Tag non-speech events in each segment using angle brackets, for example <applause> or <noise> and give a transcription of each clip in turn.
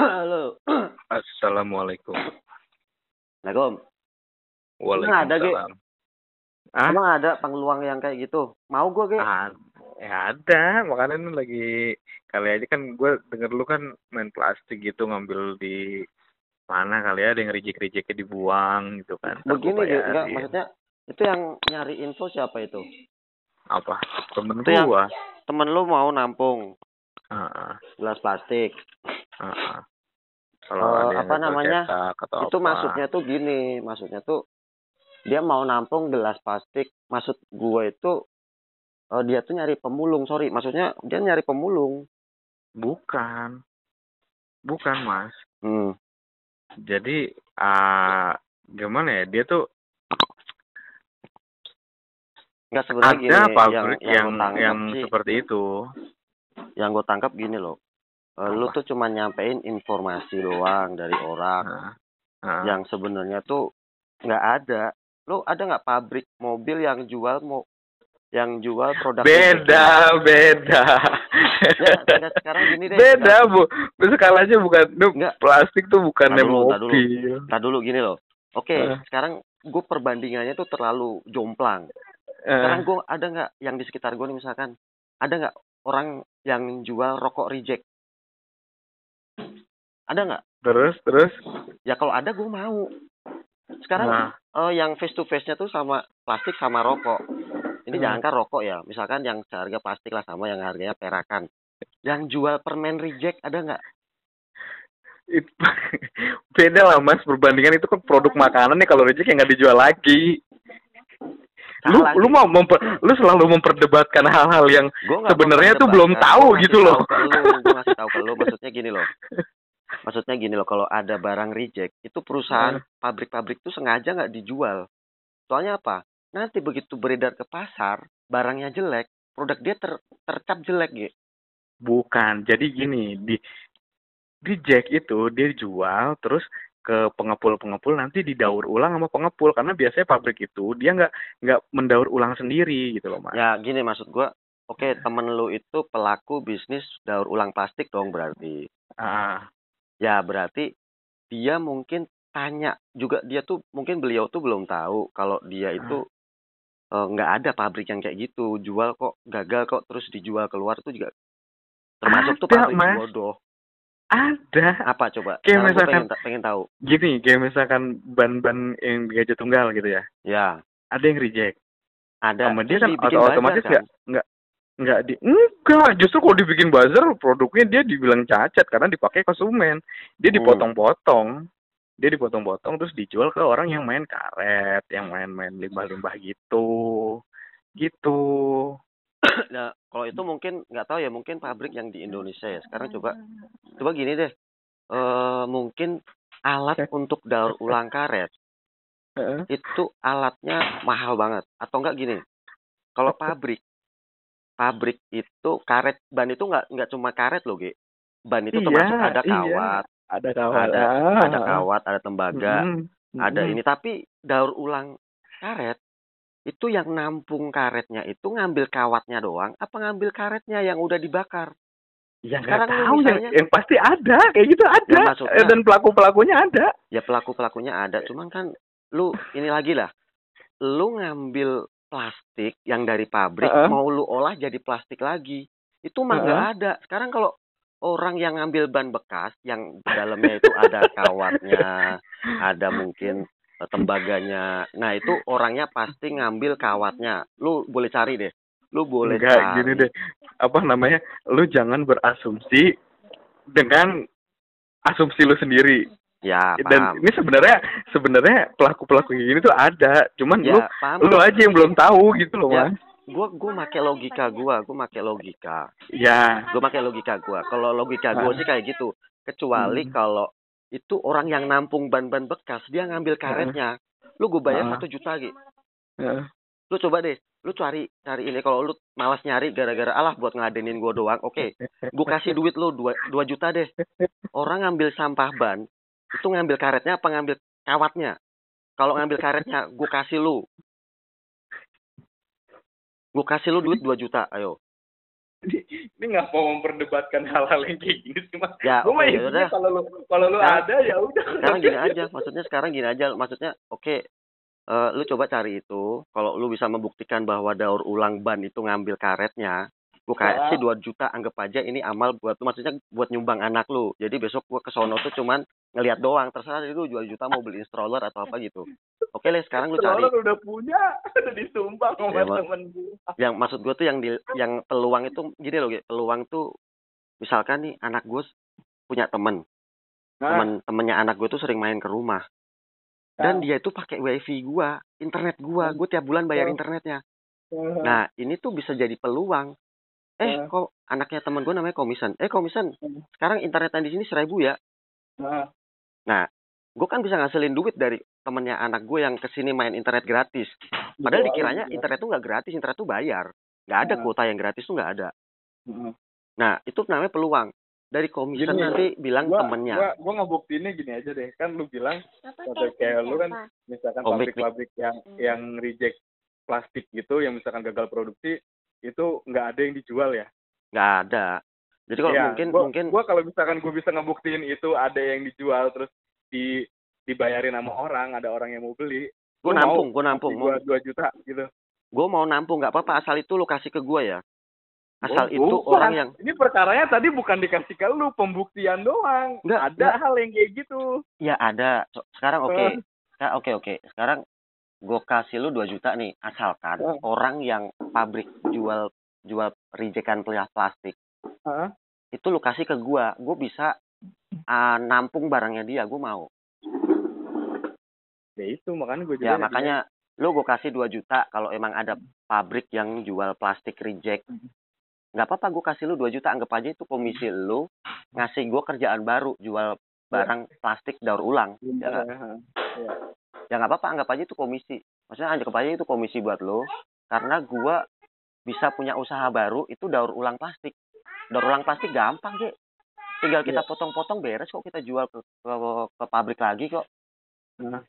Halo. Assalamualaikum. Assalamualaikum. Emang ada, Ge? Waalaikumsalam. Ah, Emang ada peluang yang kayak gitu? Mau gue, Ge? ah, ya ada. Makanya ini lagi kali aja kan gue denger lu kan main plastik gitu ngambil di mana kali ya ada yang rejek-rejeknya dibuang gitu kan. Begini, Ge. Enggak, bayarin. maksudnya itu yang nyari info siapa itu? apa? Temen Itu gua. Temen lu mau nampung Ah, gelas plastik. ah. Kalau yang apa namanya? atau Itu apa. maksudnya tuh gini, maksudnya tuh dia mau nampung gelas plastik. Maksud gue itu eh, dia tuh nyari pemulung, sorry. Maksudnya dia nyari pemulung. Bukan. Bukan, Mas. Hmm. Jadi ah gimana ya? Dia tuh Enggak sebenarnya gini, ada yang pabrik yang, yang yang sih, seperti itu. Yang gue tangkap gini loh. Eh, lu tuh cuma nyampein informasi doang dari orang Nah, nah. yang sebenarnya tuh nggak ada. Lu ada nggak pabrik mobil yang jual mau yang jual produk beda, beda. Ya, sekarang- sekarang gini deh. beda, Bu. Skalanya bukan Duh, Enggak. plastik tuh bukan dulu, dulu. mobil. Nah dulu gini loh. Oke, Eh. sekarang gue perbandingannya tuh terlalu jomplang. Sekarang gue ada nggak yang di sekitar gue nih misalkan ada nggak orang yang jual rokok reject? Ada nggak? terus terus Ya kalau ada gue mau. Sekarang nah, eh, yang face to face-nya tuh sama plastik sama rokok. Ini Hmm. jangankan rokok ya, misalkan yang seharga plastik lah sama yang harganya perakan. Yang jual permen reject ada nggak? <laughs> beda lah Mas perbandingan itu kan produk makanan nih kalau reject yang nggak dijual lagi. Lu lu mau memper, lu selalu memperdebatkan hal-hal yang sebenarnya tuh belum tahu gua gitu loh. tahu ke lu, gua ngasih tahu ke lu, <laughs> maksudnya gini loh. Maksudnya gini loh, kalau ada barang reject, itu perusahaan Hmm. pabrik-pabrik tuh sengaja nggak dijual. Soalnya apa? Nanti begitu beredar ke pasar, barangnya jelek, produk dia ter, tercap jelek gitu. Bukan. Jadi gini, di di Jack itu dia jual terus ke pengepul-pengepul nanti didaur ulang sama pengepul karena biasanya pabrik itu dia nggak nggak mendaur ulang sendiri gitu loh mas. Ya gini maksud gua, oke temen lu itu pelaku bisnis daur ulang plastik dong berarti. Ah, Ya berarti dia mungkin tanya juga dia tuh mungkin beliau tuh belum tahu kalau dia itu eh, nggak ada pabrik yang kayak gitu jual kok gagal kok terus dijual keluar tuh juga termasuk tuh Ada, pabrik Mas. bodoh ada. apa coba? Kayak gua misalkan- pengen, pengen tahu. Gini, kayak misalkan ban-ban yang gajah tunggal gitu ya, ya. Ada yang reject. ada. Sama dia kan otomatis nggak kan? nggak nggak di enggak justru kalau dibikin buzzer produknya dia dibilang cacat karena dipakai konsumen. Dia Hmm. dipotong-potong. Dia dipotong-potong terus dijual ke orang yang main karet yang main-main limbah-limbah gitu. Gitu <coughs> nah kalau itu mungkin nggak tahu ya mungkin pabrik yang di Indonesia ya sekarang coba coba gini deh eh mungkin alat untuk daur ulang karet Heeh. itu alatnya mahal banget atau enggak gini kalau pabrik pabrik itu karet ban itu nggak nggak cuma karet loh Ge. ban itu Iya, termasuk ada iya. kawat ada kawan ada ada kawat ada tembaga Mm-mm. ada Mm-mm. ini tapi daur ulang karet itu yang nampung karetnya itu ngambil kawatnya doang apa ngambil karetnya yang udah dibakar? Ya sekarang tahu yang, misalnya- yang pasti ada kayak gitu ada. Ya, maksudnya- dan pelaku pelakunya ada. Ya pelaku pelakunya ada. Cuman kan lu ini lagi lah. Lu ngambil plastik yang dari pabrik Heeh. mau lu olah jadi plastik lagi. Itu mah nggak ada. Sekarang kalau orang yang ngambil ban bekas yang dalamnya itu ada kawatnya ada mungkin tembaganya nah itu orangnya pasti ngambil kawatnya lu boleh cari deh lu boleh Enggak, cari gini deh. Apa namanya? Lu jangan berasumsi dengan asumsi lu sendiri. ya Dan paham ini sebenarnya sebenarnya pelaku-pelaku kayak gini tuh ada. Cuman lu ya paham lu aja yang belum tahu gitu loh, Ya. Mas. gua gua make logika gua gua make logika Ya. gue pakai logika gue kalau logika gue Ah. sih kayak gitu kecuali Hmm. kalau itu orang yang nampung ban-ban bekas dia ngambil karetnya. Lu gue bayar satu juta gitu lu coba deh lu cari cari ini. Kalau lu malas nyari gara-gara alah buat ngadenin gue doang oke. Gue kasih duit lu dua dua juta deh. Orang ngambil sampah ban itu ngambil karetnya apa ngambil kawatnya? Kalau ngambil karetnya gue kasih lu. Gue kasih lu duit dua juta ayo ini nggak mau memperdebatkan hal-hal yang kayak gini sih mas. Ya, gue mah intinya yaudah. kalau lu kalau lu Sekarang- ada ya udah. sekarang gini aja maksudnya sekarang gini aja. Maksudnya oke eh, lu coba cari itu. Kalau lu bisa membuktikan bahwa daur ulang ban itu ngambil karetnya gua kayak Ah. sih 2 juta anggap aja ini amal buat lu. Maksudnya buat nyumbang anak lu. Jadi besok gua ke sono tuh cuman ngelihat doang. Terserah lu 2 juta mau beli stroller atau apa gitu. Oke lah sekarang lu cari. Stroller udah punya <laughs> udah disumbang sama Ya, temen gue yang maksud gue tuh yang di yang peluang itu gini loh peluang tuh misalkan nih anak gue punya temen. Nah, temen temennya anak gue tuh sering main ke rumah. Dan nah, dia itu pakai wifi gua internet gua. Gue tiap bulan bayar internetnya. Nah ini tuh bisa jadi peluang eh Hmm. kok anaknya temen gue namanya komisen eh komisen Hmm. sekarang internetan di sini seribu ya? Nah, gue kan bisa ngasilin duit dari temennya anak gue yang ke sini main internet gratis. Padahal Iya, dikiranya iya. internet tuh nggak gratis internet tuh bayar. Nggak ada kuota yang gratis tuh nggak ada. Heeh. nah itu namanya peluang. Dari komisen Gini, nanti bilang gua temennya. gua gua ngebuktiinnya gini aja deh. Kan lu bilang Apa Kata kayak lu kan, misalkan pabrik-pabrik yang Hmm. yang reject plastik gitu yang misalkan gagal produksi itu nggak ada yang dijual ya? Nggak ada. Jadi kalau Iya, mungkin gua, mungkin gua kalau misalkan gue bisa ngebuktiin itu ada yang dijual terus di dibayarin sama orang ada orang yang mau beli gue gua nampung gue nampung mau dua juta gitu. gue mau nampung nggak apa-apa asal itu lu kasih ke gue ya. Asal Oh, itu bukan. orang yang ini perkaranya tadi bukan dikasih ke lu pembuktian doang. Nggak, ada nggak. hal yang kayak gitu. Ya ada. Sekarang oke. Nah, oke oke. Sekarang gue kasih lu 2 juta nih asalkan Eh. orang yang pabrik jual jual rijekan plas- plastik Hah? itu lu kasih ke gue gue bisa ah, nampung barangnya dia gue mau. Ya itu makanya gue ya makanya lu gue kasih 2 juta kalau emang ada pabrik yang jual plastik reject. Nggak apa-apa gue kasih lu 2 juta anggap aja itu komisi lu ngasih gue kerjaan baru jual barang plastik daur ulang ya ya nggak apa-apa anggap aja itu komisi. Maksudnya anggap aja itu komisi buat lo karena gua bisa punya usaha baru itu daur ulang plastik. Daur ulang plastik gampang deh tinggal kita potong-potong beres kok kita jual ke, ke, ke pabrik lagi kok. Nah.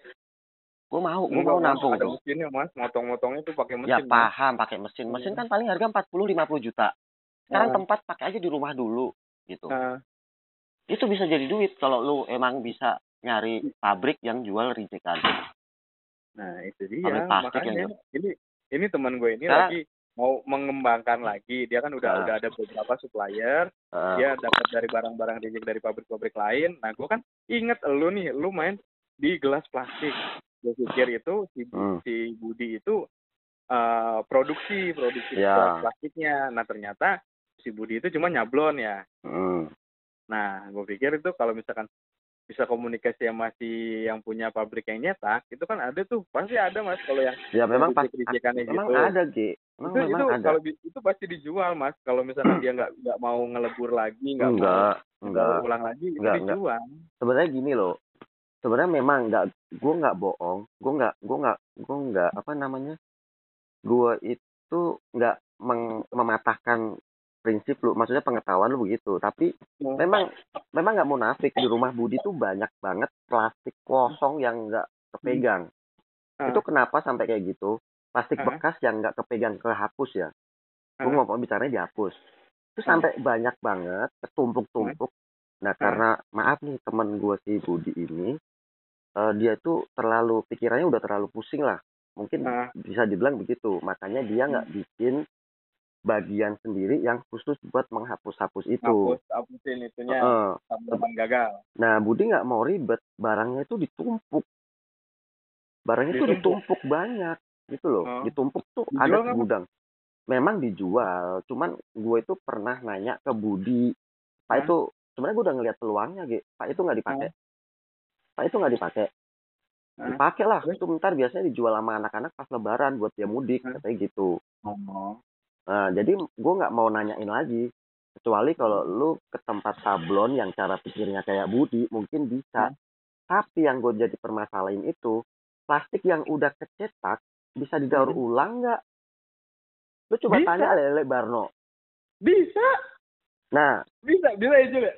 gua mau gua Enggak, mau nampung ada tuh. mesinnya mas. Motong-motongnya tuh pakai mesin ya Mas. paham pakai mesin. Mesin kan paling harga 40 50 juta. Sekarang Nah. tempat pakai aja di rumah dulu gitu. Nah, itu bisa jadi duit kalau lu emang bisa nyari pabrik yang jual rijekan nah itu dia Pabrik plastik makanya yang- ini ini teman gue ini Sekarang- lagi mau mengembangkan lagi dia kan udah Nah. udah ada beberapa supplier Heeh. dia dapat dari barang-barang reject dari pabrik-pabrik lain nah gue kan inget lu nih lu main di gelas plastik gue pikir itu si, Hmm. si Budi itu eh, produksi produksi Ya. gelas plastiknya nah ternyata si Budi itu cuma nyablon ya Hmm. Nah, gue pikir itu kalau misalkan bisa komunikasi sama si yang punya pabrik yang nyetak, itu kan ada tuh, pasti ada mas. Kalau yang ya memang pas reject-rejectannya memang gitu. ada memang, itu memang itu ada kalau itu pasti dijual mas. Kalau misalnya dia nggak nggak mau ngelebur lagi, nggak mau enggak daur enggak ulang lagi, itu Enggak, enggak. dijual. sebenarnya gini loh sebenarnya memang nggak gue nggak bohong gue nggak gue nggak gue nggak apa namanya gue itu nggak meng- mematahkan prinsip lu maksudnya pengetahuan lu begitu. Tapi Hmm. memang memang nggak munafik. Di rumah Budi tuh banyak banget plastik kosong yang nggak kepegang. Ah. itu kenapa sampai kayak gitu? Plastik Ah. bekas yang nggak kepegang kehapus ya? Gue Ah. mau bicaranya dihapus. Itu sampai banyak banget ketumpuk-tumpuk. Nah Ah. karena maaf nih temen gue si Budi ini eh, dia tuh terlalu pikirannya udah terlalu pusing lah. Mungkin bisa dibilang begitu. Makanya dia nggak bikin bagian sendiri yang khusus buat menghapus-hapus itu Hapus, hapusin itunya, Heeh. tabungan gagal. Nah, Budi nggak mau ribet, barangnya itu ditumpuk. Barangnya itu Ditumpuk. banyak, gitu loh. Oh. Ditumpuk tuh Dijual ada di gudang. Memang dijual, cuman gue itu pernah nanya ke Budi, Pak Hah? itu sebenarnya gue udah ngeliat peluangnya, Ge. Pak itu nggak dipakai. Pak itu nggak dipakai. Dipakai lah, itu bentar biasanya dijual sama anak-anak pas lebaran buat dia mudik, Hah? katanya gitu. Oh. Nah, jadi gue nggak mau nanyain lagi. Kecuali kalau lu ke tempat sablon yang cara pikirnya kayak Budi, mungkin bisa. Hmm. Tapi yang gue jadi permasalahin itu, plastik yang udah kecetak, bisa didaur Hmm. ulang nggak? Lu coba Bisa. tanya Lele Barno. Bisa, Nah, bisa, bisa ya juga.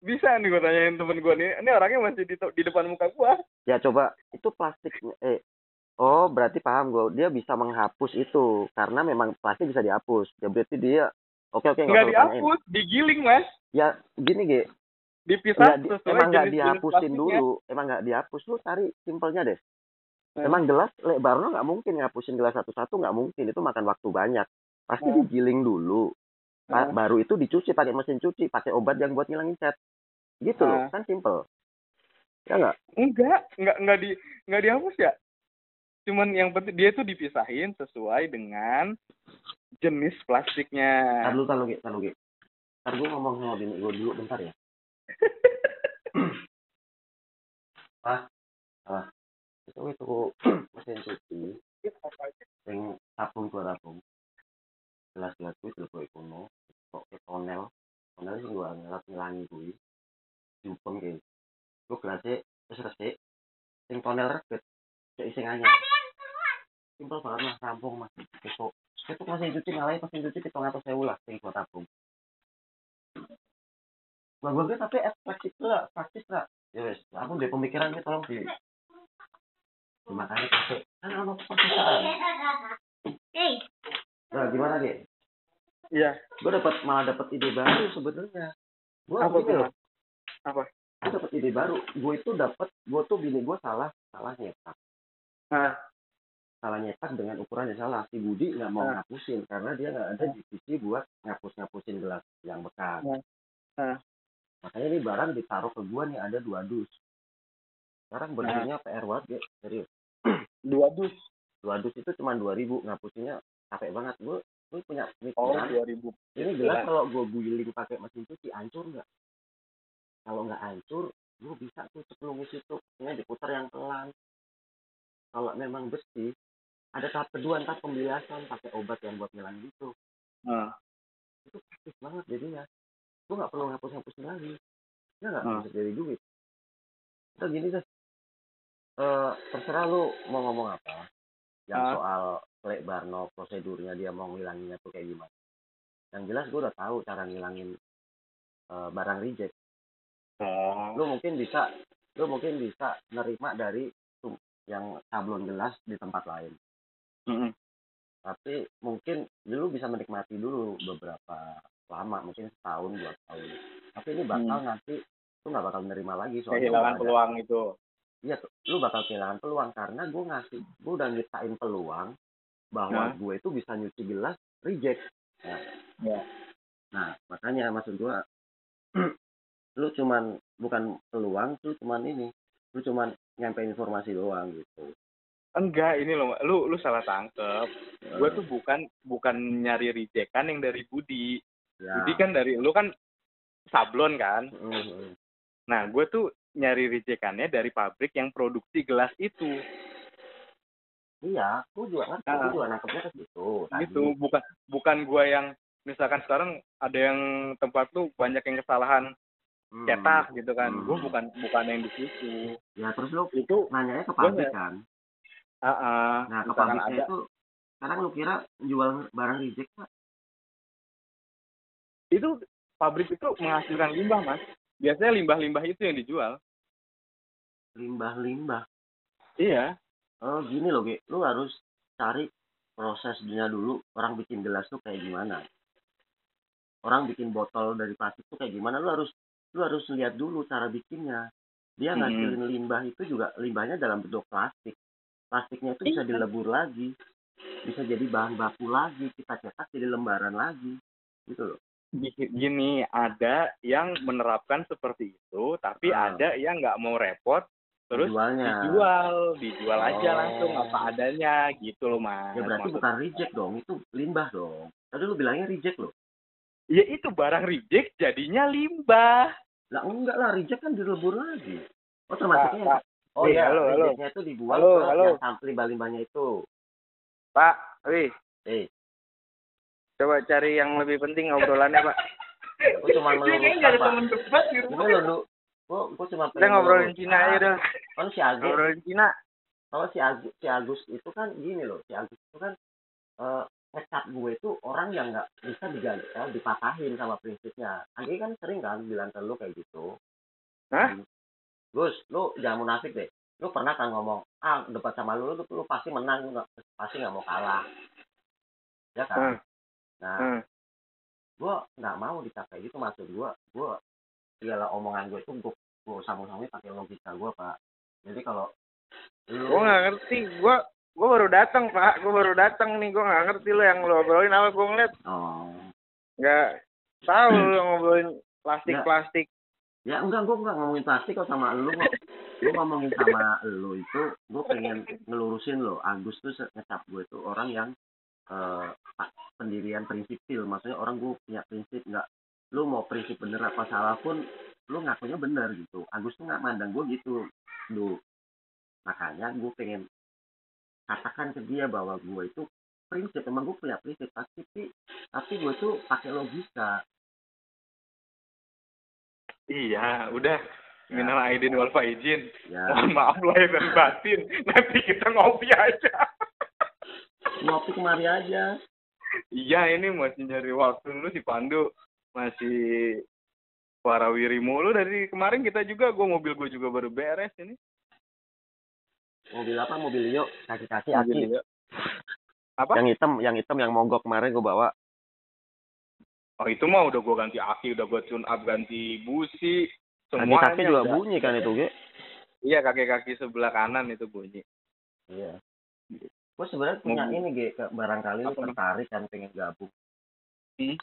Bisa nih gue tanyain temen gue nih, ini orangnya masih di, di depan muka gue. ya coba, itu plastiknya, eh, oh berarti paham gue, dia bisa menghapus itu. Karena memang plastik bisa dihapus. Ya berarti dia Oke oke nggak dihapus digiling mas Ya gini Ge, dipisah Nggak di- emang nggak dihapusin dulu, emang nggak dihapus lu cari simpelnya deh. Hmm. Emang gelas lebarnya nggak mungkin ngapusin gelas satu-satu nggak mungkin itu makan waktu banyak. Pasti Hmm. digiling dulu, Hmm. baru itu dicuci pakai mesin cuci, pakai obat yang buat ngilangin cat. Gitu loh, kan simpel. Ya nggak? enggak enggak enggak di enggak dihapus ya cuman yang penting dia tuh dipisahin sesuai dengan jenis plastiknya Tar dulu, tar dulu, Ge, tar dulu, Ge. Tar gue ngomong sama bini gue dulu bentar ya. Pas, <laughs> ah, itu itu <clears throat> mesin cuci, yang tabung dua tabung. Gelas-gelas gue telepon kuno, kok ke tonel, tonel sih gue ngelat ngilangi gue. Jupeng kayak, gue gelasnya terus resik, yang tonel reket, kayak anyar. Simpel banget lah, rampung mas. Besok, itu mesin cuci ngalahin mesin cuci pitung atau sewu lah, yang dua tabung. Nah, gue tapi praktis lah, praktis lah. Ya wes, aku dari pemikiran ini tolong di makanya pakai kan ada perpisahan. Nah, gimana deh? iya Gue dapat malah dapat ide baru sebenarnya. Gue apa loh, tuh apa gue dapat ide baru. Gue itu dapat, gue tuh bini gue salah, salah nyetak, nah salah nyetak dengan ukuran yang salah. Si Budi nggak mau Ah. ngapusin karena dia nggak ada divisi buat ngapus ngapusin gelas yang bekas. Ah. Ah. Makanya ini barang ditaruh ke gua nih ada dua dus. Sekarang bentuknya PR banget ya, serius. <clears throat> dua dus Dua dus itu cuma dua ribu ngapusinnya capek banget. Gue gue punya oh pemikiran. dua ribu ini gelas kalau gue guling pakai mesin cuci hancur nggak? Kalau nggak hancur, gue bisa tuh cepelungus itu, ini diputar yang pelan. Kalau memang bersih, ada tahap kedua ntar pembilasan pakai obat yang buat ngilangin itu. nah Itu praktis banget jadinya. Gue nggak perlu ngapus-ngapusin lagi. Ya nggak Hmm. bisa jadi duit. Udah gini deh. Eh, terserah lu mau ngomong apa. Yang Ah. soal Lek Barno prosedurnya dia mau ngilanginnya tuh kayak gimana. Yang jelas gue udah tahu cara ngilangin eh, barang reject. oh Lu mungkin bisa lu mungkin bisa nerima dari yang sablon gelas di tempat lain. Mm-mm. Tapi mungkin lu bisa menikmati dulu beberapa lama, mungkin setahun dua tahun. Tapi ini bakal nanti lu nggak bakal nerima lagi soalnya kehilangan ada- peluang itu Iya, lu bakal kehilangan peluang karena gue ngasih, gue udah nyiptain peluang bahwa Nah. gue itu bisa nyuci gelas reject. Nah, Ya. nah makanya maksud gue, <clears throat> lu cuman bukan peluang, lu cuman ini, lu cuman nyampein informasi doang gitu. Enggak ini loh lu lu salah tangkep gue Eh, tuh bukan bukan nyari rejekan yang dari Budi ya. Budi kan dari lu kan sablon kan Mhm. Nah, gue tuh nyari rejekannya dari pabrik yang produksi gelas itu. Iya, gue juga ngerti, Ah. gue juga nangkepnya ke situ. tadi. Gitu, bukan bukan gue yang misalkan sekarang ada yang tempat lu banyak yang kesalahan Hmm. cetak gitu kan. Hmm. Gue bukan bukan yang di situ. Ya terus lu Itu nanyanya ke Gua pabrik nggak- kan. Ah ah, Nah, ke pabriknya ada itu, sekarang lu kira jual barang reject nggak? itu pabrik itu menghasilkan limbah, Mas. Biasanya limbah-limbah itu yang dijual. Limbah-limbah. Iya. Oh gini loh, Ge. Lu harus cari prosesnya dulu. Orang bikin gelas tuh kayak gimana. Orang bikin botol dari plastik tuh kayak gimana. Lu harus lu harus lihat dulu cara bikinnya. Dia Mhm. ngasilin limbah itu juga limbahnya dalam bentuk plastik. Plastiknya itu bisa Iya. dilebur lagi. Bisa jadi bahan baku lagi. Kita cetak jadi lembaran lagi. Gitu loh. Gi- Gini, ada yang menerapkan seperti itu, tapi Ah. ada yang nggak mau repot, terus Jualnya. dijual, dijual aja Oh. langsung apa adanya, gitu loh mas. Ya berarti Maksud- bukan reject dong. Itu limbah dong. Tadi lu bilangnya reject loh. Ya itu barang reject jadinya limbah. Lah enggak lah, reject kan dilebur lagi. Oh termasuknya Pak, Oh iya, halo, halo. itu dibuat Halo, ke halo. yang sampel limbah-limbahnya itu. Pak, wih, Eh, coba cari yang lebih penting obrolannya pak. gue cuma meluruskan pak. debat di Ini lo lu, gue gue cuma Kita ngobrolin. Cina aja dah. Kalau si Agus, Ngobrolin Cina. kalau si Agus, si Agus itu kan gini loh, si Agus itu kan eh ngecat gue itu orang yang nggak bisa digagal, dipatahin sama prinsipnya. Agi kan sering kan bilang ke lu kayak gitu. Hah? Gus, lu jangan munafik deh. Lu pernah kan ngomong, ah debat sama lu, lu, lu pasti menang, lu nggak pasti nggak mau kalah. Ya kan? Hmm. Nah, Hmm. gue nggak mau dicapai gitu maksud gue gue ialah omongan gue itu gue gue sambung-sambungin pakai logika gue pak jadi kalau lu gue nggak ngerti gue gue baru datang pak gue baru datang nih gue nggak ngerti lo yang lo obrolin apa gue ngeliat oh nggak tahu lo <clears throat> ngobrolin plastik plastik ya enggak gue enggak ngomongin plastik kok sama lu kok. Gue ngomongin sama lu itu gue pengen ngelurusin lo Agus tuh ngecap gue itu orang yang eh, pendirian prinsipil maksudnya orang gue punya prinsip nggak lu mau prinsip bener apa salah pun lu ngakunya bener gitu. Agus tuh nggak mandang gue gitu lu makanya gue pengen katakan ke dia bahwa gue itu prinsip. Emang gue punya prinsip tapi tapi gue tuh pakai logika iya udah. Minal aidin wal faizin. Ya. Mohon maaf lahir dan batin. Nanti kita ngopi aja. Ngopi kemari aja. Iya ini masih nyari waktu dulu si Pandu. Masih warawiri mulu dari kemarin kita juga. Gue mobil gue juga baru beres ini. Mobil apa? Mobil yuk kaki-kaki aki. Apa? Yang hitam yang hitam yang mogok kemarin gue bawa oh itu mah udah gue ganti aki udah gue tune up ganti busi semuanya kaki juga udah. bunyi kan itu ge iya kaki kaki sebelah kanan itu bunyi iya gue sebenarnya punya Mobil. ini ge barangkali Apa? tertarik kan pengen gabung Hmm.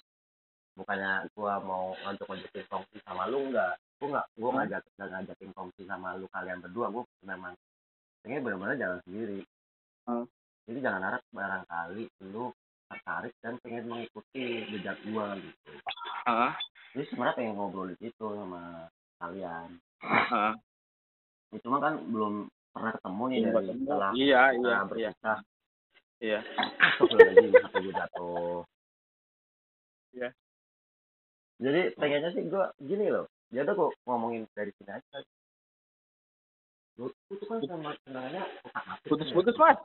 bukannya gue mau ngajak ngajakin kongsi sama lu enggak gue nggak gue Hmm. ngajak nggak ngajakin kongsi sama lu kalian berdua gue memang pengen benar-benar jalan sendiri Hmm. jadi jangan harap barangkali lu tertarik dan pengen mengikuti jejak gue gitu. Ah jadi sebenarnya pengen ngobrolin itu sama kalian. Ah ya, cuma kan belum pernah ketemu nih dari setelah iya iya iya. berpisah. Iya. Astagfirullahaladzim sampai gue jatuh. Iya. jadi pengennya sih gue gini loh ya udah gue ngomongin dari sini aja. Lu itu kan sama sebenarnya otak atik putus ya. putus mas.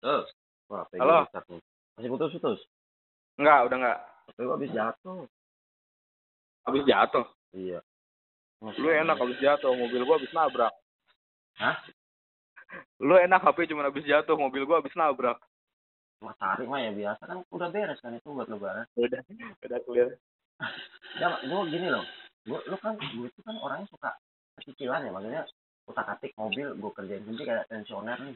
Tuh. Wah, Halo? nih. masih putus putus? Enggak udah enggak. Tapi habis jatuh? Habis jatuh? Iya. Lu enak habis jatuh mobil gua habis nabrak. Hah? lu enak HP cuma habis jatuh mobil gua habis nabrak. Mas tarik mah ya biasa kan udah beres kan itu buat lebaran. <laughs> Udah udah clear. Ya gue gini loh. Gue lu kan gue itu kan orangnya suka cicilan ya maksudnya utak atik mobil gue kerjain sendiri kayak pensioner nih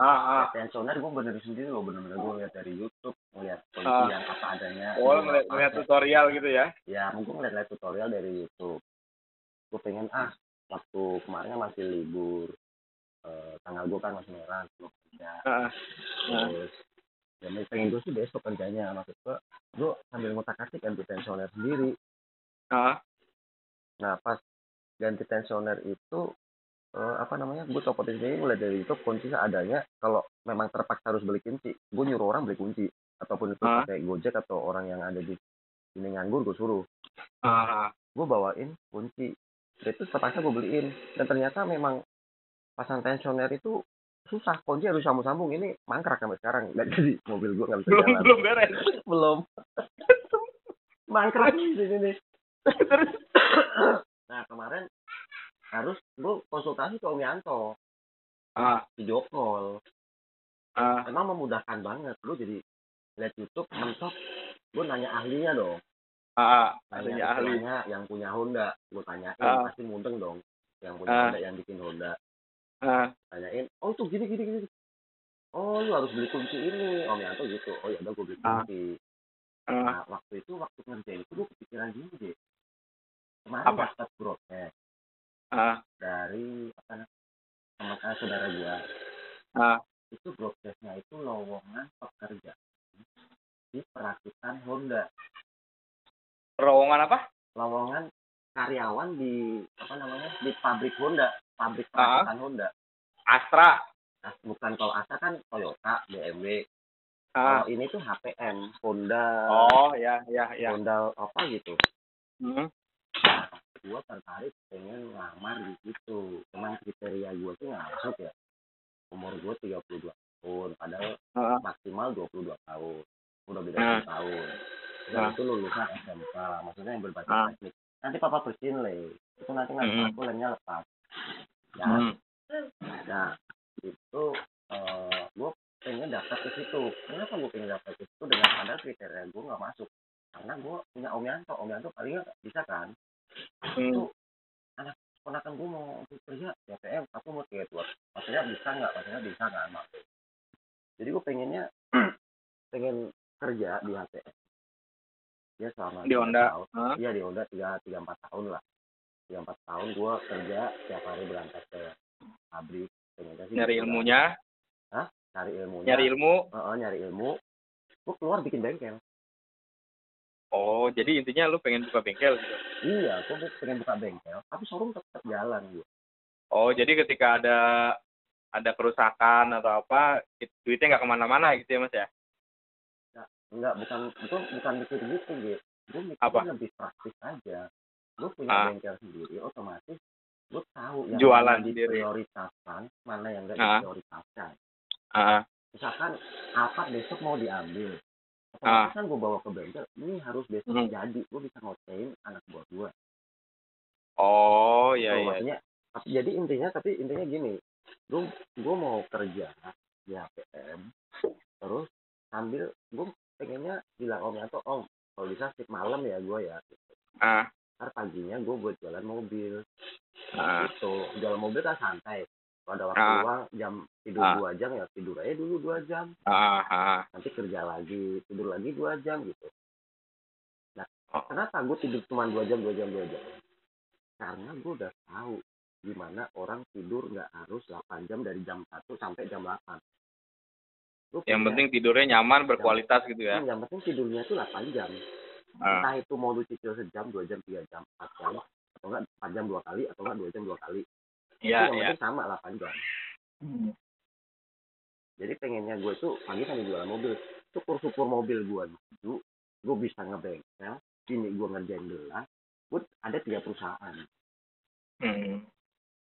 ah ah. Pensioner gue benerin sendiri loh bener-bener. Gue lihat dari YouTube ngeliat kondisi Ah. yang apa adanya oh ngeliat, ngeliat tutorial gitu ya? Ya mungkin ngeliat tutorial dari YouTube. Gue pengen ah waktu kemarin kan masih libur eh, tanggal gue kan masih merah belum kerja. Ah ah. terus ya pengen gue sih besok kerjanya. Maksud gue gue sambil ngotak atik ganti pensioner sendiri. Ah. Nah pas ganti pensioner itu eh, apa namanya? Gue copotin sendiri mulai dari itu kunci seadanya kalau memang terpaksa harus beli kunci gue nyuruh orang beli kunci. Ataupun itu Ah. pakai gojek atau orang yang ada di sini nganggur gue suruh. Ah. Ah. gue bawain kunci. Dan itu terpaksa gue beliin. Dan ternyata memang pasang pensioner itu susah. Kunci harus sambung-sambung. Ini mangkrak sampai sekarang. Dan jadi mobil gue nggak bisa belum jalan. belum beres. <laughs> Belum. <laughs> Mangkrak di sini terus? Nah kemarin harus gue konsultasi ke Om Yanto. Ah. Video call ah. Emang memudahkan banget. Lu jadi lihat YouTube mentok gue nanya ahlinya dong. Ah nanya adanya ahli. istilahnya yang punya Honda. Gue tanyain Ah. pasti mundeng dong yang punya Ah. Honda yang bikin Honda. Ah. Tanyain oh itu gini gini gini. Oh lu harus beli kunci ini. Om Yanto gitu. Oh ya udah gue beli Ah. kunci. Ah. Nah waktu itu waktu ngerjain itu gue kepikiran gini deh. Kemarin Apa? dapat broadcast ah. Dari teman saudara gua. Ah. Itu broadcastnya itu lowongan pekerja. Di perakitan Honda. Terowongan apa? Lowongan karyawan di apa namanya di pabrik Honda. Pabrik Ah. perakitan Honda. Astra. Nah, bukan kalau Astra kan Toyota BMW ah. Kalau ini tuh HPM Honda. Oh ya ya ya. Honda apa gitu. Hmm. nah, gua tertarik pengen ngelamar di situ. Cuman kriteria gua tuh nggak masuk ya. Umur gua 32 tahun padahal ah maksimal 22 tahun. Udah beda. 10 tahun. Nah. itu lulusan SMK maksudnya yang berbasis Ah. teknik. Nanti papa bersihin le. Itu nanti nggak Mm-mm. aku lemnya lepas. Ya. Nah itu eh gue pengen daftar ke situ. Kenapa gue pengen daftar ke situ? Dengan ada kriteria gue nggak masuk. Karena gue punya Om Yanto. Om Yanto paling bisa kan Hmm. itu anak ponakan gue mau kerja ya PM aku mau tiga tua maksudnya bisa nggak? Maksudnya bisa nggak? Mak jadi gue pengennya <clears throat> pengen kerja di HTS ya selama Di Honda. Hah? iya di Honda tiga tiga empat tahun lah. Tiga empat tahun gue kerja tiap hari berangkat ke pabrik. Pengennya sih Nyari gitu ilmunya, cari ilmunya. Nyari ilmu. Heeh, nyari ilmu. Gue keluar bikin bengkel Oh, jadi intinya lu pengen buka bengkel gitu. iya gue pengen buka bengkel tapi showroom tetap jalan gitu Oh, jadi ketika ada ada kerusakan atau apa, it- duitnya nggak ke mana-mana gitu ya mas ya? enggak bukan itu bukan mikir gitu gitu gue mikirnya Apa? lebih praktis aja gue punya Ah. bengkel sendiri otomatis gue tahu yang Jualan mana diprioritaskan mana yang enggak Ah. diprioritaskan Ah, misalkan apa besok mau diambil Ah. kan gue bawa ke bengkel ini harus besok Hmm. jadi. Gue bisa ngocein anak buah gue oh iya Tuh, iya. maksudnya tapi- jadi intinya tapi intinya gini gue gue mau kerja di HPM terus sambil gue pengennya bilang om Yanto om kalau bisa shift malam ya gue ya. Ah, ntar paginya gue buat jualan mobil. Ah, gitu jualan mobil kan santai ada waktu Ah. luang jam tidur Ah. dua jam ya tidur aja dulu dua jam ah, ah. nanti kerja lagi tidur lagi dua jam gitu nah Oh. kenapa gue tidur cuma dua jam dua jam dua jam karena gue udah tahu gimana orang tidur nggak harus 8 jam dari jam 1 sampai jam 8 Gua Yang punya- penting tidurnya nyaman, berkualitas gitu ya. Hmm, yang penting tidurnya itu 8 jam Ah, entah itu mau lu cicil sejam dua jam tiga jam empat jam atau enggak 4 jam dua kali atau enggak dua jam dua kali Iya, itu penting sama 8 jam jadi pengennya gue tuh pagi sambil jualan mobil syukur-syukur mobil gue maju gue bisa ngebengkel ini gue ngerjain gelas gue ada tiga perusahaan. Hmm.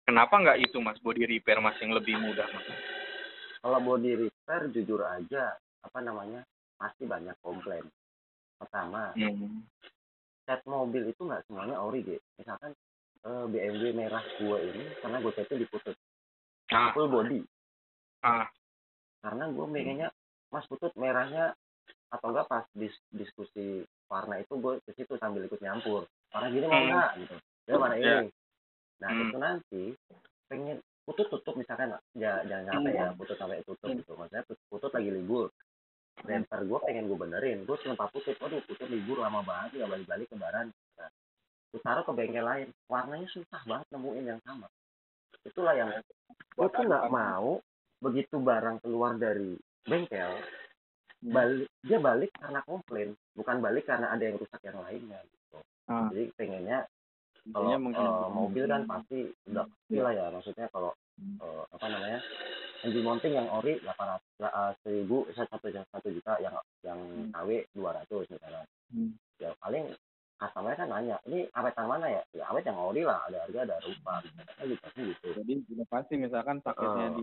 Kenapa nggak itu mas, body repair mas yang lebih mudah mas? kalau body repair jujur aja apa namanya pasti banyak komplain. Pertama Hmm. cat mobil itu nggak semuanya ori gitu misalkan eh, BMW merah gue ini karena gue catnya diputut. Ah, full body. Ah, karena gue pengennya mas putut merahnya atau enggak pas dis diskusi warna itu gue ke situ sambil ikut nyampur. Warna gini mau Hmm. enggak gitu. Ya warna ini. Nah Hmm. itu nanti pengen putut tutup misalkan ya, jangan sampai ya putut sampai tutup gitu. Maksudnya put- putut lagi libur. Renter gue pengen gue benerin. Gue cuma putut. Waduh putut libur lama banget nggak balik balik lebaran nah, gue taruh ke bengkel lain. Warnanya susah banget nemuin yang sama. Itulah yang gue tuh nggak mau begitu barang keluar dari bengkel balik dia balik karena komplain bukan balik karena ada yang rusak yang lainnya gitu. Ah. jadi pengennya kalau eh, mobil kan pasti udah pasti lah ya maksudnya kalau eh, apa namanya engine mounting yang ori 800 eh, seribu satu satu juta yang yang KW 200 misalnya. Hmm. ya paling customer kan nanya ini awet yang mana ya? Ya awet yang ori lah ada harga ada rupa. Misalnya gitu gitu. Jadi pasti misalkan paketnya Eh, di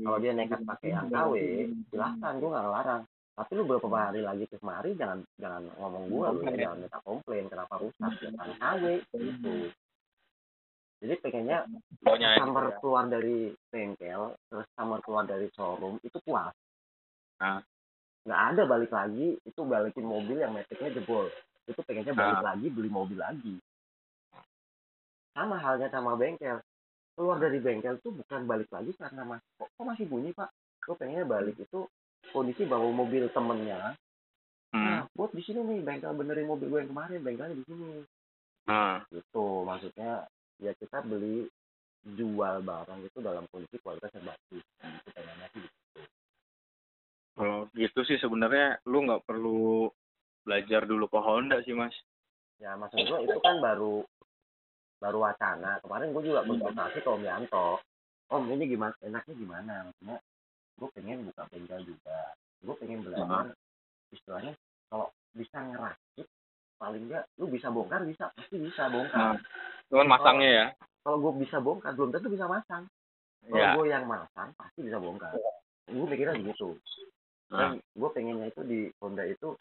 kalau dia nekat pakai yang KW silahkan gue nggak ngelarang. Tapi lu beberapa hari lagi ke kemari jangan jangan ngomong gue lu Komplain. jangan minta komplain kenapa rusak ya kan KW gitu. Jadi pengennya customer ya. keluar dari bengkel terus customer keluar dari showroom itu puas. Ah. nggak ada balik lagi itu balikin mobil yang metiknya jebol itu pengennya balik Ah. lagi beli mobil lagi sama halnya sama bengkel keluar dari bengkel tuh bukan balik lagi karena mas kok, kok masih bunyi pak gue pengennya balik itu kondisi bawa mobil temennya Hmm. nah buat di sini nih bengkel benerin mobil gue yang kemarin bengkelnya di sini Ah. gitu maksudnya ya kita beli jual barang itu dalam kondisi kualitas yang bagus itu pengennya sih gitu. Kalau gitu sih sebenarnya lu nggak perlu belajar dulu ke Honda sih mas. ya maksud gue itu kan baru baru wacana. Kemarin gue juga konsultasi ke Om Yanto. Om ini gimana enaknya gimana? Maksudnya gue pengen buka bengkel juga. Gue pengen belajar. Istilahnya kalau bisa ngerakit paling enggak lu bisa bongkar bisa. Pasti bisa bongkar. Nah, cuman masangnya ya. kalau gue bisa bongkar belum tentu bisa masang. Kalau Ya. gue yang masang pasti bisa bongkar. Gue mikirnya begitu. Nah. dan gue pengennya itu di Honda itu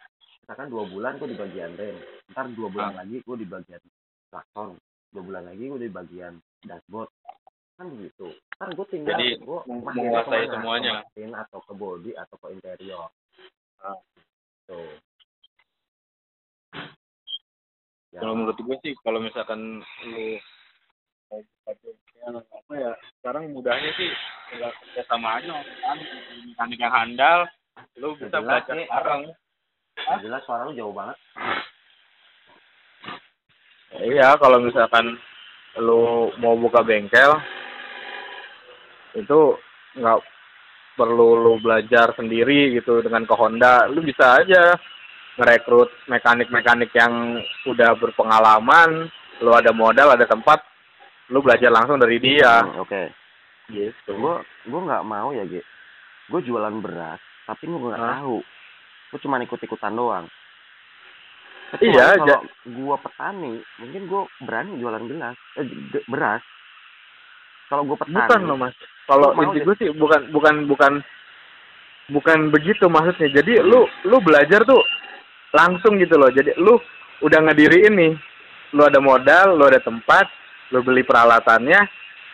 misalkan dua bulan gue di bagian rem ntar dua bulan lagi gue di bagian klakson dua bulan lagi gue di bagian dashboard. Kan begitu ntar gue tinggal Jadi, gue menguasai semuanya. Ke atau ke body atau ke interior. Ah. tuh Ya. Kalau menurut gue sih kalau misalkan lu bengkel apa ya sekarang mudahnya sih ya, sama aja kan? Mekanik yang handal lu bisa belajar sekarang Ya jelas suara lu jauh banget. iya kalau misalkan lu mau buka bengkel itu nggak perlu lu belajar sendiri gitu dengan ke Honda lu bisa aja ngerekrut mekanik-mekanik yang udah berpengalaman lu ada modal ada tempat lu belajar langsung dari dia Hmm, Oke. gitu Gue gue nggak mau ya, Ge. Gue jualan beras, tapi gue nggak tahu. Gue cuma ikut-ikutan doang. Iya, Kecuali kalau gue petani, mungkin gue berani jualan beras. Eh, beras. Kalau gue petani, bukan loh mas. Kalau inti gue sih bukan bukan bukan bukan begitu maksudnya. Jadi lu lu belajar tuh langsung gitu loh. Jadi lu udah ngediri ini. Lu ada modal lu ada tempat lu beli peralatannya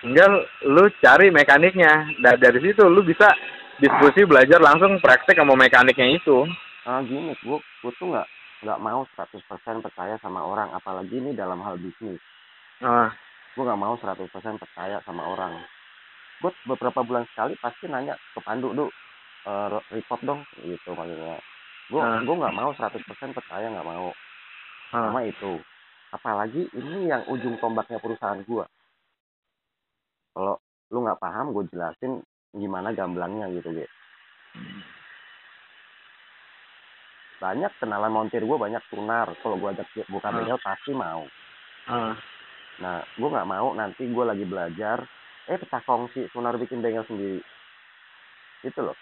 tinggal lu cari mekaniknya. Dan dari situ lu bisa diskusi belajar langsung praktek sama mekaniknya itu ah gini, gue gue tuh nggak nggak mau 100% percaya sama orang, apalagi ini dalam hal bisnis. nah gue nggak mau 100% percaya sama orang. Gue beberapa bulan sekali pasti nanya ke Pandu du eh, report dong gitu maksudnya. Gue Ah. gue nggak mau 100% percaya nggak mau. Ah, sama itu apalagi ini yang ujung tombaknya perusahaan gue kalau lu nggak paham gue jelasin gimana gamblangnya gitu gitu banyak kenalan montir gue banyak tunar kalau gue ajak buka Ah. bengkel pasti mau ah. Nah, gue nggak mau nanti gue lagi belajar, eh pecah kongsi, Sunar bikin bengkel sendiri. Itu loh.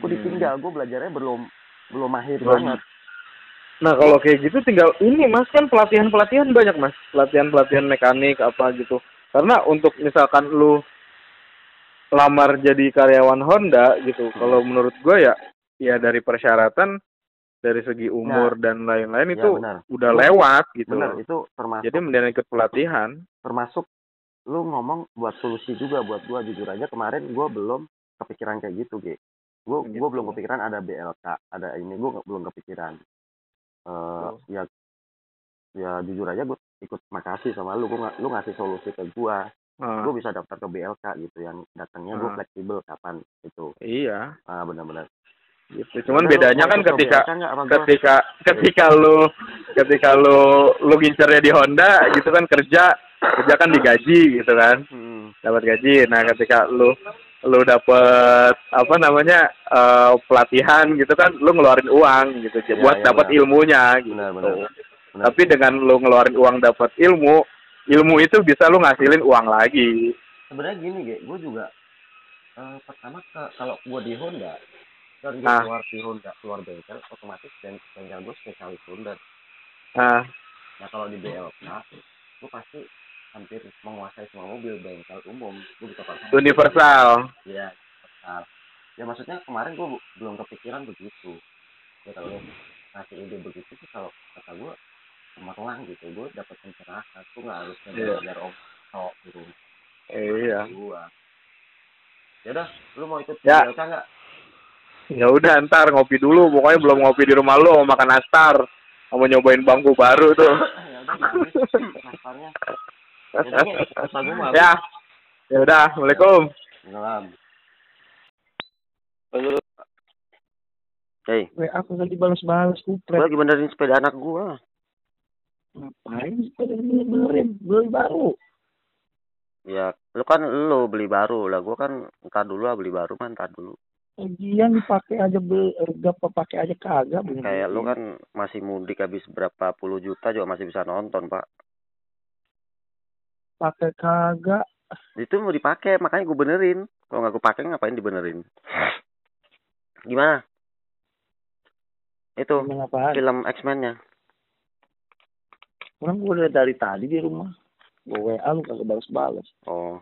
Gue Hmm. ditinggal, gue belajarnya belum belum mahir Belum. banget. Nah kalau kayak gitu tinggal ini mas kan pelatihan pelatihan banyak mas pelatihan pelatihan mekanik apa gitu karena untuk misalkan lu lamar jadi karyawan Honda gitu Hmm. kalau menurut gue ya ya dari persyaratan dari segi umur dan lain-lain Ya, itu benar. udah Itu- lewat gitu Benar, itu termasuk jadi mendingan ikut pelatihan termasuk lu ngomong buat solusi juga buat gue jujur aja kemarin gue belum kepikiran kayak gitu, Ge. Gue Gitu. gue belum kepikiran ada BLK, ada ini gue belum kepikiran. Eh ya ya jujur aja gue ikut makasih sama lu, gue lu ngasih solusi ke gue. Ah, gue bisa daftar ke BLK gitu yang datangnya gue Hmm. fleksibel kapan itu iya ah benar-benar gitu. Cuman Karena bedanya kan ketika ketika ketika lu ketika lu lu gincernya di Honda gitu kan kerja kerja kan digaji gitu kan. Hmm. dapat gaji. Nah ketika lu lu dapat apa namanya eh, pelatihan gitu kan lu ngeluarin uang gitu. Iya, buat iya, dapat ilmunya gitu. Benar benar benar. tapi dengan lu ngeluarin uang dapat ilmu ilmu itu bisa lu ngasilin uang lagi. Sebenarnya gini gue juga eh, pertama kalau gue di Honda kan gue Ah. keluar di Honda keluar bengkel otomatis ben, bengkel gue spesialis Honda nah nah kalau di BLK gue pasti hampir menguasai semua mobil bengkel umum gue bisa pasang universal Iya, universal. Ya maksudnya kemarin gue belum kepikiran begitu. Ya kalau lu ngasih ide begitu sih kalau kata gue cemerlang gitu. Gue dapat pencerahan. Gue nggak harus Iya. belajar om tok gitu. iya Gue. Ya udah, lu mau ikut Ya. BLK nggak? Ya udah ntar ngopi dulu pokoknya belum ngopi di rumah lu mau makan nastar mau nyobain bangku baru tuh <laughs> ya. Ya udah, ya udah assalamualaikum Salam. Hei, WA aku tadi balas-balas kupret. lagi benerin sepeda anak gua. Ngapain sepeda ini benerin? Beli baru. Ya, lu kan lu beli baru lah. Gua kan entar dulu lah beli baru kan entar dulu. Lagian dipakai aja beli, gak pakai aja kagak. benerin. Kayak lu kan masih mudik habis berapa puluh juta juga masih bisa nonton, Pak. Pakai kagak. Itu mau dipakai, makanya gue benerin. Kalau nggak gue pakai ngapain dibenerin? Gimana? Itu apaan? film X-Men-nya. Orang gue udah dari tadi di rumah. Gue WA lu kagak balas-balas. Oh.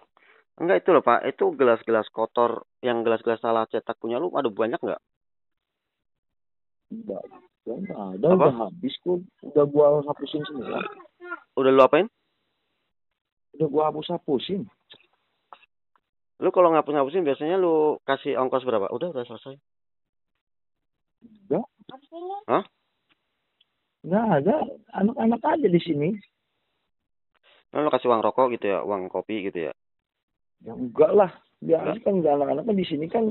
Enggak itu loh, Pak. Itu gelas-gelas kotor yang gelas-gelas salah cetak punya lu ada banyak nggak? Enggak. Enggak ada, Apa? udah habis kok. Udah gua hapusin semua. Udah lu apain? Udah gua hapus-hapusin. Lu kalau ngapus-ngapusin biasanya lu kasih ongkos berapa? Udah, udah selesai. Enggak. Hah? nggak ada anak-anak aja di sini Nah, lo kasih uang rokok gitu ya, uang kopi gitu ya. Ya enggak lah biasa kan anak-anak kan di sini kan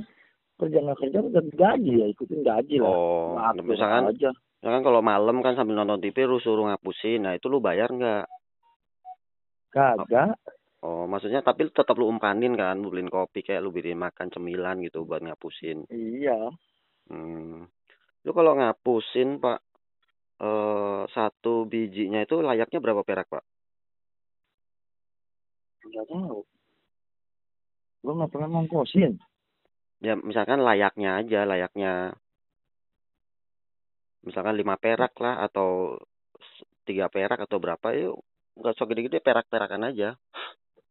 kerja nggak kerja udah gaji ya ikutin gaji lah Oh, Ngatur misalkan aja misalkan kalau malam kan sambil nonton TV lu suruh ngapusin. Nah, itu lu bayar nggak? kagak Oh, maksudnya tapi tetap lu umpanin kan, lu beliin kopi kayak lu beliin makan cemilan gitu buat ngapusin. iya Hmm. Lu kalau ngapusin, Pak, eh satu bijinya itu layaknya berapa perak, Pak? nggak tahu gua nggak pernah ngongkosin. Ya, misalkan layaknya aja, layaknya misalkan lima perak lah atau tiga perak atau berapa yuk nggak usah gede-gede perak-perakan aja.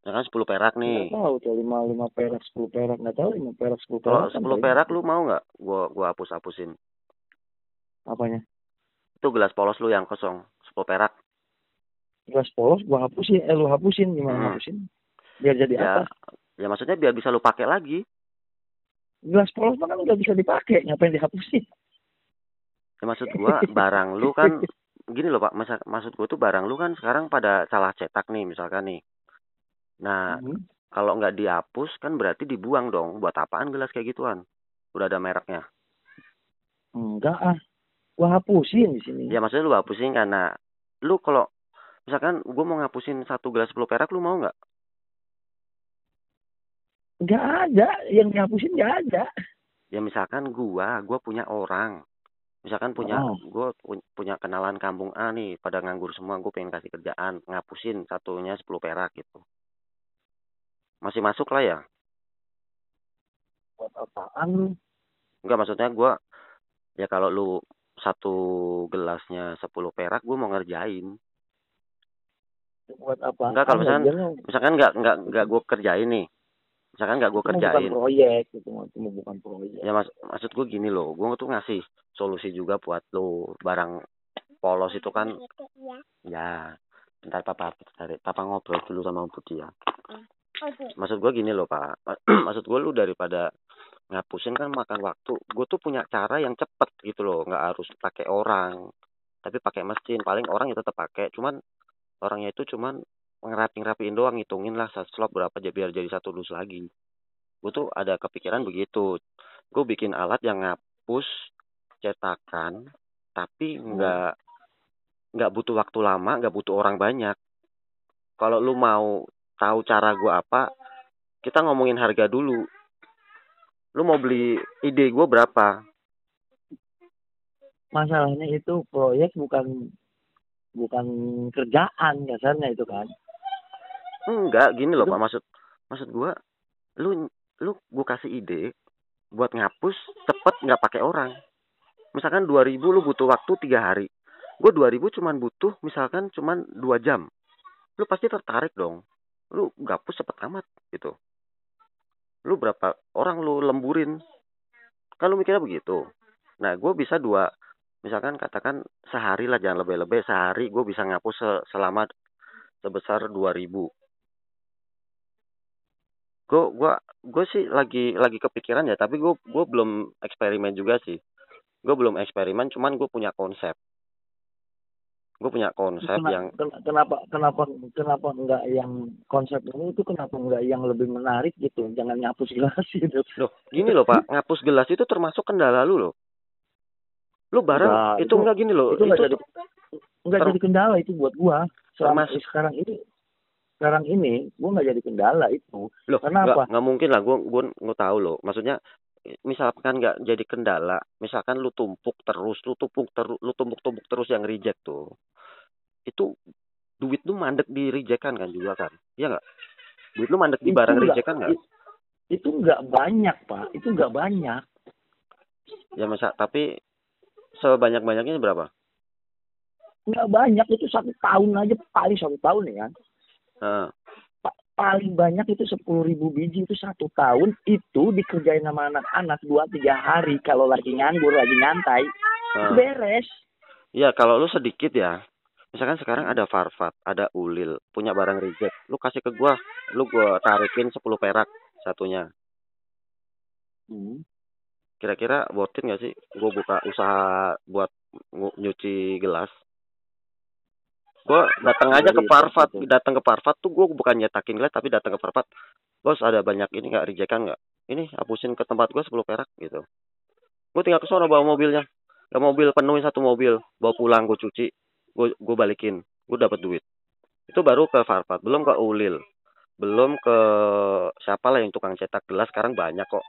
Misalkan sepuluh perak nggak nih tahu tuh lima lima perak sepuluh perak nggak tahu lima perak sepuluh perak kan sepuluh kayaknya. perak lu mau nggak? Gua gua hapus hapusin apanya? Itu gelas polos lu yang kosong sepuluh perak. Gelas polos gua hapusin eh lu hapusin gimana Hmm. hapusin? Biar jadi ya apa ya maksudnya biar bisa lu pakai lagi. Gelas polos mah kan udah bisa dipakai. Ngapain dihapusin? Ya maksud gua barang lu kan <laughs> gini loh pak. Masa maksud gua tuh barang lu kan sekarang pada salah cetak nih misalkan nih. Nah Hmm. kalau nggak dihapus kan berarti dibuang dong. Buat apaan gelas kayak gituan? Udah ada mereknya? Enggak ah. Gua hapusin di sini. Ya maksudnya lu hapusin karena lu kalau misalkan gue mau ngapusin satu gelas 10 perak lu mau nggak? Enggak ada yang dihapusin enggak ada Ya misalkan gua, gua punya orang. Misalkan punya Oh. gua pu- punya kenalan kampung A nih pada nganggur semua, gue pengen kasih kerjaan, ngapusin satunya 10 perak gitu. Masih masuk lah ya? buat apaan Enggak maksudnya gua ya kalau lu satu gelasnya 10 perak gue mau ngerjain. buat apa Enggak, kalau misalkan- Misalkan nggak nggak nggak gue kerjain nih. Misalkan nggak gue bukan kerjain. proyek itu itu mah bukan proyek Ya mas, maksud gue gini loh, gue tuh ngasih solusi juga buat lo barang polos itu kan, ya, bentar papa cari, papa ngobrol dulu sama Budi ya. Maksud gue gini loh pak, <clears throat> maksud gue lu daripada ngapusin kan makan waktu, gue tuh punya cara yang cepet gitu loh, nggak harus pakai orang, tapi pakai mesin, paling orang ya tetap pakai, cuman orangnya itu cuman ngerapin rapiin doang, ngitungin lah satu slot berapa jadi biar jadi satu dus lagi. Gue tuh ada kepikiran begitu, gue bikin alat yang ngapus cetakan tapi nggak nggak butuh waktu lama nggak butuh orang banyak. Kalau lu mau tahu cara gua apa kita ngomongin harga dulu. Lu mau beli ide gua berapa? Masalahnya itu proyek bukan bukan kerjaan dasarnya itu kan enggak gini loh pak. Maksud maksud gua lu lu gua kasih ide buat ngapus cepet nggak pakai orang. Misalkan 2000 lu butuh waktu tiga hari. Gue 2000 cuman butuh misalkan cuman dua jam. Lu pasti tertarik dong. Lu gapus cepet amat gitu. Lu berapa orang lu lemburin? Lu mikirnya begitu. Nah gue bisa dua misalkan katakan sehari lah jangan lebih-lebih sehari gue bisa ngapus se- selama sebesar 2000 gue gua gue sih lagi lagi kepikiran ya tapi gue gue belum eksperimen juga sih. Gue belum eksperimen cuman gue punya konsep. Gue punya konsep Kena- yang ken- kenapa kenapa kenapa enggak yang konsep ini itu kenapa enggak yang lebih menarik gitu? Jangan ngapus gelas <laughs> gitu. Loh gini loh pak. Ngapus gelas itu termasuk kendala lu loh. Lu barang Enggak, itu, itu- enggak gini loh. itu enggak jadi enggak ter- jadi kendala itu buat gua. Selama Termasuk- sekarang ini sekarang ini gua enggak jadi kendala itu. Loh Kenapa? nggak nggak mungkin lah gue gue nggak tahu loh. Maksudnya misalkan nggak jadi kendala misalkan lu tumpuk terus lu tumpuk terus lu tumpuk tumpuk terus yang reject tuh itu duit lu mandek di rejectan kan juga kan? Iya nggak? Duit lu mandek di Itu barang enggak- rejectan nggak? itu enggak banyak pak. Itu enggak banyak. Ya masa tapi sebanyak banyaknya berapa? Enggak banyak itu satu tahun aja paling satu tahun ya kan Pa- paling banyak itu sepuluh ribu biji itu satu tahun itu dikerjain sama anak-anak dua tiga hari kalau lagi nganggur lagi nyantai Heeh. beres Iya, kalau lu sedikit ya. Misalkan sekarang ada Farfat, ada Ulil, punya barang reject. Lu kasih ke gua, lu gua tarikin 10 perak satunya. Hmm. Kira-kira worth it nggak sih? Gua buka usaha buat nyuci gelas. Gue datang aja ke Iya, Parvat betul. datang ke Parvat tuh gue bukan nyetakin nilai tapi datang ke Parvat bos ada banyak ini nggak? Rejekan nggak? Ini hapusin ke tempat gue 10 perak gitu. Gue tinggal ke sana bawa mobilnya. Ya mobil penuhin satu mobil. Bawa pulang gue cuci. Gue gue balikin. Gue dapat duit. Itu baru ke Farfat. Belum ke Ulil. Belum ke siapa lah yang tukang cetak gelas. Sekarang banyak kok.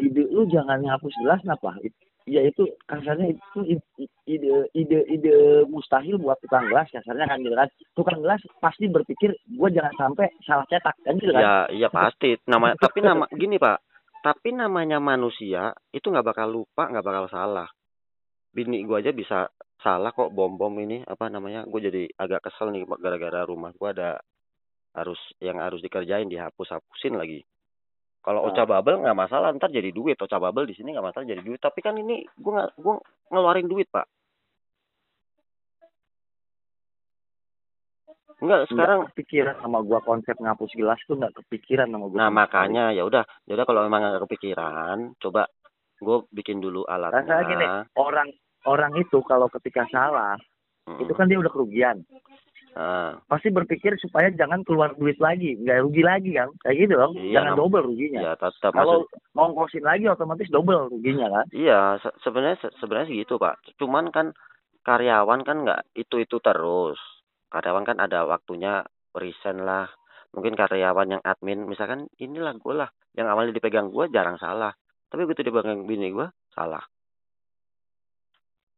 Ide lu jangan ngapus gelas kenapa ya itu kasarnya itu ide ide ide mustahil buat tukang gelas. Kasarnya kan gitu kan. Tukang gelas pasti berpikir gue jangan sampai salah cetak. Kan gitu kan? Ya iya pasti. Nama <laughs> tapi nama gini pak. Tapi namanya manusia itu nggak bakal lupa nggak bakal salah. Bini gue aja bisa salah kok bom bom ini apa namanya gue jadi agak kesel nih gara-gara rumah gue ada harus yang harus dikerjain dihapus hapusin lagi kalau Nah. ocha bubble nggak masalah ntar jadi duit ocha bubble di sini nggak masalah jadi duit tapi kan ini gue nggak gue ngeluarin duit pak Enggak, sekarang nggak kepikiran sama gua konsep ngapus gelas tuh nggak kepikiran sama gua Nah makanya ya udah, ya udah kalau memang nggak kepikiran, coba gue bikin dulu Rasanya gini, alatnya. orang orang itu kalau ketika salah Mm-mm. itu kan dia udah kerugian Nah, pasti berpikir supaya jangan keluar duit lagi nggak rugi lagi kan kayak gitu dong Iya, jangan double ruginya ya tetap kalau maksud, ngongkosin lagi otomatis double ruginya kan iya se- sebenarnya se- sebenarnya segitu pak. Cuman kan karyawan kan nggak itu itu terus. Karyawan kan ada waktunya resign lah. Mungkin karyawan yang admin, misalkan inilah gue lah, yang awalnya dipegang gue jarang salah. Tapi begitu dipegang bini gue salah.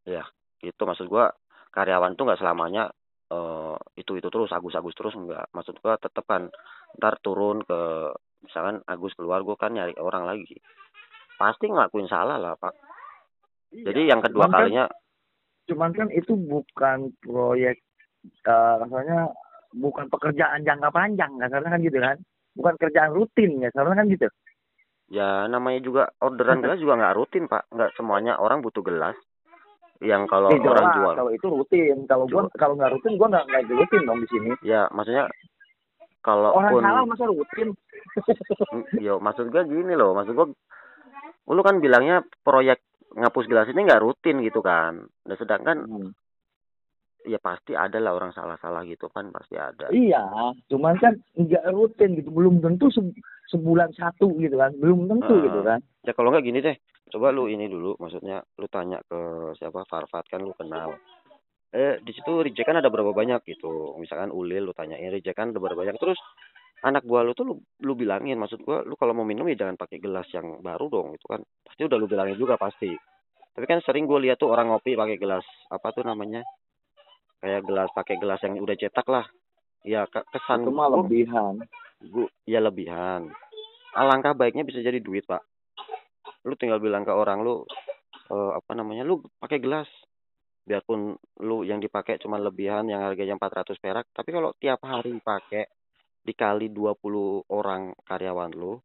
Ya, gitu maksud gue karyawan tuh nggak selamanya eh, itu itu terus Agus Agus terus enggak. Maksud gua tetep kan ntar turun ke misalkan Agus keluar gua kan nyari orang lagi. Pasti ngelakuin salah lah pak. Jadi yang kedua Cuman kan- kalinya cuman kan itu bukan proyek eh rasanya bukan pekerjaan jangka panjang kasarnya kan gitu kan. Bukan kerjaan rutin ya kasarnya kan gitu. Ya namanya juga orderan <laughs> gelas juga nggak rutin pak. Nggak semuanya orang butuh gelas yang kalau Eh, orang jual. Kalau itu rutin. Kalau gua kalau nggak rutin gua nggak nggak rutin dong di sini. Ya maksudnya kalau orang pun salah masa rutin? <laughs> Yo maksud gua gini loh. Maksud gua lu kan bilangnya proyek ngapus gelas ini nggak rutin gitu kan. Nah sedangkan Hmm. ya pasti ada lah orang salah-salah gitu kan pasti ada. Iya cuman kan nggak rutin gitu. Belum tentu se- sebulan satu gitu kan. Belum tentu Ah. gitu kan. Ya kalau nggak gini deh coba lu ini dulu maksudnya lu tanya ke siapa Farfat kan lu kenal. Eh di situ reject kan ada berapa banyak gitu. Misalkan Ulil lu tanyain reject kan ada berapa banyak. Terus anak buah lu tuh lu, lu bilangin maksud gua lu kalau mau minum ya jangan pakai gelas yang baru dong itu kan. Pasti udah lu bilangin juga pasti. Tapi kan sering gue lihat tuh orang ngopi pakai gelas apa tuh namanya? Kayak gelas pakai gelas yang udah cetak lah. Ya ke- kesan itu mah gua- lebihan. Gua ya lebihan. Alangkah baiknya bisa jadi duit pak lu tinggal bilang ke orang lu eh, apa namanya lu pakai gelas. Biarpun lu yang dipakai cuma lebihan yang harganya 400 perak tapi kalau tiap hari pakai dikali 20 orang karyawan lu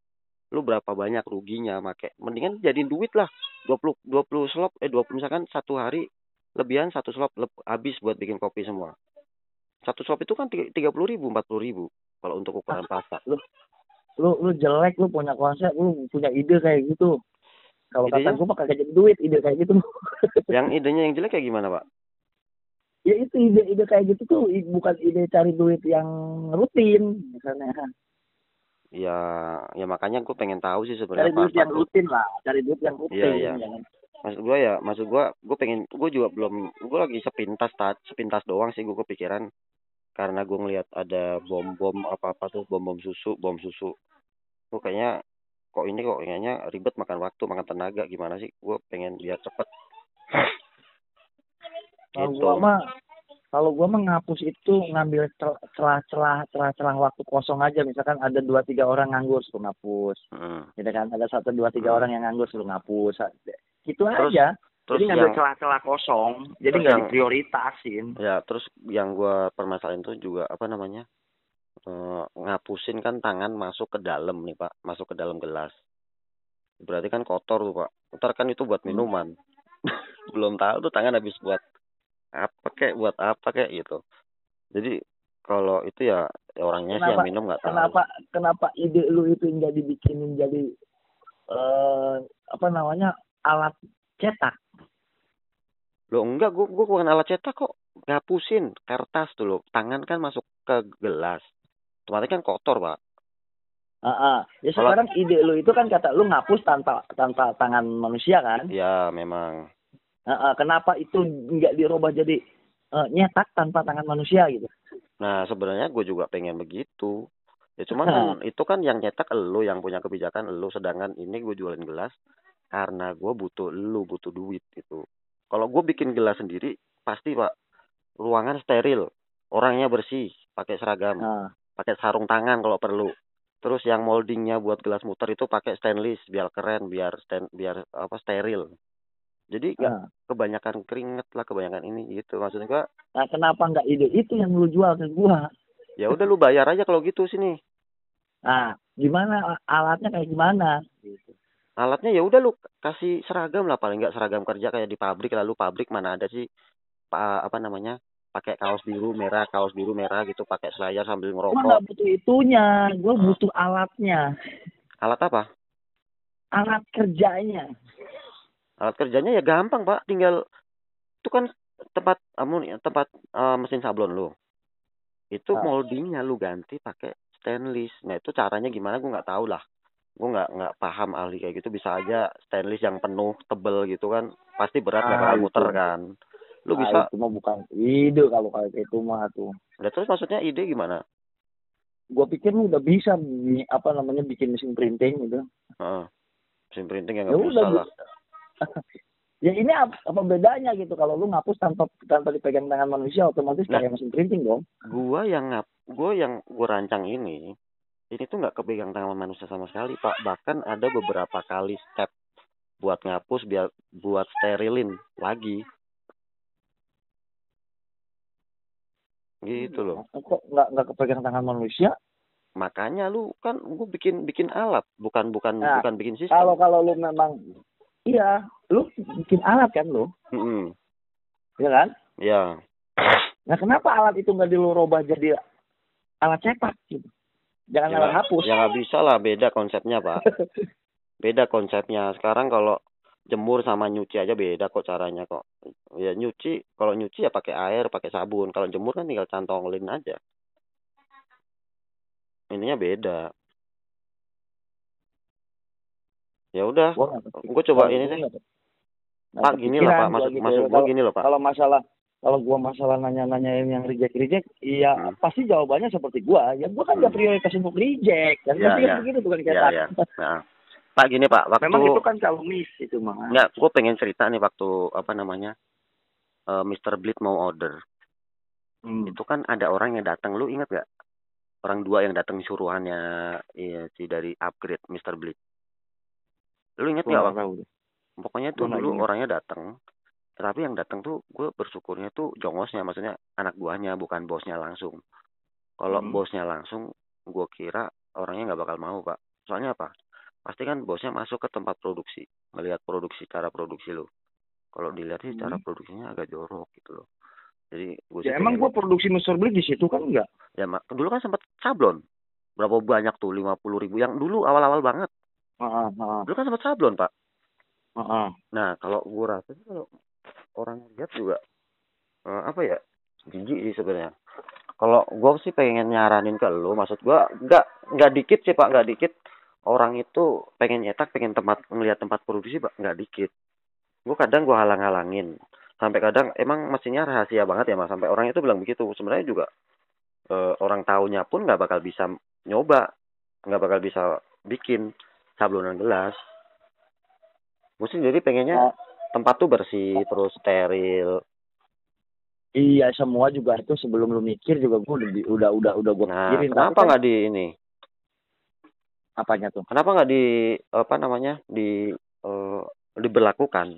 lu berapa banyak ruginya make? Mendingan jadiin duit lah. 20 20 slop eh 20 misalkan satu hari lebihan satu slop leb- habis buat bikin kopi semua. Satu slop itu kan tiga puluh ribu empat puluh ribu kalau untuk ukuran pasta lu lu jelek lu punya konsep lu punya ide kayak gitu. Kalau kata gua mah kagak jadi duit ide kayak gitu. <laughs> Yang idenya yang jelek kayak gimana pak? Ya itu ide-ide kayak gitu tuh bukan ide cari duit yang rutin misalnya. Ya ya makanya gue pengen tahu sih cari sebenarnya duit Farfat yang rutin lah cari duit yang rutin Iya, iya. jangan maksud gue ya maksud gue gue pengen gue juga belum gue lagi sepintas tat sepintas doang sih gue kepikiran karena gue ngelihat ada bom bom apa apa tuh bom bom susu bom susu. Gue kayaknya kok ini kok kayaknya ribet makan waktu makan tenaga gimana sih? Gue pengen biar cepet. <clears throat> Kalau gitu. gua mah kalau gua mah ngapus itu ngambil cel- celah-celah celah-celah waktu kosong aja. Misalkan ada dua tiga orang nganggur suruh ngapus. Hmm. gitu kan? Ada satu dua tiga Hmm. orang yang nganggur suruh ngapus. Gitu Terus- aja terus jadi ngambil yang celah-celah kosong jadi nggak yang- diprioritasin. Ya terus yang gue permasalahin tuh juga apa namanya eh, ngapusin kan tangan masuk ke dalam nih pak. Masuk ke dalam gelas. Berarti kan kotor tuh pak. Ntar kan itu buat Hmm. minuman. <laughs> Belum tahu tuh tangan habis buat apa kek buat apa kek gitu. Jadi kalau itu ya ya orangnya sih yang Kenapa- minum nggak tahu. kenapa kenapa ide lu itu nggak dibikinin jadi eh apa namanya alat cetak Lo enggak, gue gue bukan alat cetak kok. Ngapusin kertas dulu. Tangan kan masuk ke gelas. Otomatis kan kotor, Pak. Ah, ah. ya sekarang ide lu itu kan kata lu ngapus tanpa tanpa tangan manusia kan Ya, memang. Ah, ah. kenapa itu nggak dirubah jadi eh, nyetak tanpa tangan manusia gitu Nah, sebenarnya gue juga pengen begitu. Ya cuman kan itu kan yang nyetak elu yang punya kebijakan elu sedangkan ini gue jualin gelas karena gue butuh elu butuh duit gitu. Kalau gue bikin gelas sendiri pasti Pak ruangan steril, orangnya bersih, pakai seragam, nah, pakai sarung tangan kalau perlu. Terus yang moldingnya buat gelas muter itu pakai stainless biar keren, biar sten, biar apa steril. Jadi nggak nah. kebanyakan keringet lah, kebanyakan ini gitu. Maksudnya gua, Nah, kenapa nggak ide itu yang lu jual ke gua ya udah lu bayar aja kalau gitu sini. nah gimana alatnya kayak gimana alatnya ya udah lu kasih seragam lah paling nggak seragam kerja kayak di pabrik lalu pabrik mana ada sih pa, apa namanya pakai kaos biru merah kaos biru merah gitu pakai selayar sambil gua ngerokok. nggak butuh itunya gua butuh alatnya. Alat apa? Alat kerjanya. Alat kerjanya ya gampang pak. Tinggal itu kan tempat amun tempat eh, mesin sablon lu. Itu moldingnya lu ganti pakai stainless. Nah itu caranya gimana gue nggak tahu lah gue nggak nggak paham ahli kayak gitu bisa aja stainless yang penuh tebel gitu kan pasti berat nggak Ah, muter kan lu Nah, bisa itu mah bukan ide kalau kayak itu mah tuh Nah, terus maksudnya ide gimana? gua pikir lu udah bisa bi- apa namanya bikin mesin printing gitu Heeh. Mesin printing yang ya nggak udah bisa lah. <laughs> ya ini apa, apa bedanya gitu kalau lu ngapus tanpa tanpa dipegang tangan manusia otomatis Nah. kayak mesin printing dong Gua yang ngap, gua yang gua rancang ini, ini tuh nggak kepegang tangan manusia sama sekali, Pak. Bahkan ada beberapa kali step buat ngapus biar buat sterilin lagi. Gitu loh. kok nggak nggak kepegang tangan manusia Makanya lu kan gua bikin bikin alat, bukan bukan Nah, bukan bikin sistem. kalau kalau lu memang iya lu bikin alat kan lu Mm-mm. ya kan Ya. nah kenapa alat itu nggak lu robah jadi alat cetak gitu jangan Ya, hapus. Ya nggak bisa lah, beda konsepnya, Pak. <laughs> beda konsepnya. Sekarang kalau jemur sama nyuci aja beda kok caranya kok. Ya nyuci kalau nyuci ya pakai air pakai sabun. Kalau jemur kan tinggal cantongin aja. Ininya beda. Ya udah gue coba ini deh. pak gini lah pak. Maksud gitu. maksud gue gini loh pak. Kalau masalah kalau gua masalah nanya-nanyain yang reject reject iya Hmm. pasti jawabannya seperti gua ya gua kan Hmm. nggak prioritas untuk reject kan Ya, pasti ya. begitu tuh kan ya ya nah. pak gini pak waktu memang itu kan kalau miss itu mah nggak gue pengen cerita nih waktu apa namanya eh, Mr. Bleed mau order Hmm. itu kan ada orang yang datang lu ingat gak orang dua yang datang suruhannya iya si dari upgrade Mr. Bleed lu ingat Gua gak pokoknya tuh Gua dulu orangnya datang tapi yang datang tuh gue bersyukurnya tuh jongosnya maksudnya anak buahnya bukan bosnya langsung. Kalau Hmm. bosnya langsung gue kira orangnya nggak bakal mau pak soalnya apa? Pasti kan bosnya masuk ke tempat produksi melihat produksi cara produksi lo kalau dilihat sih cara Hmm. produksinya agak jorok gitu loh. Jadi gue ya emang gua produksi Mr. Bleed di situ kan enggak ya mak dulu kan sempat sablon. Berapa banyak tuh? lima puluh ribu. Yang dulu awal-awal banget. Heeh, heeh, dulu kan sempat sablon pak. Heeh. nah kalau gue rasa kalau orang lihat juga eh, apa ya jijik sih sebenarnya. Kalau gue sih pengen nyaranin ke lu maksud gue nggak nggak dikit sih pak nggak dikit. Orang itu pengen nyetak pengen tempat melihat tempat produksi pak nggak dikit. Gue kadang gue halang-halangin. Sampai kadang emang mesinnya rahasia banget ya mas. Sampai orang itu bilang begitu. Sebenarnya juga eh, orang taunya pun nggak bakal bisa nyoba nggak bakal bisa bikin sablonan gelas. Gue sendiri pengennya Oh. Tempat tuh bersih terus steril Iya semua juga itu sebelum lu mikir juga gua udah udah udah udah gua nah pikirin kenapa kan nggak di ini apanya tuh kenapa nggak di apa namanya di eh, diberlakukan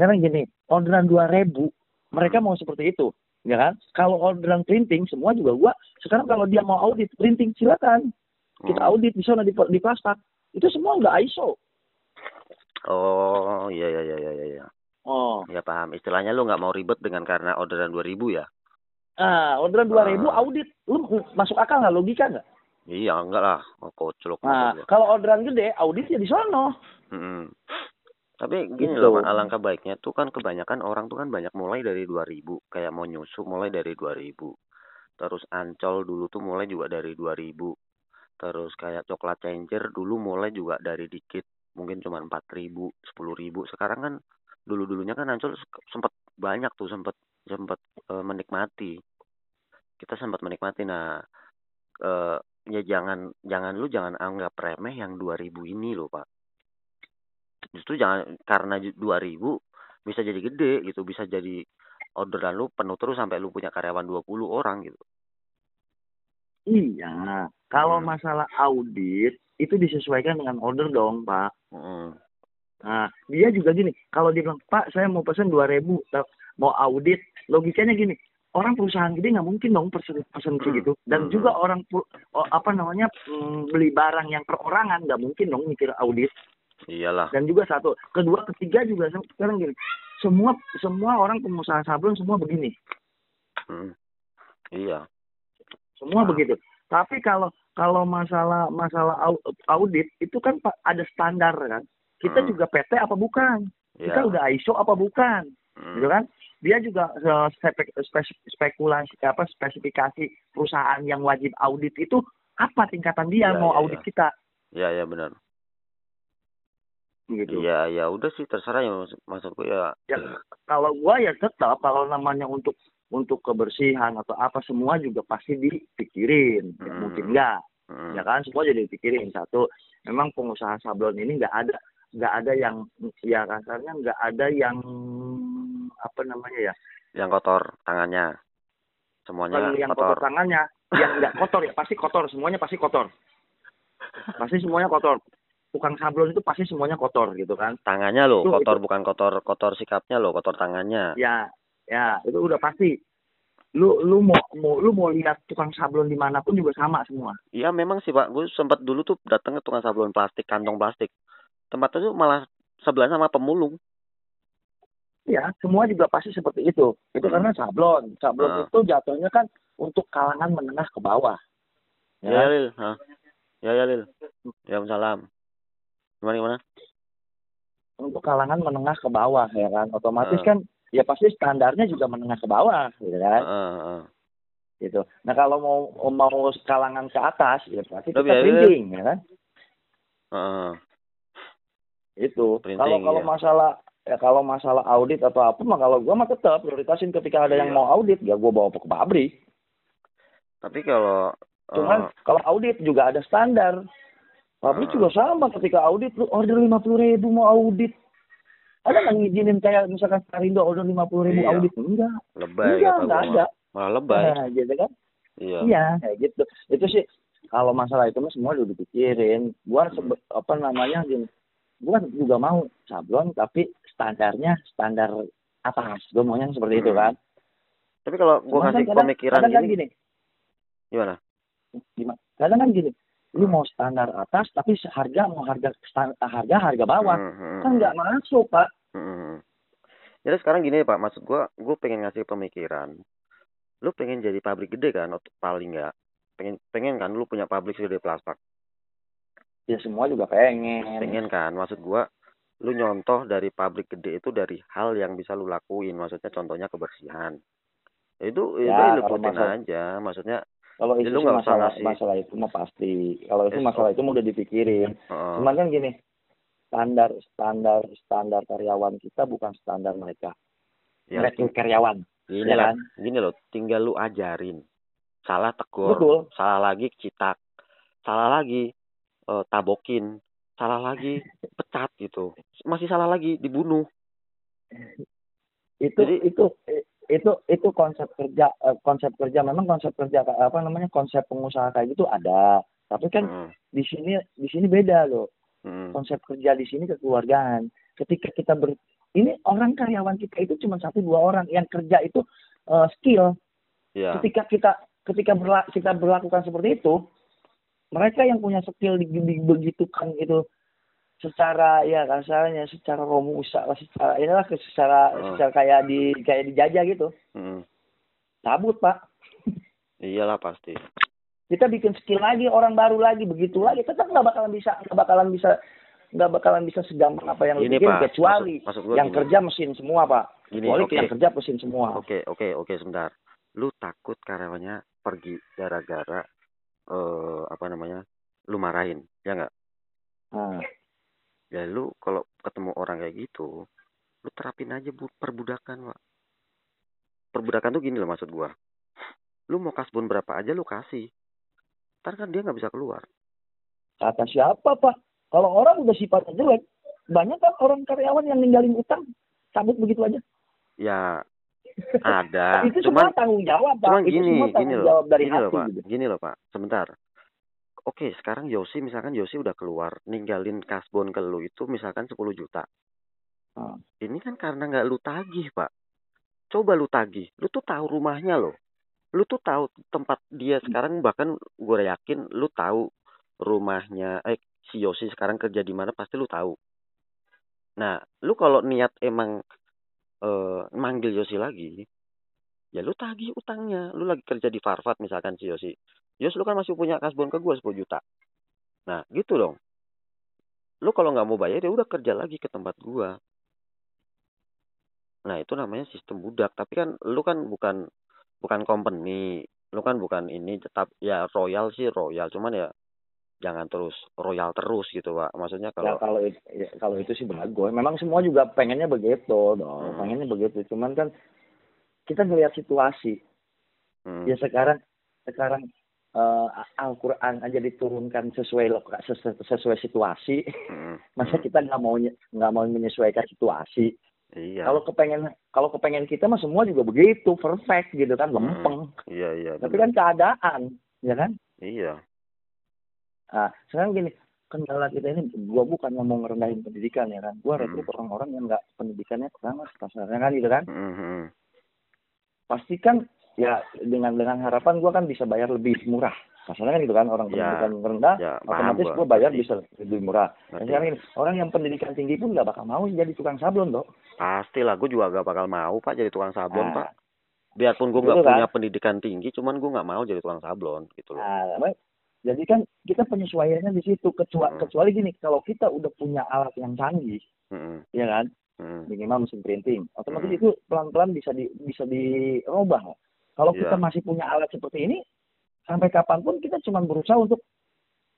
Sekarang gini, orderan dua ribu, mereka mau seperti itu, ya kan? Kalau orderan printing, semua juga gua. Sekarang kalau dia mau audit printing, silakan kita Hmm. audit di sana di, di plastik. Itu semua nggak ISO. Oh iya iya iya iya iya, Oh, ya paham istilahnya lu nggak mau ribet dengan karena orderan 2000 ya nah orderan dua ribu Ah. audit, lu masuk akal nggak logika nggak? iya enggak lah oh, koclok Nah, kalau orderan gede, audit ya di sono. Mm-mm. Tapi gini Gitu. loh, alangkah baiknya tuh kan kebanyakan orang tuh kan banyak mulai dari 2000, kayak mau nyusu mulai dari 2000. Terus Ancol dulu tuh mulai juga dari 2000. Terus kayak coklat changer dulu mulai juga dari dikit, mungkin cuma 4000, 10000. Sekarang kan dulu-dulunya kan Ancol sempat banyak tuh, sempat sempat eh, menikmati. Kita sempat menikmati. Nah, eh, ya jangan jangan lu jangan anggap remeh yang 2000 ini loh, Pak. Justru jangan karena ju- 2000 bisa jadi gede gitu, bisa jadi orderan lu penuh terus sampai lu punya karyawan 20 orang gitu. Iya, kalau Hmm. masalah audit itu disesuaikan dengan order dong, Pak. Heeh. Nah, dia juga gini, kalau dia bilang, Pak, saya mau pesan 2000, ta- mau audit, logikanya gini, orang perusahaan gede nggak mungkin dong pesen, pesen Hmm. segitu. Dan Hmm. juga orang, apa namanya, mm, beli barang yang perorangan, nggak mungkin dong mikir audit. Iyalah. Dan juga satu, kedua, ketiga juga sekarang gini, semua semua orang pengusaha sablon semua begini, Hmm. Iya. semua Ah. begitu. Tapi kalau kalau masalah masalah au- audit itu kan ada standar kan. Kita Hmm. juga PT apa bukan? Iya. Kita udah ISO apa bukan? Hmm. gitu kan dia juga eh, spek- spekulasi apa spesifikasi perusahaan yang wajib audit itu apa tingkatan dia Iya, mau iya, audit iya. kita Iya, iya benar. gitu Iya, ya udah sih terserah ya maksudku ya. ya kalau gua ya tetap kalau namanya untuk untuk kebersihan atau apa semua juga pasti dipikirin ya, Hmm. mungkin enggak Hmm. ya kan semua jadi dipikirin satu memang pengusaha sablon ini nggak ada nggak ada yang ya kasarnya nggak ada yang apa namanya ya Yang kotor tangannya. Semuanya yang kotor. kotor. tangannya yang nggak kotor ya pasti kotor semuanya pasti kotor pasti semuanya kotor tukang sablon itu pasti semuanya kotor gitu kan Tangannya loh, Itu- kotor bukan kotor kotor sikapnya loh, kotor tangannya. ya ya itu udah pasti lu lu mau mau lu mau lihat tukang sablon di mana pun juga sama semua Iya memang sih Pak, gue sempat dulu tuh datang ke tukang sablon plastik, kantong plastik. Tempatnya tuh malah sebelah sama pemulung. ya semua juga pasti seperti itu itu Hmm. karena sablon sablon Ah. itu jatuhnya kan untuk kalangan menengah ke bawah Ya, ya Lil, ya ya Lil. Ya salam. Gimana gimana? untuk kalangan menengah ke bawah ya kan otomatis Ah. kan ya pasti standarnya juga menengah ke bawah gitu kan Heeh, heeh. gitu. Nah kalau mau mau kalangan ke atas ya Udah, kita biarin. printing ya kan? Heeh. Itu. Kalau kalau iya. masalah ya kalau masalah audit atau apa mah kalau gua mah tetap prioritasin ketika ada yang Iya. mau audit ya gua bawa ke pabrik. Tapi kalau Cuman eh, kalau audit juga ada standar. Pabrik Ah. juga sama ketika audit lu order lima puluh ribu mau audit. Ada nggak ngizinin kayak misalkan Karindo order lima puluh ribu Iya. audit? Enggak. lebay Enggak, enggak ada. Malah lebay. Nah, gitu kan? Iya. Iya, kayak gitu. Itu sih kalau masalah itu mah semua udah dipikirin. Gua sebe- apa namanya gini. Gua juga mau sablon tapi standarnya standar atas. Gua maunya seperti itu Hmm. kan. Tapi kalau gua Cuman kasih kan kadang- pemikiran kadang kan gini, gini. gimana? Gimana? Kadang kan gini. Lu mau standar atas tapi harga mau harga harga harga bawah. Hmm, hmm, Kan hmm. nggak masuk, Pak. Hmm. Jadi sekarang gini Pak, maksud gua, gua pengen ngasih pemikiran. Lu pengen jadi pabrik gede kan, atau paling nggak? Pengen, pengen kan lu punya pabrik segede plaspak? Ya semua juga pengen. Pengen kan, maksud gua, lu nyontoh dari pabrik gede itu dari hal yang bisa lu lakuin, maksudnya contohnya kebersihan. Itu Ya, itu lu masalah- aja, maksudnya, Kalau Ya, itu sih usah masalah ngasih. masalah itu mah pasti. Kalau itu masalah itu udah dipikirin. uh, Cuman kan gini, standar standar standar karyawan kita bukan standar mereka. ya, Merekrut karyawan, gini ya lah, kan? gini loh, tinggal lu ajarin. Salah tegur, Betul. salah lagi citak, salah lagi eh, tabokin, salah lagi <laughs> pecat gitu, masih salah lagi dibunuh. Itu Jadi- itu itu itu konsep kerja eh, konsep kerja memang konsep kerja apa namanya konsep pengusaha kayak gitu ada. Tapi kan Mm, di sini di sini beda loh. mm, Konsep kerja di sini kekeluargaan. Ketika kita ber ini orang karyawan kita itu cuma satu dua orang yang kerja itu eh, skill. ya, ketika kita ketika berla, kita berlakukan seperti itu mereka yang punya skill di- di- begitukan itu secara ya kasarnya secara romusa secara inilah ke- secara Oh. secara kayak di kayak dijajah gitu mm, cabut pak iyalah pasti. kita bikin skill lagi orang baru lagi begitu lagi tetap nggak bakalan bisa nggak bakalan bisa nggak bakalan bisa segampang apa yang lu Gini, pikir Pak. kecuali maksud gua yang gini. kerja mesin semua pak Gini, kecuali oke. yang kerja mesin semua Oke, oke, oke, sebentar. Lu takut karyawannya pergi gara-gara eh apa namanya? Lu marahin, ya nggak? nah, Ya lu kalau ketemu orang kayak gitu, lu terapin aja bu perbudakan, Pak. Perbudakan tuh gini loh maksud gua. Lu mau kasbon berapa aja lu kasih. Ntar kan dia nggak bisa keluar. kata siapa pak kalau orang udah sifatnya jelek banyak kan orang karyawan yang ninggalin utang cabut begitu aja Ya <laughs> ada. itu cuman semua tanggung jawab pak cuman itu gini, semua gini tanggung loh. jawab dari Gini loh, Pak. gitu. Gini loh, Pak. Sebentar. Oke, sekarang Yosi misalkan Yosi udah keluar, ninggalin kasbon ke lu itu misalkan 10 juta. Ah. Ini kan karena nggak lu tagih, Pak. Coba lu tagih. Lu tuh tahu rumahnya loh. Lu tuh tahu tempat dia sekarang bahkan gue yakin lu tahu rumahnya eh si Yosi sekarang kerja di mana pasti lu tahu. Nah, lu kalau niat emang eh manggil Yosi lagi, ya lu tagih utangnya. Lu lagi kerja di Farfat misalkan si Yosi. Yos lu kan masih punya kasbon ke gue 10 juta. Nah, gitu dong. Lu kalau nggak mau bayar ya udah kerja lagi ke tempat gua. Nah, itu namanya sistem budak. Tapi kan lu kan bukan bukan company. Lu kan bukan ini tetap ya royal sih royal, cuman ya jangan terus royal terus gitu, Pak. Maksudnya Ya, kalau kalau itu, ya, kalau itu sih bagus. Memang semua juga pengennya begitu dong. Hmm. Pengennya begitu. Cuman kan kita ngelihat situasi. hmm, Ya sekarang sekarang eh, Al-Quran aja diturunkan sesuai loka- sesuai, sesuai situasi. hmm, <laughs> Masa hmm, kita nggak mau nggak mau menyesuaikan situasi. iya. Kalau kepengen kalau kepengen kita mah semua juga begitu perfect gitu kan lempeng. Iya, iya. Tapi kan keadaan, ya kan? Iya. Nah, sekarang gini, kendala kita ini, gua bukan mau ngerendahin pendidikan ya kan. Gua rekrut Hmm. orang-orang yang nggak pendidikannya kurang kasarnya kan gitu kan. Hmm, hmm, Pasti kan ya dengan dengan harapan gua kan bisa bayar lebih murah. Kasarnya kan gitu kan orang Ya. pendidikan rendah Ya, otomatis gua. gua bayar bisa lebih murah. Ngerti. sekarang ini orang yang pendidikan tinggi pun nggak bakal mau jadi tukang sablon dong. Pastilah, gue juga gak bakal mau pak jadi tukang sablon Nah, pak. Biarpun gue nggak kan? punya pendidikan tinggi, cuman gue nggak mau jadi tukang sablon gitu loh. Nah, jadi kan kita penyesuaiannya di situ kecuali Hmm. kecuali gini kalau kita udah punya alat yang canggih, Mm-mm, ya kan, mm. minimal mesin printing, otomatis Hmm. itu pelan-pelan bisa di bisa dirubah. Kalau kita Iya. masih punya alat seperti ini, sampai kapan pun kita cuma berusaha untuk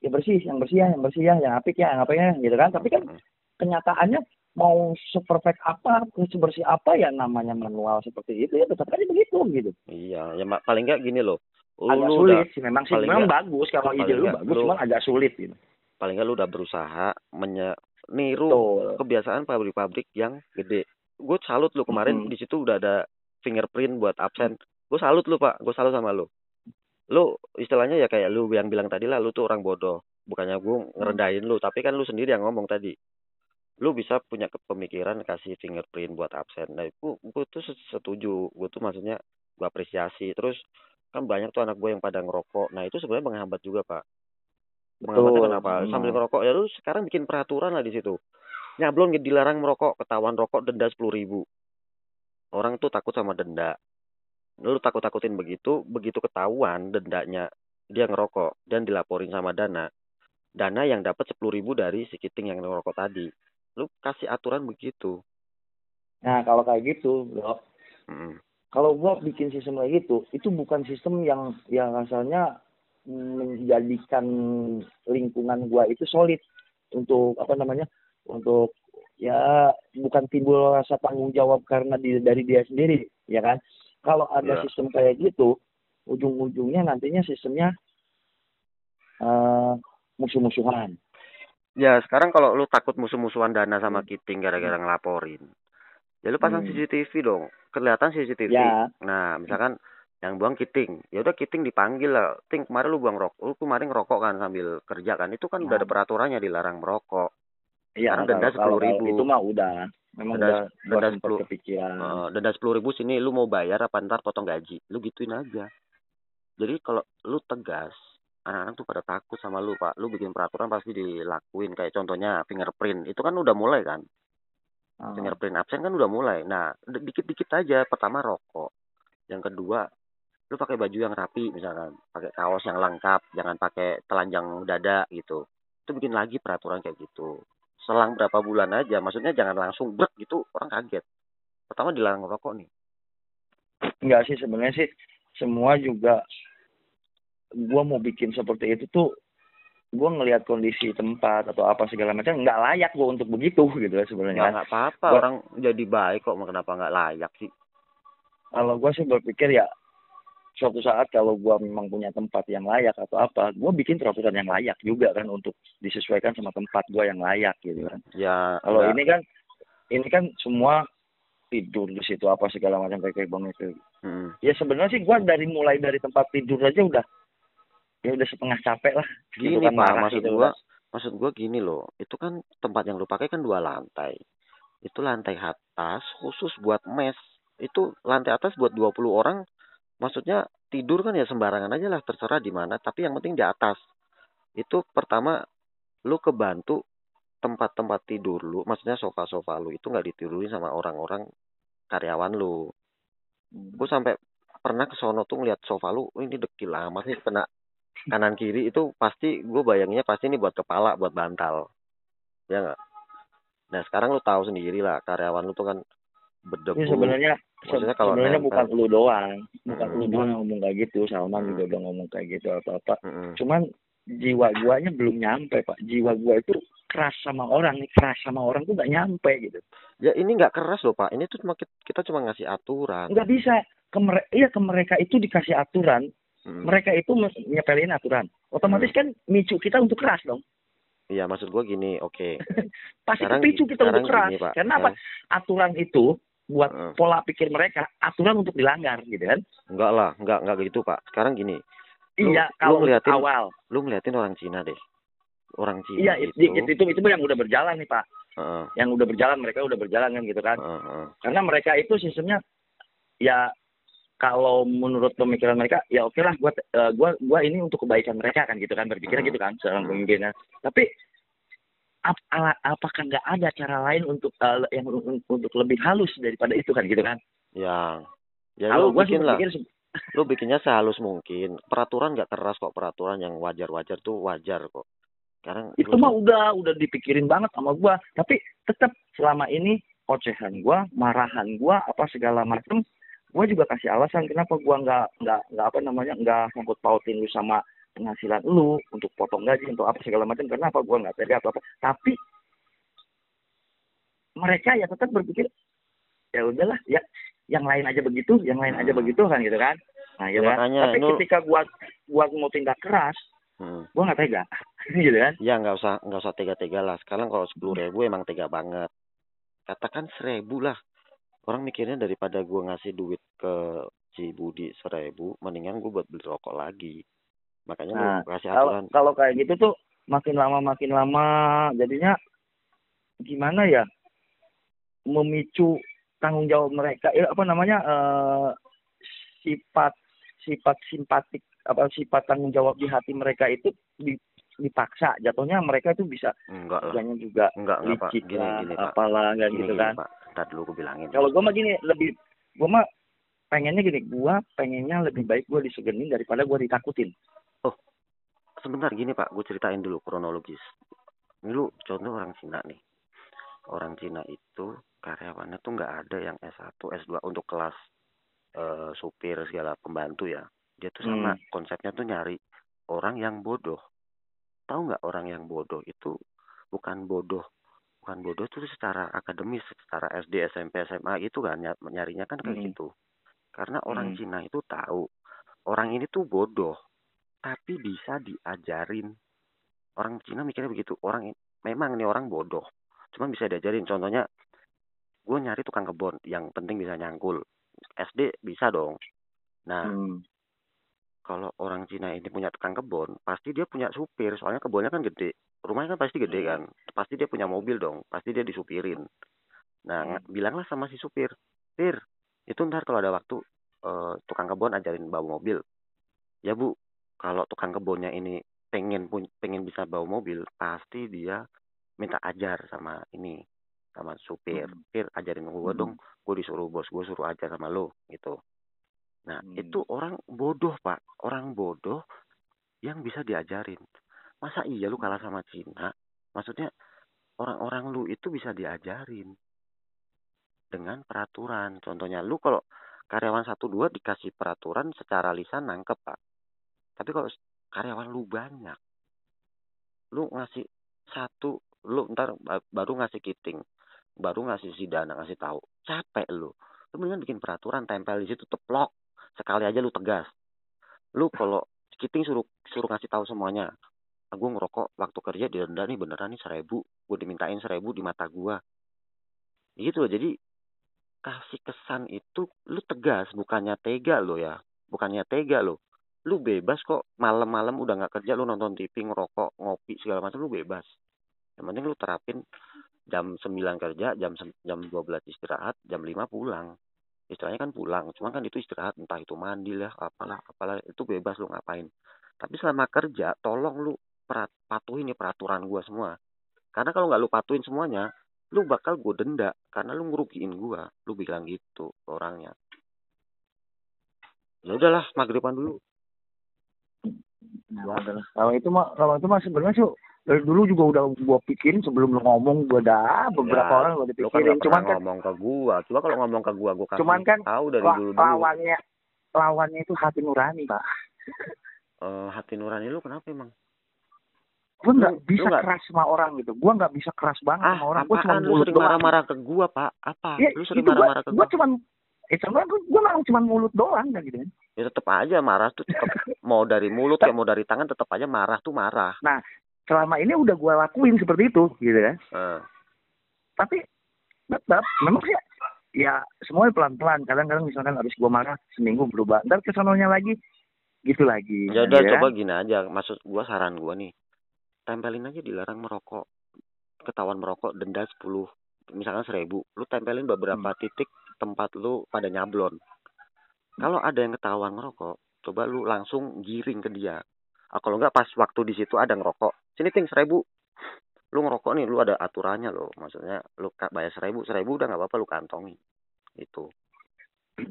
ya bersih, yang bersih ya, yang bersih ya, yang apik ya, yang apa ya, gitu kan. Tapi kan Mm. kenyataannya mau seperfect apa, sebersih apa ya namanya manual seperti itu ya tetap aja begitu gitu. Iya, ya paling nggak gini loh. Lu, Agak lu sulit udah, sih memang sih, memang nggak- bagus kalau ide lu bagus, lu- cuman agak sulit gitu. paling nggak lu udah berusaha menye niru Betul. kebiasaan pabrik-pabrik yang gede. Gue salut lu kemarin Mm-mm. di situ udah ada fingerprint buat absen. Gue salut lu pak, gue salut sama lu. Lu istilahnya ya kayak lu yang bilang tadi lah, lu tuh orang bodoh. Bukannya gue ngerendahin lu, tapi kan lu sendiri yang ngomong tadi. Lu bisa punya kepemikiran kasih fingerprint buat absen. Nah, gue, gue tuh se- setuju. Gue tuh maksudnya gue apresiasi. Terus kan banyak tuh anak gue yang pada ngerokok. Nah itu sebenarnya menghambat juga pak. Betul. kenapa? Hmm. Sambil ngerokok ya lu sekarang bikin peraturan lah di situ. Nyablon dilarang merokok, ketahuan rokok denda sepuluh ribu. Orang tuh takut sama denda. Lu takut-takutin begitu, begitu ketahuan dendanya dia ngerokok dan dilaporin sama Dana. Dana yang dapat sepuluh ribu dari si Kiting yang ngerokok tadi. Lu kasih aturan begitu. Nah kalau kayak gitu, bro, Mm. kalau gua bikin sistem kayak gitu, itu bukan sistem yang yang asalnya menjadikan lingkungan gua itu solid untuk apa namanya untuk ya bukan timbul rasa tanggung jawab karena di, dari dia sendiri ya kan kalau ada Iya. sistem kayak gitu ujung-ujungnya nantinya sistemnya eh musuh-musuhan Ya sekarang kalau lu takut musuh-musuhan Dana sama Kiting gara-gara ngelaporin. Ya lu pasang Hmm. CCTV dong. Kelihatan CCTV. ya Nah, misalkan yang buang kiting, ya udah kiting dipanggil lah. Ting kemarin lu buang rokok, lu kemarin ngerokok kan sambil kerja kan. Itu kan udah ada Nah. peraturannya dilarang merokok. Iya, Sekarang denda 10.000. kalau Itu mah udah. Memang Denda- udah denda 10. kepikiran. Denda sepuluh ribu sini lu mau bayar apa ntar potong gaji. Lu gituin aja. Jadi kalau lu tegas, anak-anak tuh pada takut sama lu pak. Lu bikin peraturan pasti dilakuin. Kayak contohnya fingerprint, itu kan udah mulai kan. Ah. fingerprint absen kan udah mulai. Nah, dikit-dikit aja. Pertama rokok. Yang kedua, lu pakai baju yang rapi misalkan, pakai kaos yang lengkap, jangan pakai telanjang dada gitu. Itu bikin lagi peraturan kayak gitu. selang berapa bulan aja maksudnya jangan langsung brek gitu orang kaget pertama dilarang rokok nih Enggak sih sebenarnya sih semua juga gua mau bikin seperti itu tuh gua ngelihat kondisi tempat atau apa segala macam nggak layak gua untuk begitu gitu lah sebenarnya. nggak apa-apa Gua- orang jadi baik kok kenapa nggak layak sih Kalau gua sih berpikir ya suatu saat kalau gua memang punya tempat yang layak atau apa, gua bikin peraturan yang layak juga kan untuk disesuaikan sama tempat gua yang layak gitu kan. ya Kalau nggak- ini kan ini kan semua tidur di situ apa segala macam kayak kayak bang itu. Mm. Ya sebenarnya sih gua dari mulai dari tempat tidur aja udah ya udah setengah capek lah. gini Gitu kan, pak maksud gitu gua kan. maksud gua gini loh itu kan tempat yang lu pakai kan dua lantai itu lantai atas khusus buat mes itu lantai atas buat 20 orang maksudnya tidur kan ya sembarangan aja lah terserah di mana tapi yang penting di atas. Itu pertama lu kebantu tempat-tempat tidur lu maksudnya sofa-sofa lu itu nggak ditidurin sama orang-orang karyawan lu. Gue sampai pernah ke sono tuh ngeliat sofa lu "Oh, ini dekil amat nih kena kanan kiri. Itu pasti gue bayangnya pasti ini buat kepala buat bantal. Ya nggak? Nah sekarang lu tahu sendiri lah karyawan lu tuh kan berdebu Ini sebenarnya Maksudnya kalau sebenarnya nempel. bukan lu doang, bukan Hmm. lu doang yang ngomong kayak gitu, Salman Hmm. juga udah ngomong kayak gitu atau apa. Mm-mm. Cuman jiwa guanya belum nyampe pak, jiwa gua itu keras sama orang nih, keras sama orang tuh gak nyampe gitu. ya ini nggak keras loh pak ini tuh cuma kita, cuma ngasih aturan Nggak bisa ke mereka, iya ke mereka itu dikasih aturan, Mm. mereka itu nyepelin aturan. Otomatis kan micu kita untuk keras dong. iya maksud gue gini oke <laughs> Pasti Sekarang- kepicu kita sekarang untuk keras. gini, Pak. Karena apa? Aturan itu buat Heeh. pola pikir mereka, aturan untuk dilanggar gitu kan. enggak lah enggak enggak gitu pak sekarang gini Lu- iya, lu kalau ngeliatin- awal. lu ngeliatin orang Cina deh orang Cina Iya, itu itu, itu, itu, itu yang udah berjalan nih Pak. Heeh, Yang udah berjalan, mereka udah berjalan kan gitu kan. heeh, heeh. Karena mereka itu sistemnya, ya kalau menurut pemikiran mereka, ya oke lah, gua, eh, gua, gua ini untuk kebaikan mereka kan gitu kan, berpikirnya Hmm. gitu kan, seorang pemimpinnya. Tapi ap- ala- apakah nggak ada cara lain untuk eh, yang un- untuk lebih halus daripada itu kan gitu kan? yang ya Kalau lu bikin lah. berpikir se- lu bikinnya sehalus mungkin. Peraturan nggak keras kok peraturan yang wajar-wajar tuh wajar kok. Sekarang itu lu- mah udah udah dipikirin banget sama gua. Tapi tetap selama ini ocehan gua marahan gua apa segala macem gua juga kasih alasan kenapa gua nggak nggak nggak apa namanya nggak sangkut pautin lu sama penghasilan lu untuk potong gaji untuk apa segala macam. Karena apa? Gua nggak tega atau apa. Tapi mereka ya tetap berpikir ya udahlah ya yang lain aja begitu yang lain aja Hmm. begitu kan gitu kan. Nah Ya, gitu kan. tapi lu- ketika gua gua mau tindak keras Hmm. gua nggak tega. <laughs> Gitu kan. Ya nggak usah nggak usah tega-tega lah. Sekarang kalau sepuluh ribu emang tega banget. Katakan seribu lah. Orang mikirnya daripada gua ngasih duit ke si Budi seribu mendingan gua buat beli rokok lagi makanya Nah, kasih kalau aturan kalau kayak gitu tuh makin lama makin lama jadinya gimana ya? Memicu tanggung jawab mereka ya apa namanya eh, sifat sifat simpatik apa sifat tanggung jawab di hati mereka itu di- dipaksa. Jatuhnya mereka itu bisa enggak lah. juga enggak enggak pak. gini lah gini pak. apalah nggak gini, gitu gini, kan. Pak. Ntar dulu gue bilangin. Kalau gua mah gini lebih gua mah pengennya gini gua pengennya lebih baik gua disegenin daripada gua ditakutin sebentar gini pak. Gue ceritain dulu kronologis. Ini lu contoh orang Cina nih. Orang Cina itu karyawannya tuh nggak ada yang S1 S2 untuk kelas eh, supir segala pembantu ya. Dia tuh sama Hmm. konsepnya tuh nyari orang yang bodoh. Tahu nggak orang yang bodoh itu bukan bodoh bukan bodoh tuh secara akademis secara SD SMP SMA gitu kan ny- nyarinya kan kayak Hmm. gitu. Karena orang Hmm. Cina itu tahu orang ini tuh bodoh tapi bisa diajarin. Orang Cina mikirnya begitu. Orang memang ini orang bodoh. Cuma bisa diajarin. Contohnya gue nyari tukang kebun yang penting bisa nyangkul SD bisa dong. Nah Hmm. kalau orang Cina ini punya tukang kebun pasti dia punya supir. Soalnya kebunnya kan gede. Rumahnya kan pasti gede kan. Pasti dia punya mobil dong. Pasti dia disupirin. Nah Hmm. ng- bilanglah sama si supir Pir itu ntar kalau ada waktu eh, tukang kebun ajarin bawa mobil. Ya bu kalau tukang kebunnya ini pengen pun pengen bisa bawa mobil pasti dia minta ajar sama ini sama supir Hmm. Pir ajarin gue Hmm. dong gue disuruh bos gue suruh ajar sama lo gitu nah Hmm. itu orang bodoh pak orang bodoh yang bisa diajarin masa iya lu kalah sama Cina maksudnya orang-orang lu itu bisa diajarin dengan peraturan. Contohnya lu kalau karyawan satu dua dikasih peraturan secara lisan nangkep pak. Tapi kalau karyawan lu banyak, lu ngasih satu, lu ntar baru ngasih kiting, baru ngasih si dana ngasih tahu, capek lu. Lu mendingan bikin peraturan tempel di situ teplok, sekali aja lu tegas. Lu kalau kiting suruh suruh ngasih tahu semuanya, gue ngerokok waktu kerja denda nih beneran nih seribu, gue dimintain seribu di mata gue. Gitu loh, jadi kasih kesan itu lu tegas bukannya tega lo ya bukannya tega lo lu bebas kok. Malam-malam udah nggak kerja lu nonton TV ngerokok ngopi segala macam lu bebas. Yang penting lu terapin jam 9 kerja jam jam 12 istirahat jam 5 pulang. Istilahnya kan pulang cuma kan itu istirahat entah itu mandi lah apalah apalah itu bebas lu ngapain. Tapi selama kerja tolong lu patuhin nih peraturan gua semua. Karena kalau nggak lu patuhin semuanya lu bakal gue denda karena lu ngerugiin gue lu bilang gitu orangnya. Ya udahlah maghriban dulu. ya kalau itu mah kalau itu mah sebenarnya sih dari dulu juga udah gue pikirin sebelum lu ngomong gue dah beberapa ya, orang gue dipikirin kan cuman kan ngomong ke gue coba kalau ngomong ke gue gue kasih cuman kan tahu dari dulu dulu. lawannya lawannya itu hati nurani pak. Uh, hati nurani lu kenapa emang? Gue nggak bisa gak... keras sama orang gitu. Gue nggak bisa keras banget ah, sama orang. Gue cuma lu sering marah-marah ke gue pak? Apa? Ya, lu sering marah-marah ke gue cuma eh sama gue gue memang cuma mulut doang kan gitu kan ya tetap aja marah tuh tetap <laughs> mau dari mulut ya mau dari tangan tetap aja marah tuh marah nah selama ini udah gue lakuin seperti itu gitu kan uh. tapi tetap memang sih ya semuanya pelan-pelan kadang-kadang misalkan habis gue marah seminggu berubah ntar kesononya lagi gitu lagi ya udah ya. coba gini aja maksud gue saran gue nih tempelin aja dilarang merokok ketahuan merokok denda 10 misalkan seribu lu tempelin beberapa hmm. titik tempat lu pada nyablon. Kalau ada yang ketahuan ngerokok coba lu langsung giring ke dia. Ah, kalau enggak pas waktu di situ ada ngerokok sini ting seribu. Lu ngerokok nih lu ada aturannya lo maksudnya lu bayar seribu seribu udah nggak apa-apa lu kantongi. Itu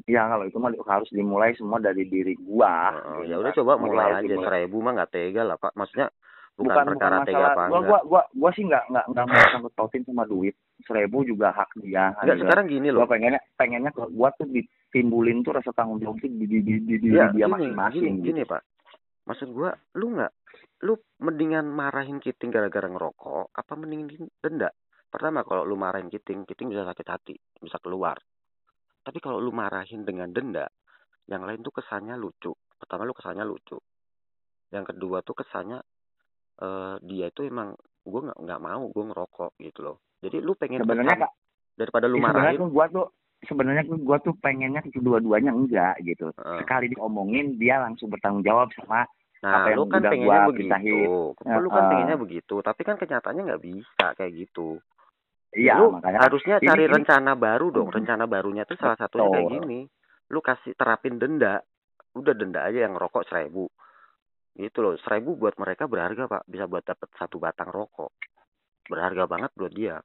ya kalau itu mah harus dimulai semua dari diri gua. Uh, ya udah coba mulai, mulai aja seribu mah nggak tega lah pak. Maksudnya bukan, bukan perkara bukan masalah, apa gua, gua, gua, gua sih nggak nggak nggak mau sangkut pautin sama duit seribu juga hak dia. Enggak, sekarang gini loh. gua pengennya pengennya gua tuh ditimbulin tuh rasa tanggung jawab di di di di, di ya, dia masing-masing gini, gini pak. Maksud gua lu nggak lu mendingan marahin kiting gara-gara ngerokok apa mendingin denda? Pertama kalau lu marahin kiting kiting bisa sakit hati bisa keluar. Tapi kalau lu marahin dengan denda yang lain tuh kesannya lucu. Pertama lu kesannya lucu. Yang kedua tuh kesannya uh, dia itu emang gue nggak nggak mau gue ngerokok gitu loh jadi lu pengen sebenarnya daripada lu marahin sebenarnya gue tuh sebenarnya gue tuh pengennya kedua-duanya enggak gitu. Uh. sekali diomongin dia langsung bertanggung jawab sama nah apa lu kan pengennya begitu. uh, lu kan uh, pengennya begitu tapi kan kenyataannya nggak bisa kayak gitu. Iya, lu makanya harusnya ini, cari ini, rencana baru dong. Rencana barunya tuh salah satunya kayak gini. Lu kasih terapin denda. Udah denda aja yang rokok seribu. Gitu loh. Seribu buat mereka berharga pak. Bisa buat dapat satu batang rokok. Berharga banget buat dia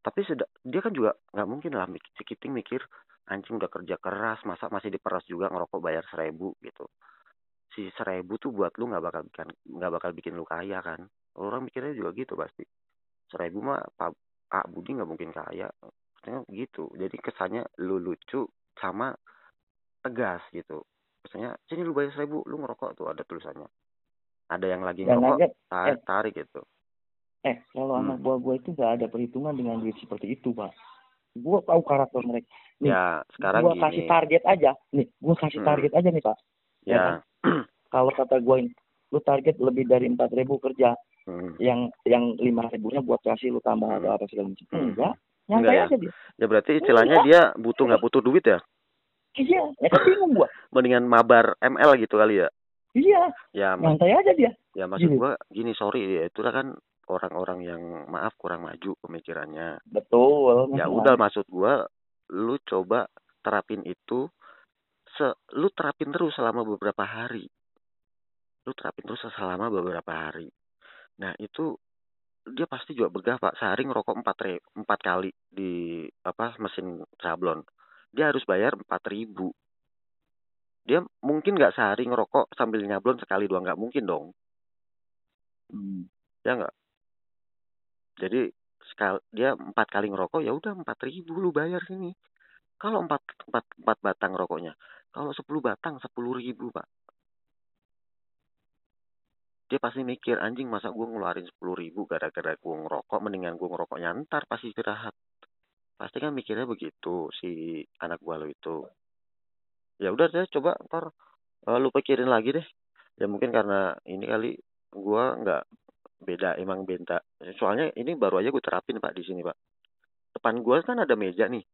tapi sudah dia kan juga nggak mungkin lah si Kiting mikir anjing udah kerja keras masa masih diperas juga ngerokok bayar seribu gitu. Si seribu tuh buat lu nggak bakal bikin nggak bakal bikin lu kaya kan? Orang mikirnya juga gitu pasti. Seribu mah pak Pak Budi nggak mungkin kaya. Maksudnya gitu. Jadi kesannya lu lucu sama tegas gitu. Misalnya sini lu bayar seribu lu ngerokok tuh ada tulisannya. Ada yang lagi ngerokok tarik, eh, tarik gitu eh kalau hmm. anak buah gue itu gak ada perhitungan dengan duit seperti itu pak gue tahu karakter mereka nih, ya sekarang gue kasih target aja nih gue kasih hmm. target aja nih pak ya, ya kan? <clears throat> kalau kata gue lu target lebih dari empat ribu kerja hmm. yang yang lima ribunya buat kasih lu tambah hmm. atau apa segala macam hmm. enggak nyantai ya? aja dia ya berarti istilahnya enggak. dia butuh nggak butuh duit ya Iya, ya kan bingung gua. Mendingan mabar ML gitu kali ya. Iya. Ya, nyantai aja dia. Ya maksud gua gini sorry ya, itu kan orang-orang yang maaf kurang maju pemikirannya. Betul. Ya udah maksud gua lu coba terapin itu se lu terapin terus selama beberapa hari. Lu terapin terus selama beberapa hari. Nah, itu dia pasti juga begah pak sehari ngerokok empat empat kali di apa mesin sablon dia harus bayar empat ribu dia mungkin nggak sehari ngerokok sambil nyablon sekali dua nggak mungkin dong hmm. ya nggak jadi sekal dia empat kali ngerokok ya udah empat ribu lu bayar sini. Kalau empat empat empat batang rokoknya. Kalau sepuluh batang sepuluh ribu pak. Dia pasti mikir anjing masa gue ngeluarin sepuluh ribu gara-gara gue ngerokok? Mendingan gue ngerokoknya ntar pasti istirahat. Pasti kan mikirnya begitu si anak gue lo itu. Ya udah deh coba ntar uh, lu pikirin lagi deh. Ya mungkin karena ini kali gue nggak beda emang benta soalnya ini baru aja gue terapin pak di sini pak depan gue kan ada meja nih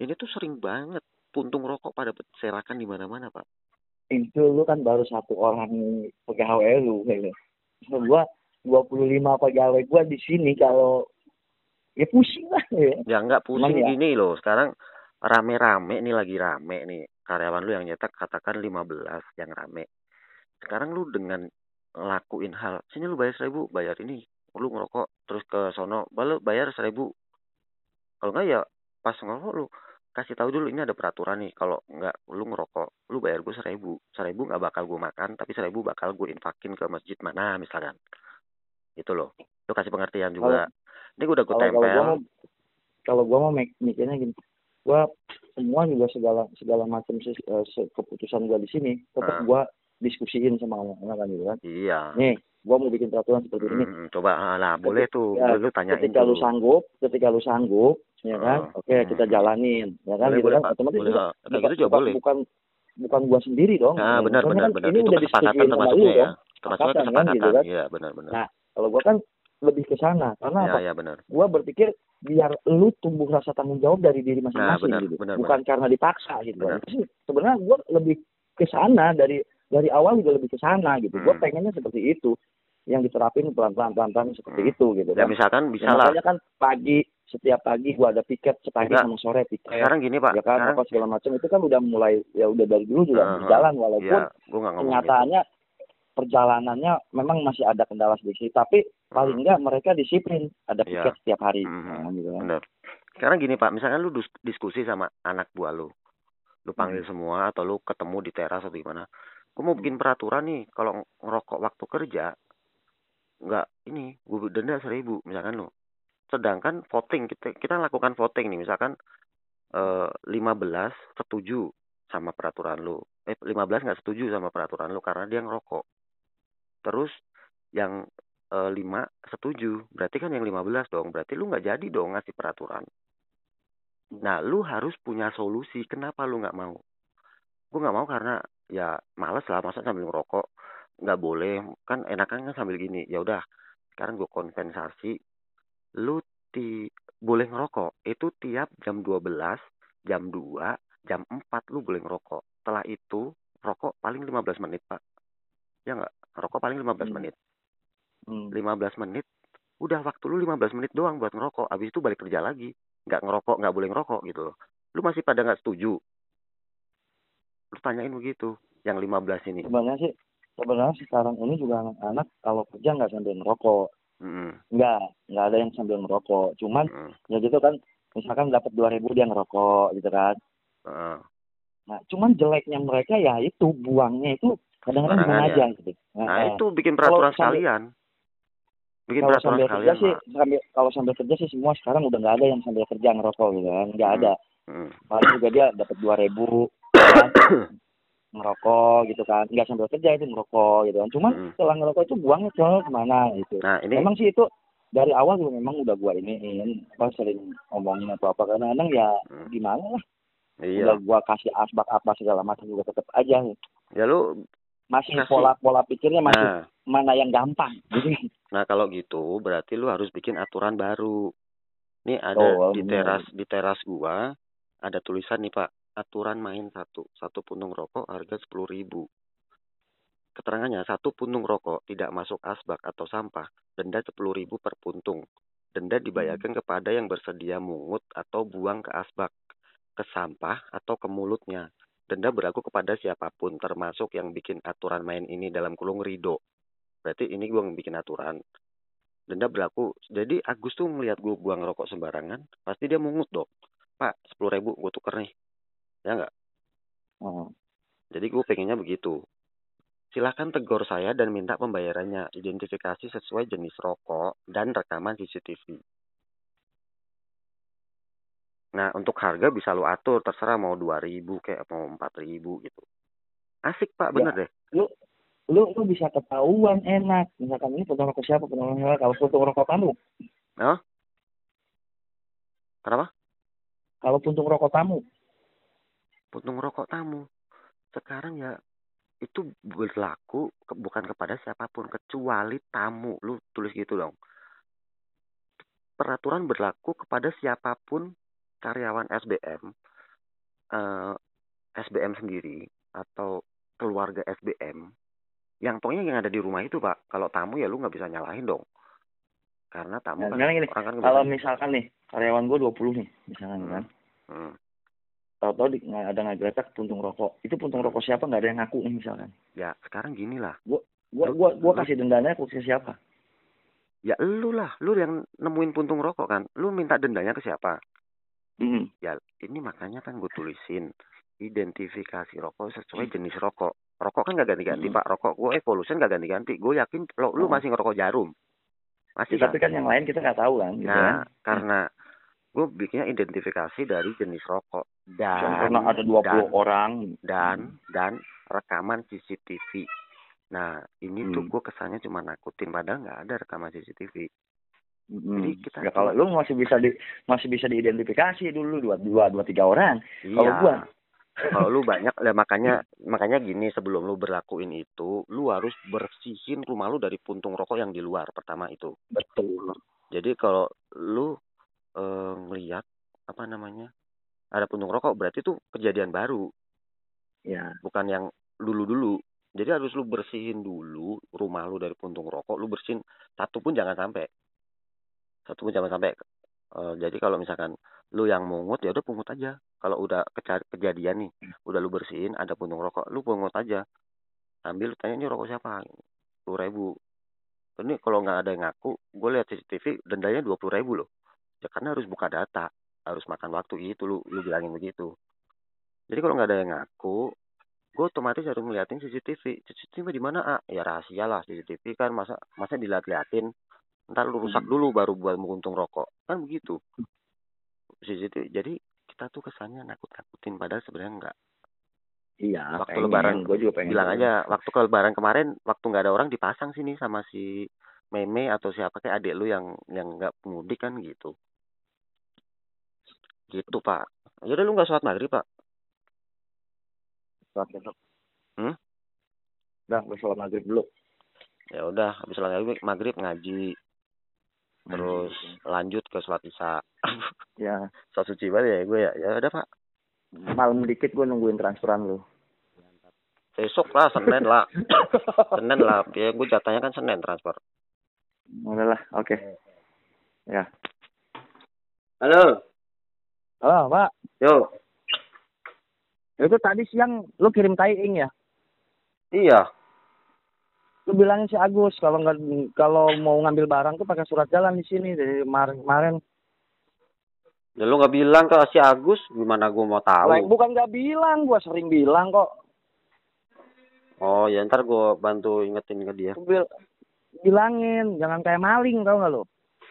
ini tuh sering banget puntung rokok pada berserakan di mana-mana pak itu lu kan baru satu orang pegawai lu gitu. Gua 25 pegawai gua di sini kalau ya pusing lah ya. Ya enggak pusing ya. gini loh. Sekarang rame-rame nih lagi rame nih karyawan lu yang nyetak katakan 15 yang rame. Sekarang lu dengan lakuin hal sini lu bayar seribu bayar ini lu ngerokok terus ke sono balu bayar seribu. Kalau enggak ya pas ngerokok lu kasih tahu dulu ini ada peraturan nih kalau nggak lu ngerokok lu bayar gue seribu. Seribu nggak bakal gue makan tapi seribu bakal gue infakin ke masjid mana misalkan. Itu loh. Lu kasih pengertian juga. Kalau, ini gue udah gue tempel. kalau gue mau mikirnya gini gue semua juga segala segala macam uh, keputusan gue di sini tetap hmm. gue diskusiin sama anak-anak kan gitu kan. Iya. Nih gue mau bikin peraturan seperti hmm, ini coba lah boleh tuh ya, lu tanyain ketika lu sanggup ketika lu sanggup ya kan? Oh. oke okay, kita jalanin ya kan boleh, gitu boleh, kan? Otomatis boleh, juga, bukan, gitu juga boleh. bukan bukan gua sendiri dong. Nah, benar benar kan benar. ini itu udah kesepakatan termasuknya ya. termasuknya kesepakatan kan, gitu kan? iya benar benar. Nah kalau gua kan lebih ke sana. Karena ya, apa? ya, benar. gua berpikir biar lu tumbuh rasa tanggung jawab dari diri masing-masing nah, gitu. benar, bukan benar. karena dipaksa gitu. Benar. sebenarnya gua lebih ke sana dari dari awal juga lebih ke sana gitu hmm. gua pengennya seperti itu yang diterapin pelan-pelan pelan-pelan seperti hmm. itu gitu ya, kan. Ya misalkan bisa ya, lah. kan pagi setiap pagi gua ada piket sepagi Enggak. sama sore piket. Sekarang gini pak. Ya kan sekarang... apa segala macam itu kan udah mulai ya udah dari dulu juga uh, berjalan walaupun ya, kenyataannya gitu. perjalanannya memang masih ada kendala sedikit tapi hmm. paling enggak mereka disiplin ada iya. piket ya. setiap hari. Hmm. Nah, gitu kan. Benar. Sekarang gini pak, misalkan lu diskusi sama anak buah lu, lu panggil hmm. semua atau lu ketemu di teras atau gimana, gue mau bikin peraturan nih kalau ngerokok waktu kerja nggak ini gue denda seribu misalkan lo sedangkan voting kita kita lakukan voting nih misalkan eh, lima belas setuju sama peraturan lo eh belas nggak setuju sama peraturan lo karena dia ngerokok. Terus yang eh, lima setuju berarti kan yang lima belas dong berarti lu nggak jadi dong ngasih peraturan. Nah lu harus punya solusi kenapa lu nggak mau. Gue nggak mau karena ya males lah masa sambil ngerokok? Nggak boleh. Kan enakan kan sambil gini. Ya udah sekarang gue kompensasi lu ti boleh ngerokok. Itu tiap jam 12 jam 2 jam 4 lu boleh ngerokok. Setelah itu rokok paling 15 menit pak. Ya nggak? Rokok paling 15 hmm. menit. Hmm. 15 menit udah waktu lu 15 menit doang buat ngerokok. Abis itu balik kerja lagi. Nggak ngerokok nggak boleh ngerokok gitu loh. Lu masih pada nggak setuju lu tanyain begitu yang 15 ini. Sebenarnya sih sebenarnya sekarang ini juga anak-anak kalau kerja nggak sambil merokok mm. nggak nggak ada yang sambil merokok cuman mm. ya gitu kan misalkan dapat dua ribu dia ngerokok gitu kan. Uh. nah cuman jeleknya mereka ya itu buangnya itu kadang-kadang di aja gitu. Nah, nah itu bikin peraturan sekalian. Bikin kalau peraturan sambil kerja sih sambil kalau sambil kerja sih semua sekarang udah nggak ada yang sambil kerja ngerokok gitu kan. Nggak mm. ada. Mm. paling juga dia dapat dua ribu kan? <coughs> ngerokok gitu kan nggak sambil kerja itu ngerokok gitu kan cuman hmm. setelah ngerokok itu buangnya ke ke mana gitu nah ini memang sih itu dari awal juga memang udah gua ini apa sering ngomongin atau apa karena kadang ya hmm. gimana lah iya. udah gua kasih asbak apa segala macam juga tetap aja ya lu masih kasih. pola pola pikirnya masih nah. mana yang gampang gitu <laughs> nah kalau gitu berarti lu harus bikin aturan baru nih ada oh, di teras di teras gua ada tulisan nih pak aturan main satu, satu puntung rokok harga sepuluh ribu. Keterangannya, satu puntung rokok tidak masuk asbak atau sampah, denda sepuluh ribu per puntung. Denda dibayarkan hmm. kepada yang bersedia mungut atau buang ke asbak, ke sampah atau ke mulutnya. Denda berlaku kepada siapa pun, termasuk yang bikin aturan main ini dalam kulung Rido. Berarti ini gue yang bikin aturan. Denda berlaku. Jadi Agus tuh melihat gue buang rokok sembarangan, pasti dia mungut dong. Pak, sepuluh ribu gue tuker nih ya enggak oh. jadi gue pengennya begitu silakan tegur saya dan minta pembayarannya. Identifikasi sesuai jenis rokok dan rekaman CCTV. Nah, untuk harga bisa lu atur, terserah mau 2000 kayak mau 4000 gitu. Asik, Pak, bener Ya. deh. lu lu lu bisa ketahuan enak misalkan ini potong rokok siapa potong rokok siapa kalau potong rokok kamu Hah? Kenapa? kalau puntung rokok tamu Puntung rokok tamu. Sekarang ya itu berlaku ke- bukan kepada siapa pun kecuali tamu. Lu tulis gitu dong. Peraturan berlaku kepada siapa pun karyawan SBM, eh, SBM sendiri atau keluarga SBM. Yang pokoknya yang ada di rumah itu pak. Kalau tamu ya lu nggak bisa nyalahin dong. Karena tamu Nah, kan gini, orang kan kalau misalkan nih karyawan gue 20 nih misalkan Hmm. kan Hmm. Tahu-tahu ada ngagretak puntung rokok itu puntung rokok siapa nggak ada yang ngaku nih misalkan Ya sekarang gini lah. gua gua gua lu- kasih dendanya ke siapa Ya lu lah, lu yang nemuin puntung rokok kan. Lu minta dendanya ke siapa? hmm. Ya ini makanya kan gue tulisin identifikasi rokok sesuai jenis rokok. Rokok kan gak ganti-ganti Hmm. pak. Rokok gue Evolution gak ganti-ganti. Gue yakin lo lu Oh. masih ngerokok jarum. Masih Ya, tapi kan yang lain kita nggak tahu kan gitu Nah kan karena gue bikinnya identifikasi dari jenis rokok dan karena ada 20 dan, orang dan dan rekaman CCTV. Nah ini tuh Hmm. gue kesannya cuma nakutin padahal nggak ada rekaman CCTV. Hmm. Jadi kita ya kalau lu masih bisa di masih bisa diidentifikasi dulu dua dua dua tiga orang Kalau Iya. gua- kalau lu <laughs> banyak ya makanya makanya gini sebelum lu berlakuin itu, lu harus bersihin rumah lu dari puntung rokok yang di luar pertama itu. betul Jadi kalau lu eh, ngelihat apa namanya ada puntung rokok berarti itu kejadian baru, ya bukan yang dulu-dulu. Jadi harus lu bersihin dulu rumah lu dari puntung rokok, lu bersihin satu pun jangan sampai. Satu pun jangan sampai. Eh, jadi kalau misalkan lu yang mungut ya udah pungut aja. Kalau udah kejadian nih, udah lu bersihin ada puntung rokok, lu pungut aja. Sambil lu tanya ini rokok siapa? Sepuluh ribu. Ini kalau nggak ada yang ngaku, gue lihat CCTV dendanya dua puluh ribu loh. Ya karena harus buka data, harus makan waktu gitu lu lu bilangin begitu. Jadi kalau nggak ada yang ngaku, gue otomatis harus ngeliatin CCTV. CCTV di mana? Ah, ya rahasia lah CCTV kan masa masa dilihat-liatin. Ntar lu rusak dulu baru buat menguntung rokok. Kan begitu. CCTV. Jadi kita tuh kesannya nakut-nakutin padahal sebenarnya enggak. iya Waktu lebaran, gue juga pengen Bilang aja waktu ke lebaran kemarin waktu nggak ada orang dipasang sini sama si Meme atau siapa kayak adik lu yang yang nggak mudik kan gitu. Gitu pak. Yaudah lu nggak sholat maghrib pak? sholat besok Hmm? udah gue sholat maghrib dulu Ya udah habis sholat maghrib, maghrib ngaji terus lanjut ke sholat isya. <laughs> ya sholat suci banget ya gue ya. Ya udah pak. malam dikit gue nungguin transferan lu Besok lah Senin lah. <laughs> Senin lah. Ya gue jatahnya kan Senin transfer. Udah lah oke ya Halo. halo pak Yo. itu tadi siang lu kirim tying ya Iya. lu bilangin si Agus kalau nggak kalau mau ngambil barang tuh pakai surat jalan di sini dari kemarin kemarin Ya lu nggak bilang ke si Agus, gimana gue mau tahu? Lah, bukan nggak bilang gua sering bilang kok Oh ya ntar gue bantu ingetin ke dia. Bil- bilangin jangan kayak maling tau nggak lu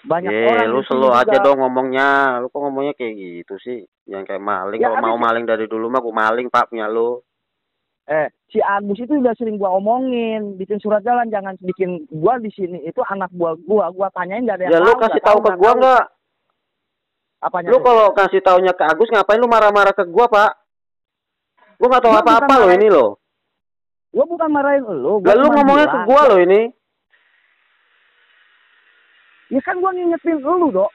banyak Eh, orang lu sini selo juga. aja dong ngomongnya. Lu kok ngomongnya kayak gitu sih? Yang kayak maling. Ya, Kalau mau maling dari dulu mah gue maling pak punya lu. eh si Agus itu udah sering gua omongin bikin surat jalan jangan bikin gua di sini itu anak buah gua gua tanyain nggak ada yang Ya lu tahu, kasih nggak tahu ke gua nggak? apanya Lu kalau kasih taunya ke Agus ngapain lu marah-marah ke gua pak? Gua nggak tahu Gua apa-apa lo ini lo. gua bukan marahin lu gua lu ngomongnya ke bilang. gua lo ini. Ya kan gua ngingetin lu dok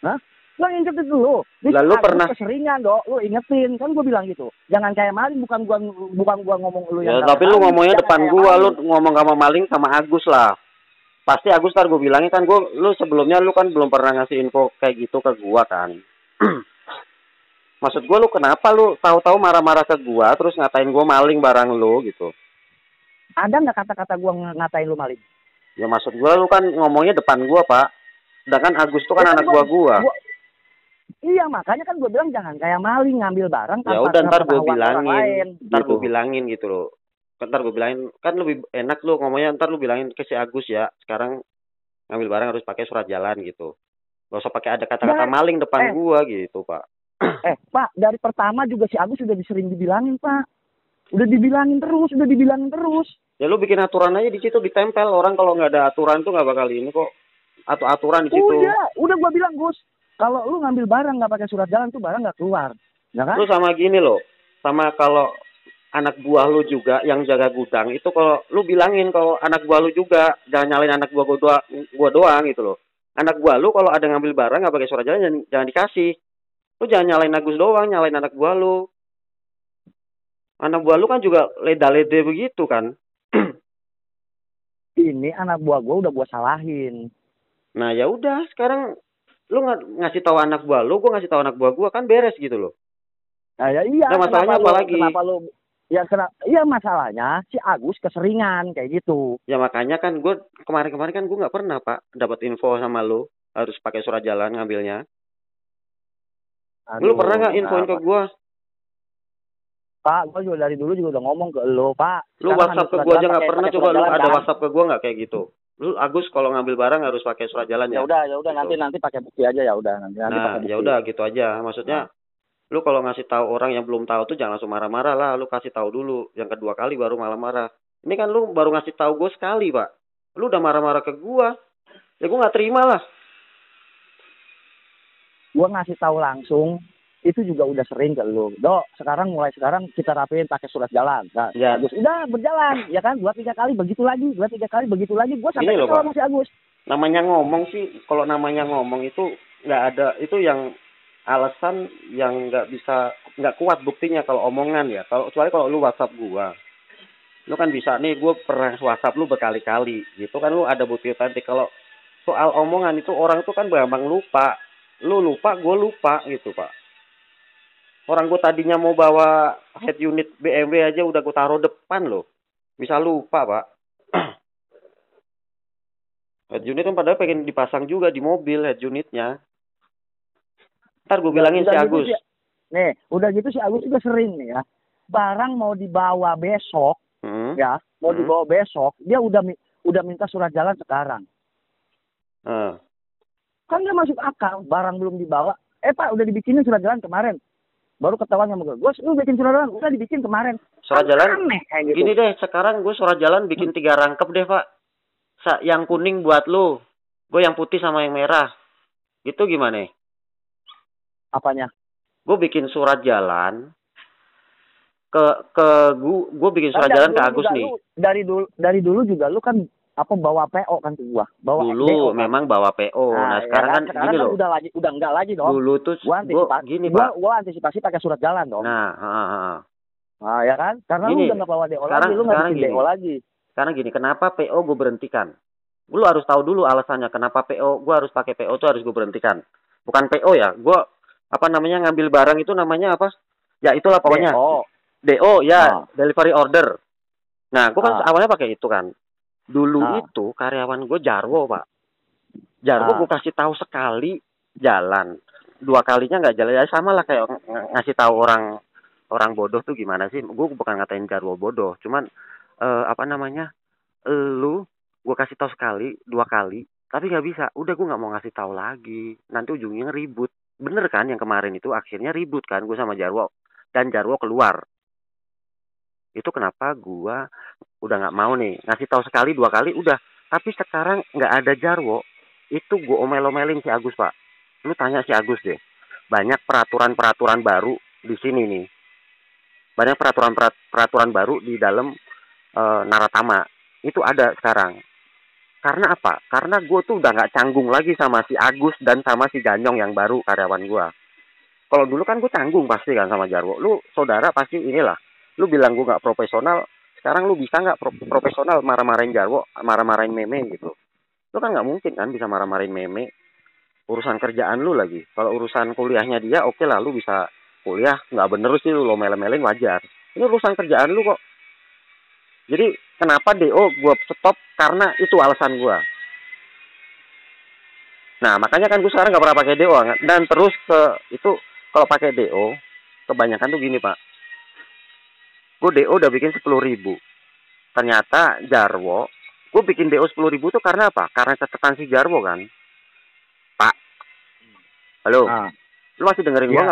Hah? Gua ngingetin lu. Di Lah, lu Agus pernah- keseringan dok, lu ingetin kan gua bilang gitu. Jangan kayak maling, bukan gua bukan gua ngomong lu Ya yang tapi lu ngomongnya maling, depan gua, kayak lu maling. ngomong sama maling sama Agus lah. Pasti Agus ntar gua bilangin kan gua, lu sebelumnya lu kan belum pernah ngasih info kayak gitu ke gua kan. <clears throat> Maksud gua lu kenapa lu tahu-tahu marah-marah ke gua terus ngatain gua maling barang lu gitu. Ada nggak kata-kata gua ng- ngatain lu maling? Ya maksud gua lu kan ngomongnya depan gua, Pak. Sedangkan Agus tuh kan Ya, anak gua- gua gua. gua- Iya makanya kan gua bilang jangan kayak maling ngambil barang Ya udah ntar gua bilangin. lain, Ntar gitu. gua bilangin gitu loh. ntar gue bilangin kan lebih enak lu ngomongnya ntar lu bilangin ke si Agus ya sekarang ngambil barang harus pakai surat jalan gitu gak usah pakai ada kata-kata Nah, maling depan eh. gua gitu pak <clears throat> Eh, Pak, dari pertama juga si Agus sudah sering dibilangin, Pak. Udah dibilangin terus, udah dibilangin terus. Ya lu bikin aturan aja di situ ditempel orang kalau nggak ada aturan tuh nggak bakal ini kok atau aturan di situ Udah, udah gua bilang, Gus. Kalau lu ngambil barang nggak pakai surat jalan tuh barang nggak keluar. Ya kan? Lu sama gini loh, sama kalau anak buah lu juga yang jaga gudang itu kalau lu bilangin kalau anak buah lu juga jangan nyalain anak buah gua, doa- gua doang gitu loh. Anak buah lu kalau ada ngambil barang nggak pakai surat jalan jangan, jangan dikasih. Lu jangan nyalain Agus doang, nyalain anak buah lu. Anak buah lu kan juga leda-lede begitu kan. Ini anak buah gua udah gua salahin. Nah ya udah sekarang lu nga- ngasih tahu anak buah lu, gua ngasih tahu anak buah gua kan beres gitu loh. Nah, ya iya. Nah, masalahnya apa lu- lagi? Kenapa lu Ya kena, iya masalahnya si Agus keseringan kayak gitu. Ya makanya kan gue kemarin-kemarin kan gue nggak pernah pak dapat info sama lu harus pakai surat jalan ngambilnya. lu Aduh, pernah nggak infoin ke gue? Pak, gua juga dari dulu juga udah ngomong ke lo, Pak. Lu WhatsApp ke gue aja nggak pernah coba lu ada kan? WhatsApp ke gue nggak kayak gitu? Lu Agus kalau ngambil barang harus pakai surat jalan Ya ya. udah, ya udah Gitu. nanti nanti pakai bukti aja ya udah nanti nanti Nah pakai bukti. ya udah gitu aja. Maksudnya lu kalau ngasih tahu orang yang belum tahu tuh jangan langsung marah-marah lah. Lu kasih tahu dulu. Yang kedua kali baru malah marah. Ini kan lu baru ngasih tahu gue sekali pak. Lu udah marah-marah ke gue. Ya gue nggak terima lah. Gua ngasih tahu langsung itu juga udah sering ke lo. Dok, sekarang mulai sekarang kita rapiin pakai surat jalan. Nah, Ya. Agus udah berjalan, ya kan? Dua tiga kali begitu lagi, dua tiga kali begitu lagi. Gua sampai loh, sama si Agus. namanya ngomong sih kalau namanya ngomong itu nggak ada itu yang alasan yang nggak bisa nggak kuat buktinya kalau omongan ya kalau kecuali kalau lu WhatsApp gua lu kan bisa nih gue pernah WhatsApp lu berkali-kali gitu kan lu ada bukti tadi kalau soal omongan itu orang itu kan gampang lupa lu lupa gue lupa gitu pak orang gue tadinya mau bawa head unit BMW aja udah gue taruh depan loh bisa lupa pak <clears throat> Head unit kan padahal pengen dipasang juga di mobil head unitnya. Ntar gue bilangin si Udah gitu Agus. si- nih, udah gitu si Agus juga sering nih ya. Barang mau dibawa besok, Hmm. ya, mau Hmm. dibawa besok, dia udah udah minta surat jalan sekarang. Ah. Kan dia masuk akal, barang belum dibawa. Eh Pak, udah dibikinin surat jalan kemarin. Baru ketahuan sama gue. Gue lu bikin surat jalan, udah dibikin kemarin. Surat Kan jalan. Aneh kayak gitu. Gini deh, sekarang gue surat jalan bikin tiga rangkep deh pak. Sa yang kuning buat lu, gue yang putih sama yang merah. Itu gimana? Apanya? Gue bikin surat jalan ke ke gue gue bikin surat jalan ke Agus nih. lu- dari dulu dari dulu juga lu kan apa bawa PO kan ke gua. Bawa Dulu DO kan. memang bawa PO. Nah, ya sekarang kan sekarang gini kan loh. udah lagi udah enggak lagi dong. Dulu tuh Gua antisipasi gini gua, pak. gua antisipasi pakai surat jalan dong. Nah, ah, ah, ah. Nah, ya kan? Karena Gini, lu udah nggak bawa DO sekarang- lagi, lu nggak bikin gini. DO lagi. Sekarang gini, kenapa PO gue berhentikan? Lu harus tahu dulu alasannya kenapa PO gue harus pakai PO tuh harus gue berhentikan. Bukan PO ya, gue apa namanya ngambil barang itu namanya apa? Ya itulah pokoknya DO. DO ya, Ah. delivery order. Nah, gue kan Ah. awalnya pakai itu kan. Dulu Ah. itu karyawan gue Jarwo pak. Jarwo Ah. gue kasih tahu sekali jalan, dua kalinya nggak jalan ya sama lah kayak ng- ng- ngasih tahu orang orang bodoh tuh gimana sih? Gue bukan ngatain Jarwo bodoh, cuman eh, apa namanya? lu gue kasih tahu sekali dua kali tapi nggak bisa udah gue nggak mau ngasih tahu lagi nanti ujungnya ribut bener kan yang kemarin itu akhirnya ribut kan gue sama Jarwo dan Jarwo keluar itu kenapa gue udah nggak mau nih. Ngasih tahu sekali dua kali udah. Tapi sekarang nggak ada Jarwo itu gue omel-omelin si Agus pak. Lu tanya si Agus deh. Banyak peraturan-peraturan baru di sini nih. Banyak peraturan peraturan baru di dalam eh, Naratama. Itu ada sekarang. Karena apa? Karena gue tuh udah nggak canggung lagi sama si Agus dan sama si Ganyong yang baru karyawan gue kalau dulu kan gue canggung pasti kan sama Jarwo. Lu saudara pasti inilah lu bilang gue nggak profesional sekarang lu bisa nggak pro- profesional marah-marahin Jarwo marah-marahin Meme gitu? Lu kan nggak mungkin kan bisa marah-marahin Meme. Urusan kerjaan lu lagi. Kalau urusan kuliahnya dia oke lah lu bisa kuliah. Nggak bener sih lu lo mele-melein wajar. Ini urusan kerjaan lu kok. Jadi kenapa DO gue stop karena itu alasan gue nah makanya kan gue sekarang nggak pernah pakai DO dan terus ke itu kalau pakai DO kebanyakan tuh gini pak gue DO udah bikin sepuluh ribu. Ternyata Jarwo gue bikin DO sepuluh ribu tuh karena apa? Karena catatan si Jarwo kan? Pak. Halo? Ah, lu masih dengerin Iya. gua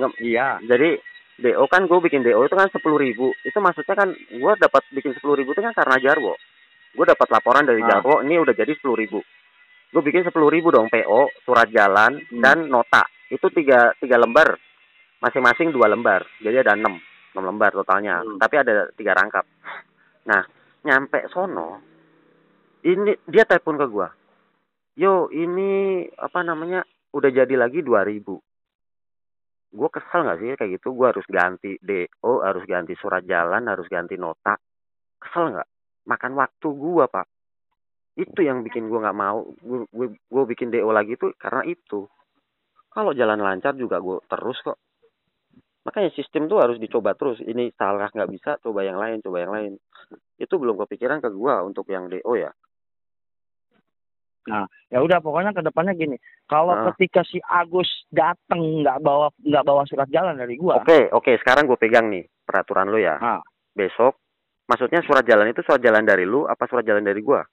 nggak iya. jadi DO kan gue bikin DO itu kan sepuluh ribu. Itu maksudnya kan gue dapat bikin sepuluh ribu itu kan karena Jarwo. Gue dapat laporan dari Ah. Jarwo ini udah jadi sepuluh ribu. Gue bikin sepuluh ribu dong PO surat jalan Hmm. dan nota. Itu tiga tiga lembar. Masing-masing dua lembar. Jadi ada enam enam lembar totalnya. Hmm. tapi ada tiga rangkap. Nah nyampe sono ini dia telepon ke gua. Yo ini apa namanya udah jadi lagi dua ribu. Gue kesel nggak sih kayak gitu? Gue harus ganti DO harus ganti surat jalan harus ganti nota. Kesel nggak? Makan waktu gue pak. Itu yang bikin gue nggak mau. Gue bikin DO lagi tuh karena itu. Kalau jalan lancar juga gue terus kok makanya sistem tuh harus dicoba terus ini salah nggak bisa coba yang lain coba yang lain itu belum kepikiran ke gue untuk yang DO ya Ya udah pokoknya ke depannya gini. Kalau Ah. ketika si Agus dateng nggak bawa nggak bawa surat jalan dari gua. Oke, oke. Sekarang gue pegang nih peraturan lu ya. Ah. Besok, maksudnya surat jalan itu surat jalan dari lu apa surat jalan dari gua?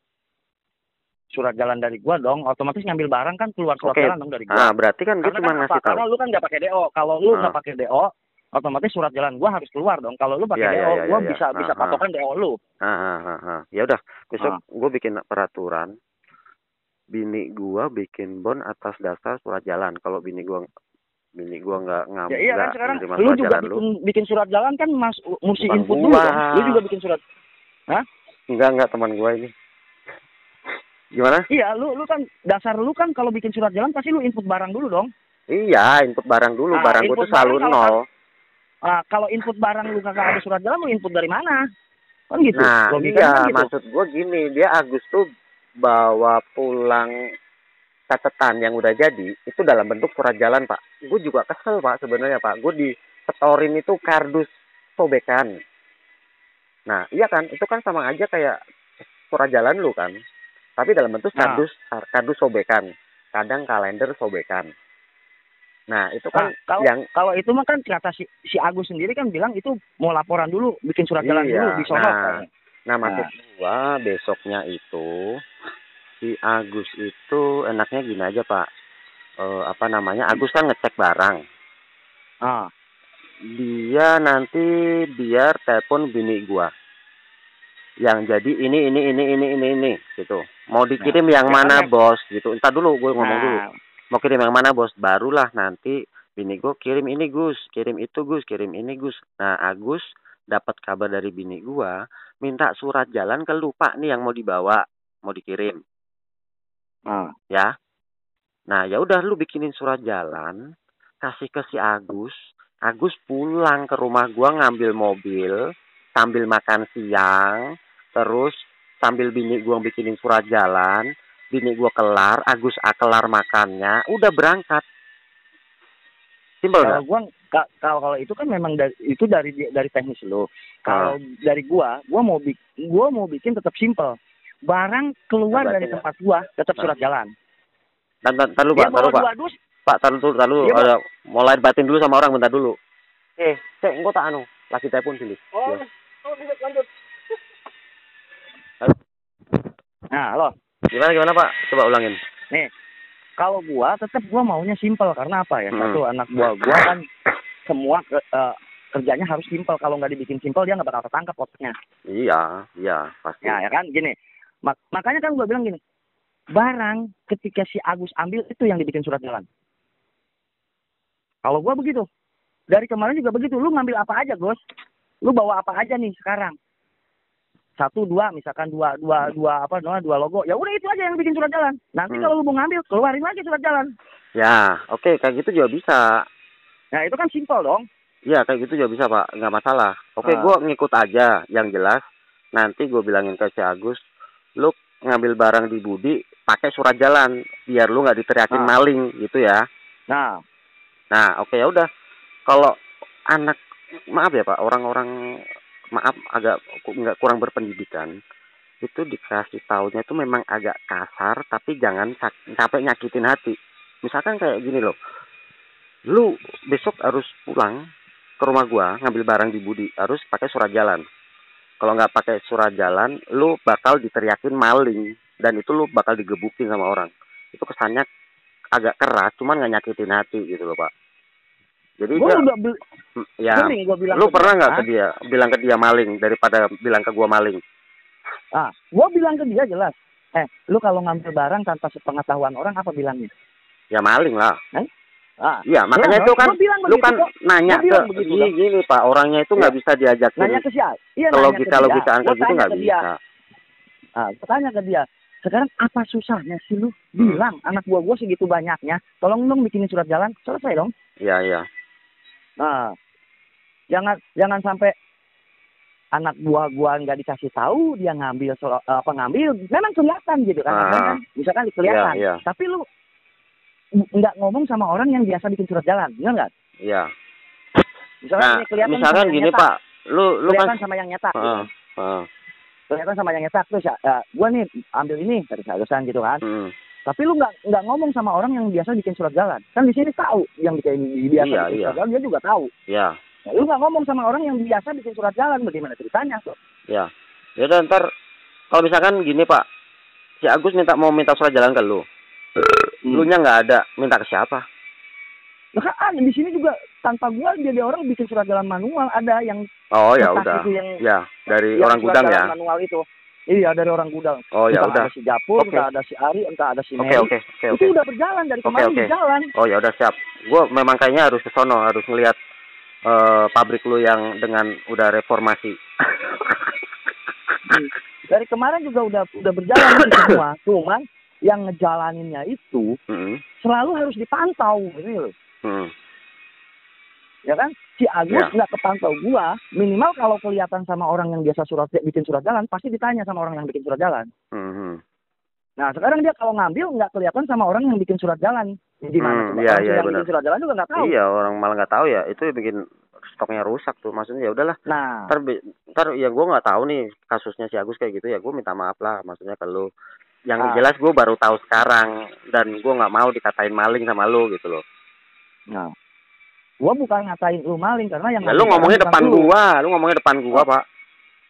Surat jalan dari gua dong, otomatis ngambil barang kan keluar surat Oke. jalan dong dari gua. Ah, berarti kan gue Karena cuma kan ngasih tahu. Karena lu kan nggak pakai DO. Kalau lu Ah. nggak pakai DO, otomatis surat jalan gua harus keluar dong. Kalau lu pakai Ya, ya, DO, ya, gua ya, bisa ya. bisa Ah, ah. patokan DO lu. Ah, ah, ah, ah. Ya udah, besok Ah. gue bikin peraturan. Bini gua bikin bon atas dasar surat jalan. Kalau bini gua bini gua nggak ngam Ya iya kan sekarang lu juga jalan lu, bikin bikin surat jalan kan mas mesti input dulu gua. kan. Lu juga bikin surat. enggak enggak teman gua ini. Gimana? Iya, lu lu kan dasar lu kan kalau bikin surat jalan pasti lu input barang dulu dong. Iya, input barang dulu. Ah, barang gua input tuh selalu kalau- nol. Ah, kalau input barang lu kagak ada surat jalan lu input dari mana? Kan gitu. Nah, Logikanya iya, kan gitu. maksud gue gini, dia Agus tuh bawa pulang catatan yang udah jadi itu dalam bentuk surat jalan, Pak. Gue juga kesel, Pak, sebenarnya, Pak. Gue di setorin itu kardus sobekan. Nah, iya kan, itu kan sama aja kayak surat jalan lu kan. Tapi dalam bentuk Nah. kardus kardus sobekan. Kadang kalender sobekan. Nah, itu kan Nah, kalau yang kalau itu mah kan kata si, si Agus sendiri kan bilang itu mau laporan dulu, bikin surat jalan Iya, dulu di sono. nah. Nah, maksud gua besoknya itu si Agus itu enaknya gini aja, Pak. Eh, apa namanya? Agus kan ngecek barang. Ah, Dia nanti biar telepon bini gua. Yang jadi ini ini ini ini ini ini gitu. Mau dikirim yang ya mana, kan, Bos? Gitu. Entar dulu gue ngomong dulu. nah, Mau kirim yang mana, Bos? Barulah nanti bini gua kirim ini, Gus. Kirim itu, Gus. Kirim ini, Gus. Nah, Agus dapat kabar dari bini gua minta surat jalan ke lupa nih yang mau dibawa, mau dikirim, ah. ya. Nah, ya udah lu bikinin surat jalan, kasih ke si Agus. Agus pulang ke rumah gua ngambil mobil sambil makan siang, terus sambil bini gua bikinin surat jalan, bini gua kelar, Agus ah, kelar makannya, udah berangkat. Simpel Kalau ka- kalau kalau itu kan memang dari itu dari dari teknis lo. Kalau Ah. dari gua, gua mau bikin gua mau bikin tetap simpel. Barang keluar Nah, berarti dari nggak. tempat gua tetap Nah. surat jalan. Dan Dia Pak, bawa Pak. dus, Pak. Ada mau lahir batin dulu sama orang bentar dulu. Eh, cek, engkau tak anu, lagi telepon sini. Oh, Ya. oh, lanjut, lanjut. Nah, lo, Gimana gimana Pak? Coba ulangin. kalau gua tetap gua maunya simpel karena apa ya? Hmm. Satu anak buah gua kan semua ke- eh, kerjanya harus simpel. Kalau nggak dibikin simpel dia nggak bakal ketangkap otaknya. Iya, iya, pasti. Ya, ya kan gini. Mak- makanya kan gua bilang gini. Barang ketika si Agus ambil itu yang dibikin surat jalan. Kalau gua begitu. Dari kemarin juga begitu. Lu ngambil apa aja, Gus? Lu bawa apa aja nih sekarang? Satu, dua, misalkan dua, dua, dua apa namanya, dua logo. Ya udah itu aja yang bikin surat jalan. Nanti Hmm. kalau lu mau ngambil, keluarin lagi surat jalan. Ya, oke, kayak gitu juga bisa. Nah, itu kan simpel dong. Iya, kayak gitu juga bisa Pak, nggak masalah. Oke, Ah. gua ngikut aja. Yang jelas, nanti gue bilangin ke si Agus, lu ngambil barang di Budi, pakai surat jalan, biar lu nggak diteriakin Ah. maling, gitu ya. Nah, Nah, oke ya udah. Kalau anak maaf ya Pak, orang-orang maaf agak nggak kurang berpendidikan itu dikasih taunya itu memang agak kasar tapi jangan sampai nyakitin hati. Misalkan kayak gini loh. Lu besok harus pulang ke rumah gua ngambil barang di Budi, harus pakai surat jalan. kalau nggak pakai surat jalan lu bakal diteriakin maling dan itu lu bakal digebukin sama orang itu kesannya agak keras cuman nggak nyakitin hati gitu loh pak jadi Gue dia udah beli, ya. sering gue bilang lu ke pernah nggak "Ah, ke dia? Bilang ke dia maling daripada bilang ke gua maling. Ah, gue bilang ke dia jelas. Eh, lu kalau ngambil barang tanpa sepengetahuan orang apa bilangnya? ya maling lah. Ah, iya makanya itu kan Gua bilang lu begitu kan kok. nanya Gua ke begitu gini, gini pak. Orangnya itu nggak Iya. bisa diajakin. Nanya ke siapa? Iya, logika ke dia. logikaan Gua kayak gitu nggak bisa. Ah, gua tanya ke dia. Sekarang apa susahnya sih lu? Bilang anak gua gua segitu banyaknya, tolong dong bikinin surat jalan, selesai dong. iya iya Nah, jangan jangan sampai anak buah gua nggak dikasih tahu dia ngambil surat- apa ngambil memang kelihatan gitu kan, Ah. kan misalkan kelihatan Iya, iya. tapi lu nggak ngomong sama orang yang biasa bikin surat jalan benar nggak iya misalkan nah ini kelihatan misalkan sama yang gini nyetak, pak lu lu kan kelihatan sama yang nyetak gitu. Heeh, heeh, kelihatan sama yang nyetak terus ya, ya gua nih ambil ini dari salusan gitu kan heeh. Tapi lu nggak nggak ngomong sama orang yang biasa bikin surat jalan. Kan di sini tahu yang bikin biasa Iya, bikin iya. surat jalan dia juga tahu. Iya. Nah, lu nggak ngomong sama orang yang biasa bikin surat jalan bagaimana ceritanya kok Ya, ya udah ntar kalau misalkan gini Pak, si Agus minta mau minta surat jalan ke lu, lu nya nggak ada, minta ke siapa? Nah, kan ada di sini juga tanpa gua jadi orang bikin surat jalan manual. Ada yang Oh ya udah, itu yang ya dari orang gudang ya. manual itu iya dari orang gudang Oh ya udah, ada si Japur Oke. entah ada si Ari entah ada si oke Mary oke oke itu oke. udah berjalan dari kemarin oke. berjalan Oh ya udah siap. Gue memang kayaknya harus ke sono, harus ngelihat eh, pabrik lu yang dengan udah reformasi. dari kemarin juga udah udah berjalan itu semua <coughs> cuman yang ngejalaninnya itu Heeh, selalu harus dipantau gitu loh heeh. ya kan si Agus Ya. nggak kepantau gua minimal kalau kelihatan sama orang yang biasa surat bikin surat jalan pasti ditanya sama orang yang bikin surat jalan. Heeh. nah sekarang dia kalau ngambil nggak kelihatan sama orang yang bikin surat jalan. Gimana iya, Orang iya, yang benar. bikin surat jalan juga nggak tahu. Iya orang malah nggak tahu ya, itu bikin stoknya rusak tuh. Maksudnya ya udahlah, nah. Ntar ntar ya gue nggak tahu nih kasusnya si Agus kayak gitu ya. Gue minta maaf lah maksudnya ke lu. Yang Ah. jelas gue baru tahu sekarang dan gue nggak mau dikatain maling sama lu gitu loh. Nah gua bukan ngatain lu maling karena yang ya lu ngomongnya depan lu. gua lu ngomongnya depan gua pak.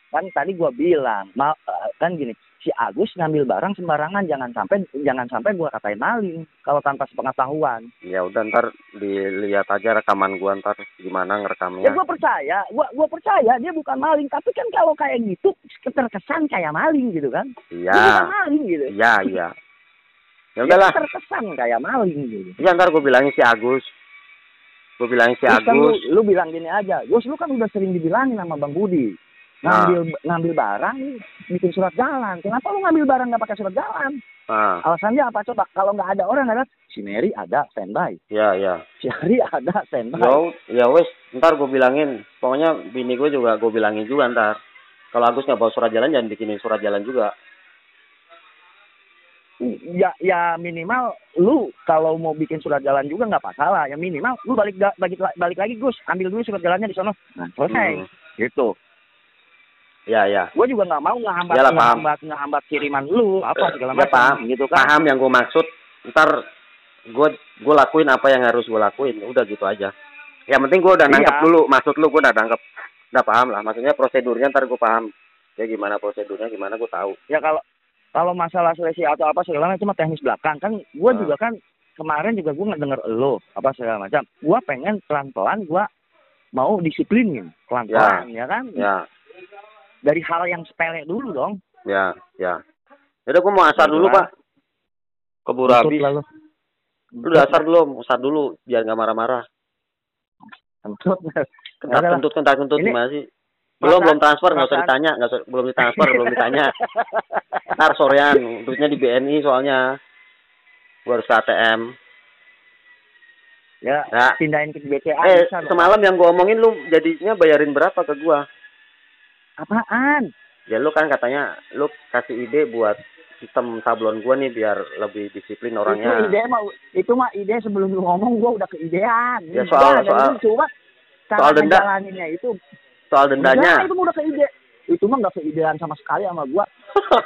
Kan tadi gua bilang ma- eh, kan gini si Agus ngambil barang sembarangan jangan sampai jangan sampai gua katain maling kalau tanpa sepengetahuan. Ya udah ntar dilihat aja rekaman gua ntar gimana ya ngerekamnya gua percaya gua gua percaya dia bukan maling tapi kan kalau kayak gitu terkesan kayak maling gitu kan. Bukan iya maling gitu. Iya iya. Ya udahlah. terkesan kayak maling gitu. Ya ntar gue bilangin si Agus gue bilangin si Terus kan lu, Agus lu bilang gini aja, Gus lu kan udah sering dibilangin sama Bang Budi. Nah. Ngambil ngambil barang bikin surat jalan. Kenapa lu ngambil barang nggak pakai surat jalan? ah Alasannya apa coba? Kalau nggak ada orang ada si Mary ada standby, ya ya <laughs> si Ari ada standby. Yo, ya wes, ntar gue bilangin. Pokoknya bini gue juga gue bilangin juga ntar. Kalau Agus nggak bawa surat jalan, jangan bikinin surat jalan juga. Ya ya minimal lu kalau mau bikin surat jalan juga nggak masalah. Ya minimal lu balik balik balik lagi Gus, ambil dulu surat jalannya di sono. Nah selesai. Hmm. Gitu. Ya ya, Gue juga nggak mau ngehambat Yalah, paham. ngehambat ngehambat kiriman lu apa segala Ya, macam paham. gitu kan. paham yang gue maksud. Ntar gue gue lakuin apa yang harus gue lakuin. Udah gitu aja. Yang penting gue udah nangkep Iya. dulu. Maksud lu gue udah nangkep. Udah paham lah. Maksudnya prosedurnya ntar gue paham. Ya gimana prosedurnya, gimana gue tahu. ya kalau kalau masalah seleksi atau apa segala macam cuma teknis belakang kan gue Hmm. juga kan kemarin juga gue ngedenger lo apa segala macam gue pengen pelan pelan gue mau disiplinin pelan pelan ya. kan Ya, dari hal yang sepele dulu dong ya, ya. Yaudah gue mau asar dulu pak. Keburu habis. lalu Lu udah asar belum? Asar dulu biar nggak marah-marah. Kentut. Kentar Adalah. kentut, kentar kentut Ini- gimana sih? Belum, belum transfer, nggak usah ditanya, nggak usah, belum ditransfer, belum ditanya. <laughs> Ntar sorean, duitnya di BNI soalnya. Gua harus ke ATM. ya Ya. pindahin ke BCA Eh, bisa semalam yang gua omongin lu jadinya bayarin berapa ke gua? apaan Ya lu kan katanya lu kasih ide buat sistem sablon gua nih biar lebih disiplin itu orangnya. ide mah itu mah ide sebelum lu ngomong gue udah keidean Ya, soal- dan soal- itu cara soal denda. itu Soal dendanya. itu mah udah keide. Itu mah nggak keidean sama sekali sama gua.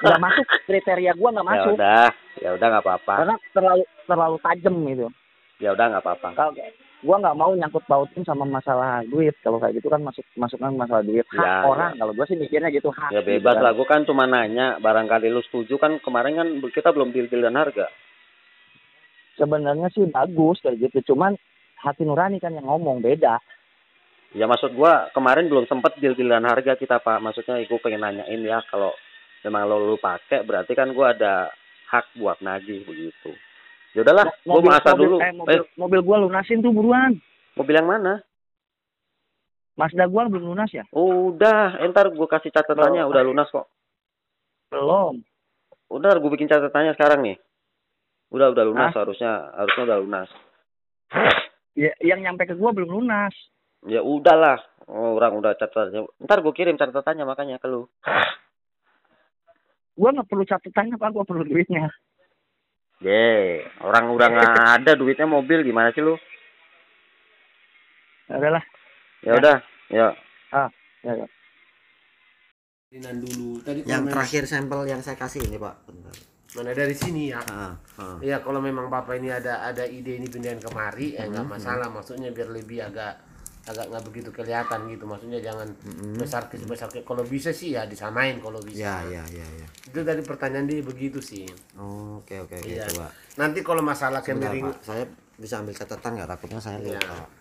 Nggak <laughs> masuk kriteria gua nggak Ya masuk udah, ya udah nggak apa-apa. karena terlalu terlalu tajam itu Ya udah nggak apa-apa. kalau gua nggak mau nyangkut pautin sama masalah duit. Kalau kayak gitu kan masuk masukkan masalah duit. Hak Ya, orang. kalau gua sih mikirnya gitu hak Ya gitu bebas kan. lah, gue kan cuma nanya, barangkali lu setuju kan kemarin kan kita belum deal-dealan harga. sebenarnya sih bagus kayak gitu. Cuman hati nurani kan yang ngomong beda Ya maksud gua kemarin belum sempet deal-dealan harga kita pak. Maksudnya gue pengen nanyain ya kalau memang lo lu pakai berarti kan gua ada hak buat nagih begitu. Ya udahlah, gue mobil, dulu. eh, mobil, Eh, mobil gua lunasin tuh buruan mobil yang mana? Mazda gua belum lunas ya Udah, entar gue kasih catatannya, udah lunas kok. belum Udah, gue bikin catatannya sekarang nih. Udah, udah lunas Hah? harusnya, harusnya udah lunas. ya, yang nyampe ke gua belum lunas Ya udahlah, orang udah catatannya. Ntar gue kirim catatannya makanya ke lu. gua nggak perlu catatannya pak gua perlu duitnya Ye, orang udah nggak ada duitnya mobil gimana sih lu? adalah Ya udah, ya. ya, ya. Perizinan dulu. Tadi Yang memang- terakhir sampel yang saya kasih ini Pak. Bentar. mana dari sini ya. Ah, ah. Ya kalau memang bapak ini ada ada ide ini pindahin kemari, ya Hmm, nggak masalah. Maksudnya biar lebih agak agak nggak begitu kelihatan gitu. Maksudnya jangan besar ke besar ke. Kalau bisa sih ya disamain kalau bisa. Ya, ya, ya, ya. Itu tadi pertanyaan dia begitu sih. Oh, Oke, oke, Iya. coba. Nanti kalau masalah Sebentar, kemiring Pak. Saya bisa ambil catatan nggak? Takutnya saya Iya. lupa.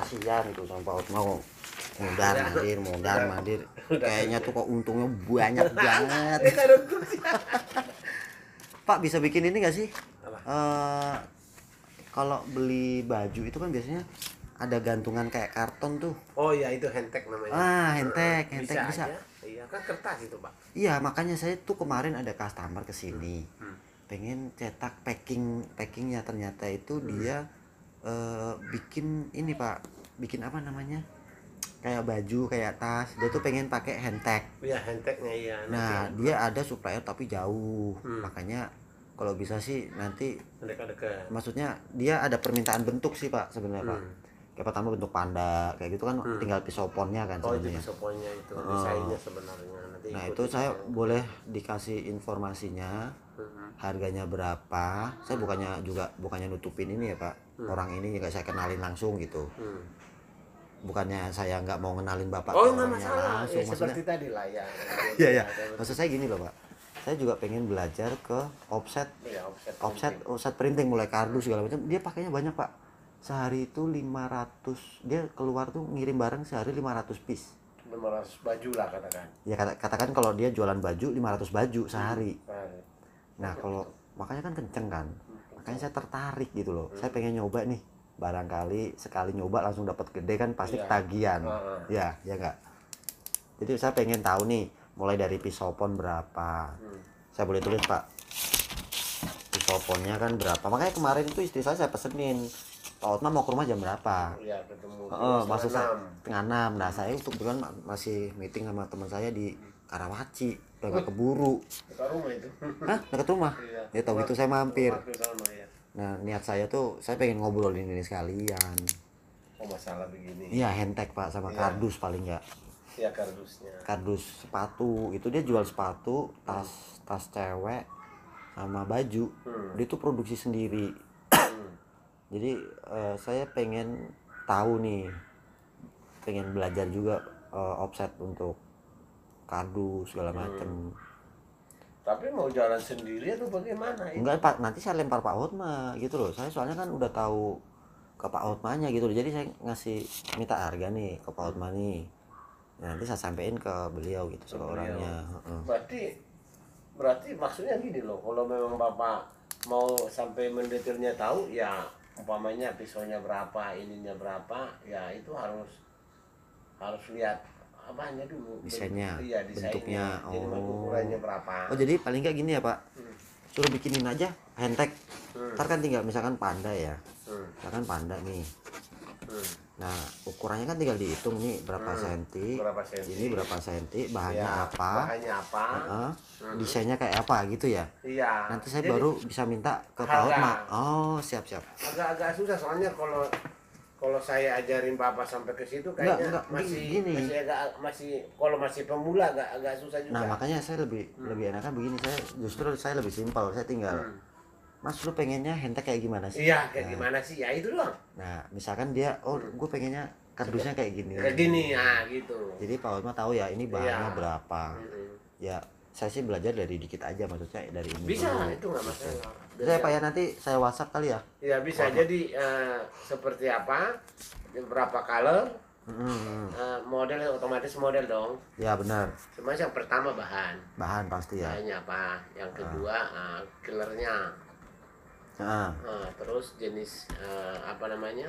Kasihan itu sama Pak mau mundar mandir mundar mandir. <laughs> Kayaknya tuh kok untungnya banyak <laughs> banget. <laughs> Pak bisa bikin ini gak sih? Eh, kalau beli baju itu kan biasanya ada gantungan kayak karton tuh. Oh ya itu handtag namanya. ah hentek hentek bisa, aja. Iya kan kertas itu pak. Iya, makanya saya tuh kemarin ada customer ke sini. Hmm. Pengen cetak packing packingnya. Ternyata itu Hmm. dia eh, bikin ini, Pak. Bikin apa namanya? Kayak baju, kayak tas. Dia tuh pengen pakai hand tag. Iya handtagnya iya. Nah, nanti dia ada supplier tapi jauh. Hmm. Makanya kalau bisa sih nanti dekat-dekat. maksudnya dia ada permintaan bentuk sih, Pak, sebenarnya, Pak. Hmm. Kayak pertama bentuk panda, kayak gitu kan Hmm. tinggal pisau ponnya kan Oh itu sebenarnya. pisoponnya itu Oh. desainnya sebenarnya nanti. Nah, itu saya yang- boleh dikasih informasinya Mhm. harganya berapa saya bukannya juga bukannya nutupin ini ya pak Hmm. orang ini nggak saya kenalin langsung gitu Hmm. bukannya saya nggak mau kenalin bapak Oh nggak masalah. langsung Ya, maksudnya seperti tadi lah ya. iya iya maksud saya gini loh pak saya juga pengen belajar ke offset Iya offset. offset offset printing mulai kardus segala macam dia pakainya banyak pak sehari itu 500 dia keluar tuh ngirim barang sehari 500 piece 500 baju lah katakan. ya kata- katakan kalau dia jualan baju 500 baju sehari Nah, Nah kalau makanya kan kenceng kan, makanya saya tertarik gitu loh. Saya pengen nyoba nih, barangkali sekali nyoba langsung dapat gede kan pasti Iya. ketagihan, Heeh. ya ya enggak. Jadi saya pengen tahu nih, mulai dari pisau pon berapa. Hmm. Saya boleh tulis pak, pisau ponnya kan berapa. Makanya kemarin itu istri saya saya pesenin, Pak mau ke rumah jam berapa? Iya ketemu. Oh, Setengah maksud saya tengah enam. Nah saya untuk kebetulan ma- masih meeting sama teman saya di Karawaci, nggak keburu. Dekat rumah itu. Hah, dekat rumah? Iya. Ya tahu itu saya mampir. Rumah ke sana, ya. Nah, niat saya tuh saya pengen ngobrolin ini sekalian. Oh masalah begini. Iya, hentek Pak sama Iya. kardus paling nggak. Iya kardusnya. Kardus sepatu. Itu dia jual sepatu, tas tas cewek sama baju. Hmm. Dia tuh produksi sendiri. Hmm. <coughs> Jadi eh, saya pengen tahu nih. Pengen belajar juga eh, offset untuk kardus segala macem Tapi mau jalan sendiri atau bagaimana? itu? enggak pak nanti saya lempar Pak Hotma gitu loh saya soalnya kan udah tahu ke Pak Hotmanya gitu loh jadi saya ngasih minta harga nih ke Pak Hotma nih Nah, nanti saya sampein ke beliau gitu Ke ke beliau. orangnya. Berarti berarti maksudnya gini loh, kalau memang Bapak mau sampai mendetailnya tahu ya umpamanya pisaunya berapa, ininya berapa, ya itu harus harus lihat apanya dulu. Desainnya, iya, bentuknya. Jadi Oh. ukurannya berapa. oh jadi paling nggak gini ya Pak Hmm. suruh bikinin aja handtag Hmm. ntar kan tinggal misalkan panda ya Hmm. misalkan panda nih Hmm. nah ukurannya kan tinggal dihitung nih berapa Hmm. senti Berapa senti? ini berapa senti bahannya Ya, apa Bahannya apa? Heeh. Hmm. desainnya kayak apa gitu ya Iya. nanti saya Jadi baru bisa minta ke Pak. Hotma oh siap siap agak-agak susah soalnya kalau kalau saya ajarin bapak sampai ke situ Enggak, kayaknya enggak, masih gini. masih agak masih kalau masih pemula agak agak susah juga. nah makanya saya lebih lebih enakan begini saya justru saya lebih simpel saya tinggal Hmm. mas lu pengennya handtag kayak gimana sih Iya, kayak Nah, gimana sih? Ya itu doang. nah misalkan dia oh gue pengennya kardusnya kayak gini Kayak gini ya gitu. jadi Pak Hotma tahu ya ini bahannya Iya. berapa Mm-mm. ya saya sih belajar dari dikit aja maksudnya dari ini Bisa, dulu. itu nggak masalah. Bisa ya Pak ya nanti saya WhatsApp kali ya Ya bisa. Jadi eh, seperti apa? Berapa color? Mm-mm. eh, model otomatis model dong. ya benar Cuma yang pertama bahan. bahan pasti ya Bahannya apa? Yang kedua eh, killernya. Nah, Nah, terus jenis eh, apa namanya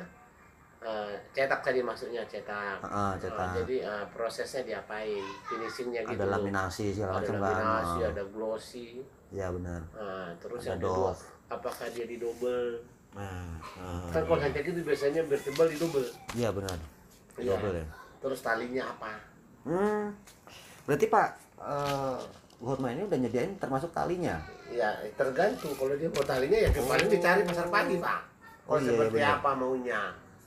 Eh, cetak tadi maksudnya cetak. Ah, cetak. Eh, jadi eh, prosesnya diapain, finishingnya gitu. ada laminasi segala Ada macam kan laminasi, Ah, ada glossy. ya benar Nah, terus Ada yang kedua, doff. apakah dia di double? nah ah, Kan kalau handtag itu biasanya bertebal di double. iya benar Iya. double ya Terus talinya apa? hmm berarti Pak eh Hotma ini udah nyediain termasuk talinya Ya tergantung kalau dia mau talinya ya paling dicari pasar pagi pak. Oh, Oh, iya, seperti benar. apa maunya?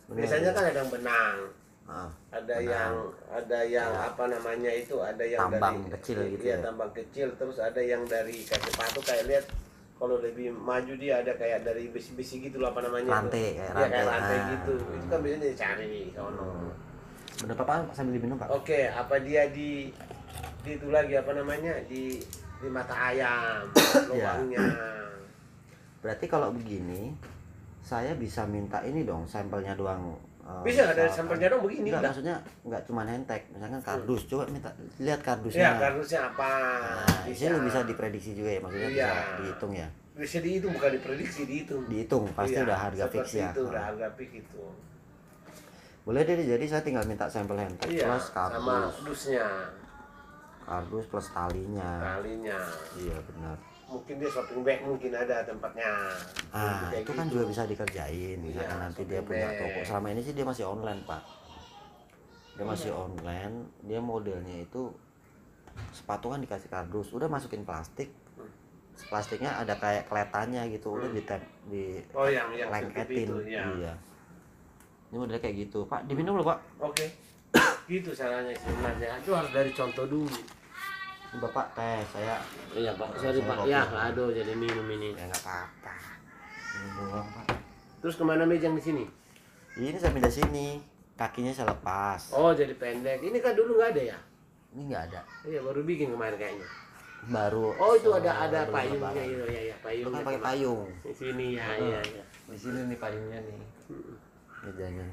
Biasanya iya. kan ada yang benang, ah, ada Benang. yang ada yang Iya. apa namanya itu ada yang Tambang dari kecil gitu iya, ya. tambang kecil terus ada yang dari kayak sepatu kayak lihat kalau lebih maju dia ada kayak dari besi-besi gitu loh apa namanya. Rantai, kayak Iya, rantai. kayak rantai Ah. gitu itu kan biasanya dicari di sono bener Pak sambil diminum Pak oke apa dia di di itu lagi apa namanya di di mata ayam <coughs> Iya. lubangnya berarti kalau begini saya bisa minta ini dong sampelnya doang eh, bisa ada misalkan. sampelnya dong begini Enggak, lah maksudnya enggak cuma handtag, misalkan kardus. Coba minta lihat ya kardusnya. kardusnya apa Nah, bisa bisa diprediksi juga ya, maksudnya Iya. bisa dihitung ya. bisa dihitung bukan diprediksi dihitung Dihitung pasti Iya, udah harga fix ya. itu udah Nah, harga fix itu Boleh deh, jadi saya tinggal minta sampel handtag iya plus sama kardus, dusnya kardus plus talinya. talinya Iya benar. Mungkin dia shopping bag mungkin ada tempatnya Ah, itu kan gitu. juga bisa dikerjain. Misalkan Iya, nanti dia punya bag. toko. Selama ini sih dia masih online, Pak. Dia masih Iya. online, dia modelnya itu sepatu kan dikasih kardus, udah masukin plastik. Hmm. Plastiknya ada kayak keletannya gitu, udah di di oh yang yang lengketin. itu ya Iya. Ini modelnya kayak gitu, Pak. Diminum loh, Pak. oke <coughs> gitu caranya sebenarnya itu harus dari contoh dulu Bapak teh, saya iya pak sorry, Pak. Ya, aduh jadi minum ini ya nggak apa-apa. Minum doang, Pak. terus ke mana mejang di sini Ini saya pindah sini, kakinya saya lepas. oh jadi pendek ini kan dulu nggak ada ya Ini nggak ada. iya baru bikin kemarin kayaknya Baru. oh itu ada ada payungnya itu ya ya kan pakai Pak. payung. di sini ya iya iya Di sini nih payungnya nih. Mejanya.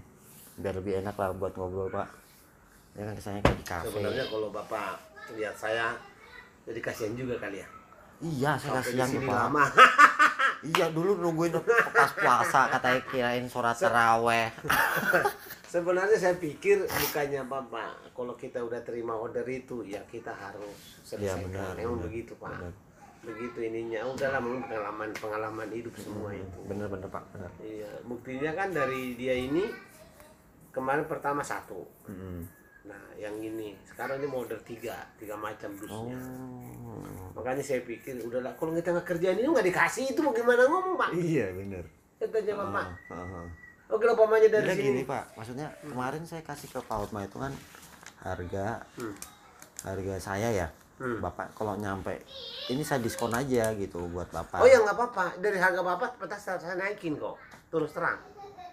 Biar lebih enak lah buat ngobrol, Pak. Ya kan kesannya kayak di kafe. sebenarnya kalau bapak lihat saya jadi kasihan juga kali ya Iya, saya di kasihan sini Pak. lama <laughs> Iya, dulu nungguin pas puasa katanya kirain sholat taraweh. <laughs> sebenarnya saya pikir bukannya bapak kalau kita udah terima order itu ya kita harus selesaikan benar. emang benar, begitu pak Benar. begitu ininya udahlah mungkin pengalaman pengalaman hidup semua itu Bener bener, Pak, bener. iya buktinya kan dari dia ini kemarin pertama satu Mm-mm. Nah yang ini sekarang ini mau order tiga tiga macam dusnya Oh. makanya saya pikir udahlah kalau kita nggak kerjaan ini nggak dikasih itu mau gimana ngomong pak Iya, bener. katanya bapak Ah, ah, ah. oke lah pamannya dari sini gini Pak, maksudnya kemarin saya kasih ke Pak Hotma itu kan harga Hmm. harga saya ya. Hmm. Bapak kalau nyampe ini saya diskon aja gitu buat Bapak. Oh ya nggak apa-apa. Dari harga bapak petas saya naikin kok. Terus terang.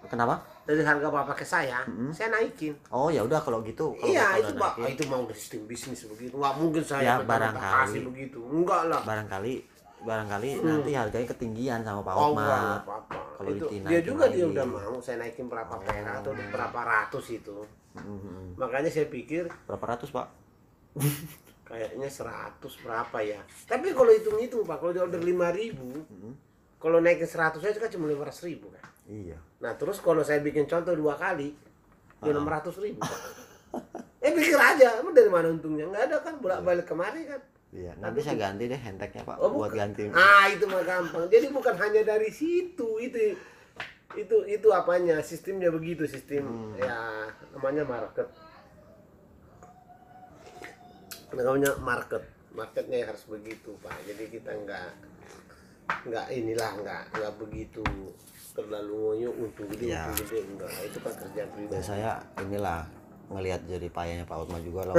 Kenapa dari harga bapak ke saya Mm-mm. saya naikin oh ya udah kalau gitu kalau iya Bapak itu pak naikin, itu mau sistem bisnis begitu nggak mungkin saya Ya, barangkali. kasih begitu enggak lah barangkali barangkali Hmm. nanti harganya ketinggian sama Pak Oh, enggak, enggak apa-apa. Kalau Itu, dia juga dia lagi. udah mau saya naikin berapa Oh. perak atau berapa ratus itu. Mhm. Makanya saya pikir berapa ratus Pak <laughs> kayaknya 100 berapa ya. Tapi kalau hitung-hitung Pak, kalau dia order 5000, Mhm. kalau naikin 100 aja kan cuma 500 ribu kan. Iya Nah terus kalau saya bikin contoh dua kali, ya Ah. 600 ribu Pak. <laughs> eh pikir aja, emang dari mana untungnya? Nggak ada kan, bolak-balik kemari kan. iya nanti saya ganti deh henteknya Pak Oh, buat bukan. ganti Ah itu mah gampang. Jadi bukan hanya dari situ itu itu itu apanya sistemnya begitu sistem Hmm. ya namanya market namanya market marketnya harus begitu pak jadi kita nggak nggak inilah nggak nggak begitu terlalu ngoyo untuk gede Ya. untuk gede. Enggak itu kan kerja dan pribadi saya inilah ngelihat jadi payahnya Pak Otma juga lah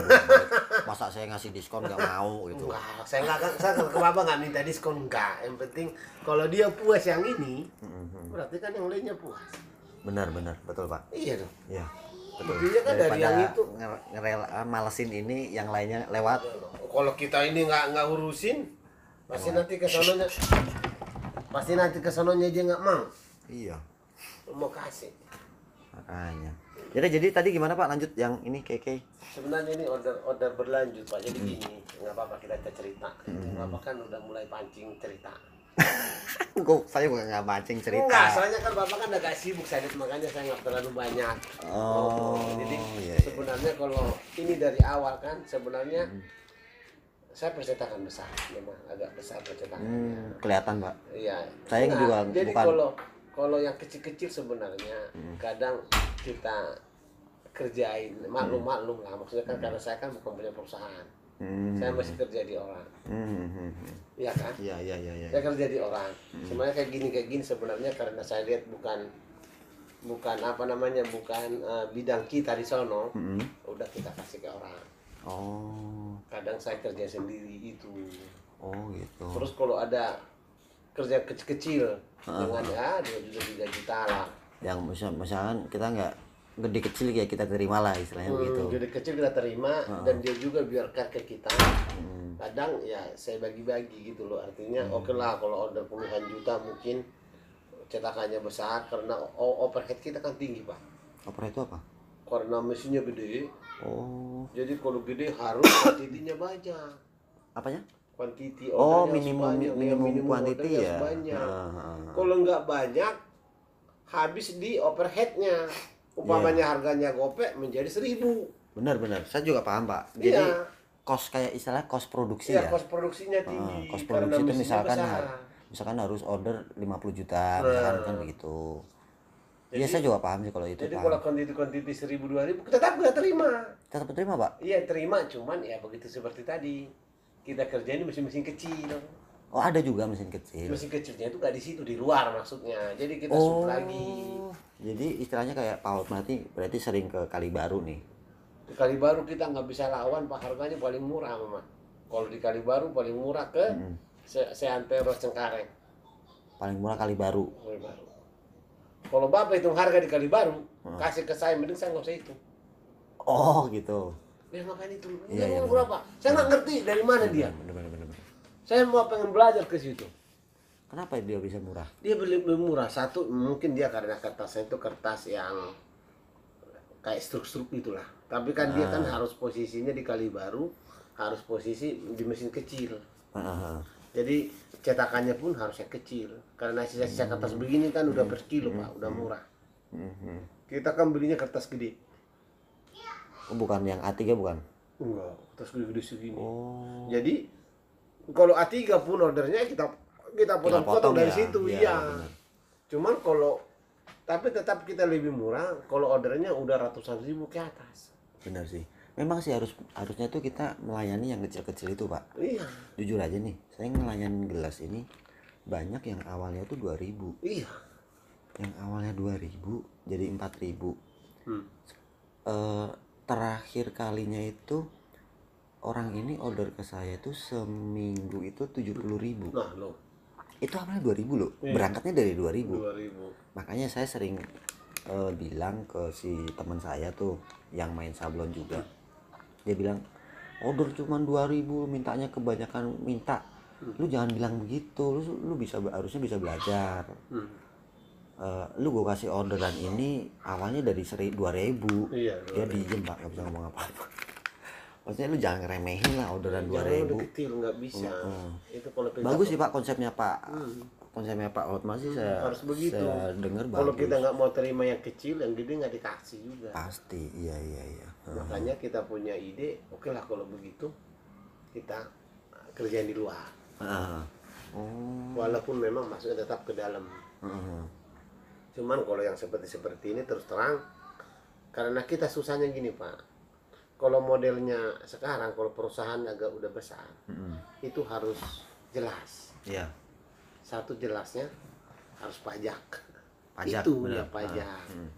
masa saya ngasih diskon nggak mau gitu. Enggak, saya nggak saya ke bapak nggak minta diskon enggak. Yang penting kalau dia puas yang ini Mhm. berarti kan yang lainnya puas. Benar benar. Betul Pak. Iya dong. Iya betul. Buktinya kan dari yang itu. nge- ngerela malesin ini yang lainnya lewat. Kalau kita ini nggak nggak urusin pasti nanti ke sononya pasti nanti ke sononya dia nggak mau iya. Mau kasih. Makanya. Jadi jadi tadi gimana Pak? Lanjut yang ini keke sebenarnya ini order order berlanjut pak. Jadi gini nggak apa-apa kita cerita. Bapak kan udah mulai pancing cerita. <laughs> Kok saya bukan nggak mancing cerita? Enggak soalnya kan bapak kan agak sibuk saya makanya saya nggak terlalu banyak. Oh ngomong. jadi iya, iya. sebenarnya kalau ini dari awal kan sebenarnya saya percetakan besar memang agak besar percetakannya. Hmm, kelihatan Pak. Iya. Saya Enggak, juga Jadi bukan- kalau kalau yang kecil-kecil sebenarnya Hmm. kadang kita kerjain maklum-maklum lah. Maksudnya kan karena saya kan bukan punya perusahaan. Hmm. saya masih kerja di orang. Hmm, hmm, hmm. iya kan? Iya iya iya iya. Saya kerja di orang. Sebenarnya kayak gini kayak gini sebenarnya karena saya lihat bukan bukan apa namanya bukan eh, bidang kita di sono. Hmm. udah kita kasih ke orang. Oh. Kadang saya kerja sendiri itu. Oh gitu. Terus kalau ada kerja kecil-kecil. Dengan ya dua juta tiga juta lah. Yang misal misalkan kita nggak gede kecil ya kita terima lah istilahnya Hmm, begitu. jadi kecil kita terima dan dia juga biarkan ke kita. Hmm. kadang ya saya bagi-bagi gitu loh artinya oke lah kalau order puluhan juta mungkin cetakannya besar karena overhead kita kan tinggi pak. Opera itu apa? Karena mesinnya gede. Oh. Jadi kalau gede harus <clears throat> kuantitinya banyak. Apanya kuantiti oh minimum banyak, ya, minimum quantity ya? banyak. Ah. kalau nggak banyak habis di overheadnya. Umpamanya harganya gopek menjadi seribu. Benar benar. Saya juga paham pak. Jadi iya. kos kayak istilah kos produksi iya ya? kos produksinya tinggi kos karena produksi itu misalkan besar. misalkan harus order 50 juta misalkan kan begitu. Iya saya juga paham sih kalau itu jadi paham. kalau kuantiti kuantiti seribu dua ribu tetap kita terima. Tetap terima pak. iya terima cuman ya begitu seperti tadi kita kerjain mesin-mesin kecil Oh ada juga mesin kecil. mesin kecilnya itu nggak di situ di luar maksudnya jadi kita Oh. lagi Jadi istilahnya kayak Pak berarti berarti sering ke Kali Baru nih. di kali baru kita nggak bisa lawan pak harganya paling murah mama kalau di kali baru paling murah ke Mm. Se- Seantero Cengkareng Paling murah Kali Baru. Kali baru kalau bapak hitung harga di kali baru Hmm. kasih ke saya mending saya nggak usah itu Oh gitu. Dia makan itu. Dia iya, mau berapa? Saya nggak ngerti dari mana dia. Bener bener bener. bener. saya mau pengen belajar ke situ. Kenapa dia bisa murah? dia beli lebih murah. Satu mungkin dia karena kertasnya itu kertas yang kayak struk-struk itulah. Tapi kan dia kan harus posisinya di kali baru harus posisi di mesin kecil. Ah, ah, ah. jadi cetakannya pun harusnya kecil. Karena sisa-sisa kertas begini kan udah per kilo pak. Udah murah. Mhm. kita kan belinya kertas gede bukan yang A3 bukan? enggak kertas gede-gede segini Oh. jadi kalau A3 pun ordernya kita kita potong-potong dari ya. situ Iya, iya benar. cuman kalau tapi tetap kita lebih murah kalau ordernya udah ratusan ribu ke atas Benar sih. Memang sih harus harusnya tuh kita melayani yang kecil-kecil itu, Pak. iya Jujur aja nih, saya ngelayanin gelas ini banyak yang awalnya tuh 2000 iya yang awalnya 2000 jadi 4000 Hmm. Eh, terakhir kalinya itu orang ini order ke saya itu seminggu itu 70.000 nah lo itu awalnya 2000 loh Iya. berangkatnya dari 2000 dua ribu. Makanya saya sering eh, bilang ke si teman saya tuh yang main sablon juga. Dia bilang order cuma 2000 mintanya kebanyakan minta. Lu jangan bilang begitu lu lu bisa harusnya bisa belajar. Hmm. Eh, lu gue kasih orderan ini awalnya dari seri 2000 Iya, dia diem pak nggak bisa ngomong apa-apa <laughs> maksudnya lu jangan ngeremehin lah orderan 2000 udah kecil nggak bisa. Itu kalau bagus sih pak konsepnya pak Hmm. konsepnya pak Otma sih saya Harus begitu. saya dengar Kalau bagus kita nggak mau terima yang kecil, yang gede nggak dikasih juga. pasti iya iya iya Makanya kita punya ide, oke lah kalau begitu kita kerjain di luar. Ah. oh Walaupun memang masuknya tetap ke dalam. Heeh. Cuman kalau yang seperti seperti ini terus terang, karena kita susahnya gini pak. Kalau modelnya sekarang, kalau perusahaan agak udah besar, Mm-mm. itu harus jelas. iya Satu jelasnya harus pajak. pajak itu benar. ya pajak. Ah, mm.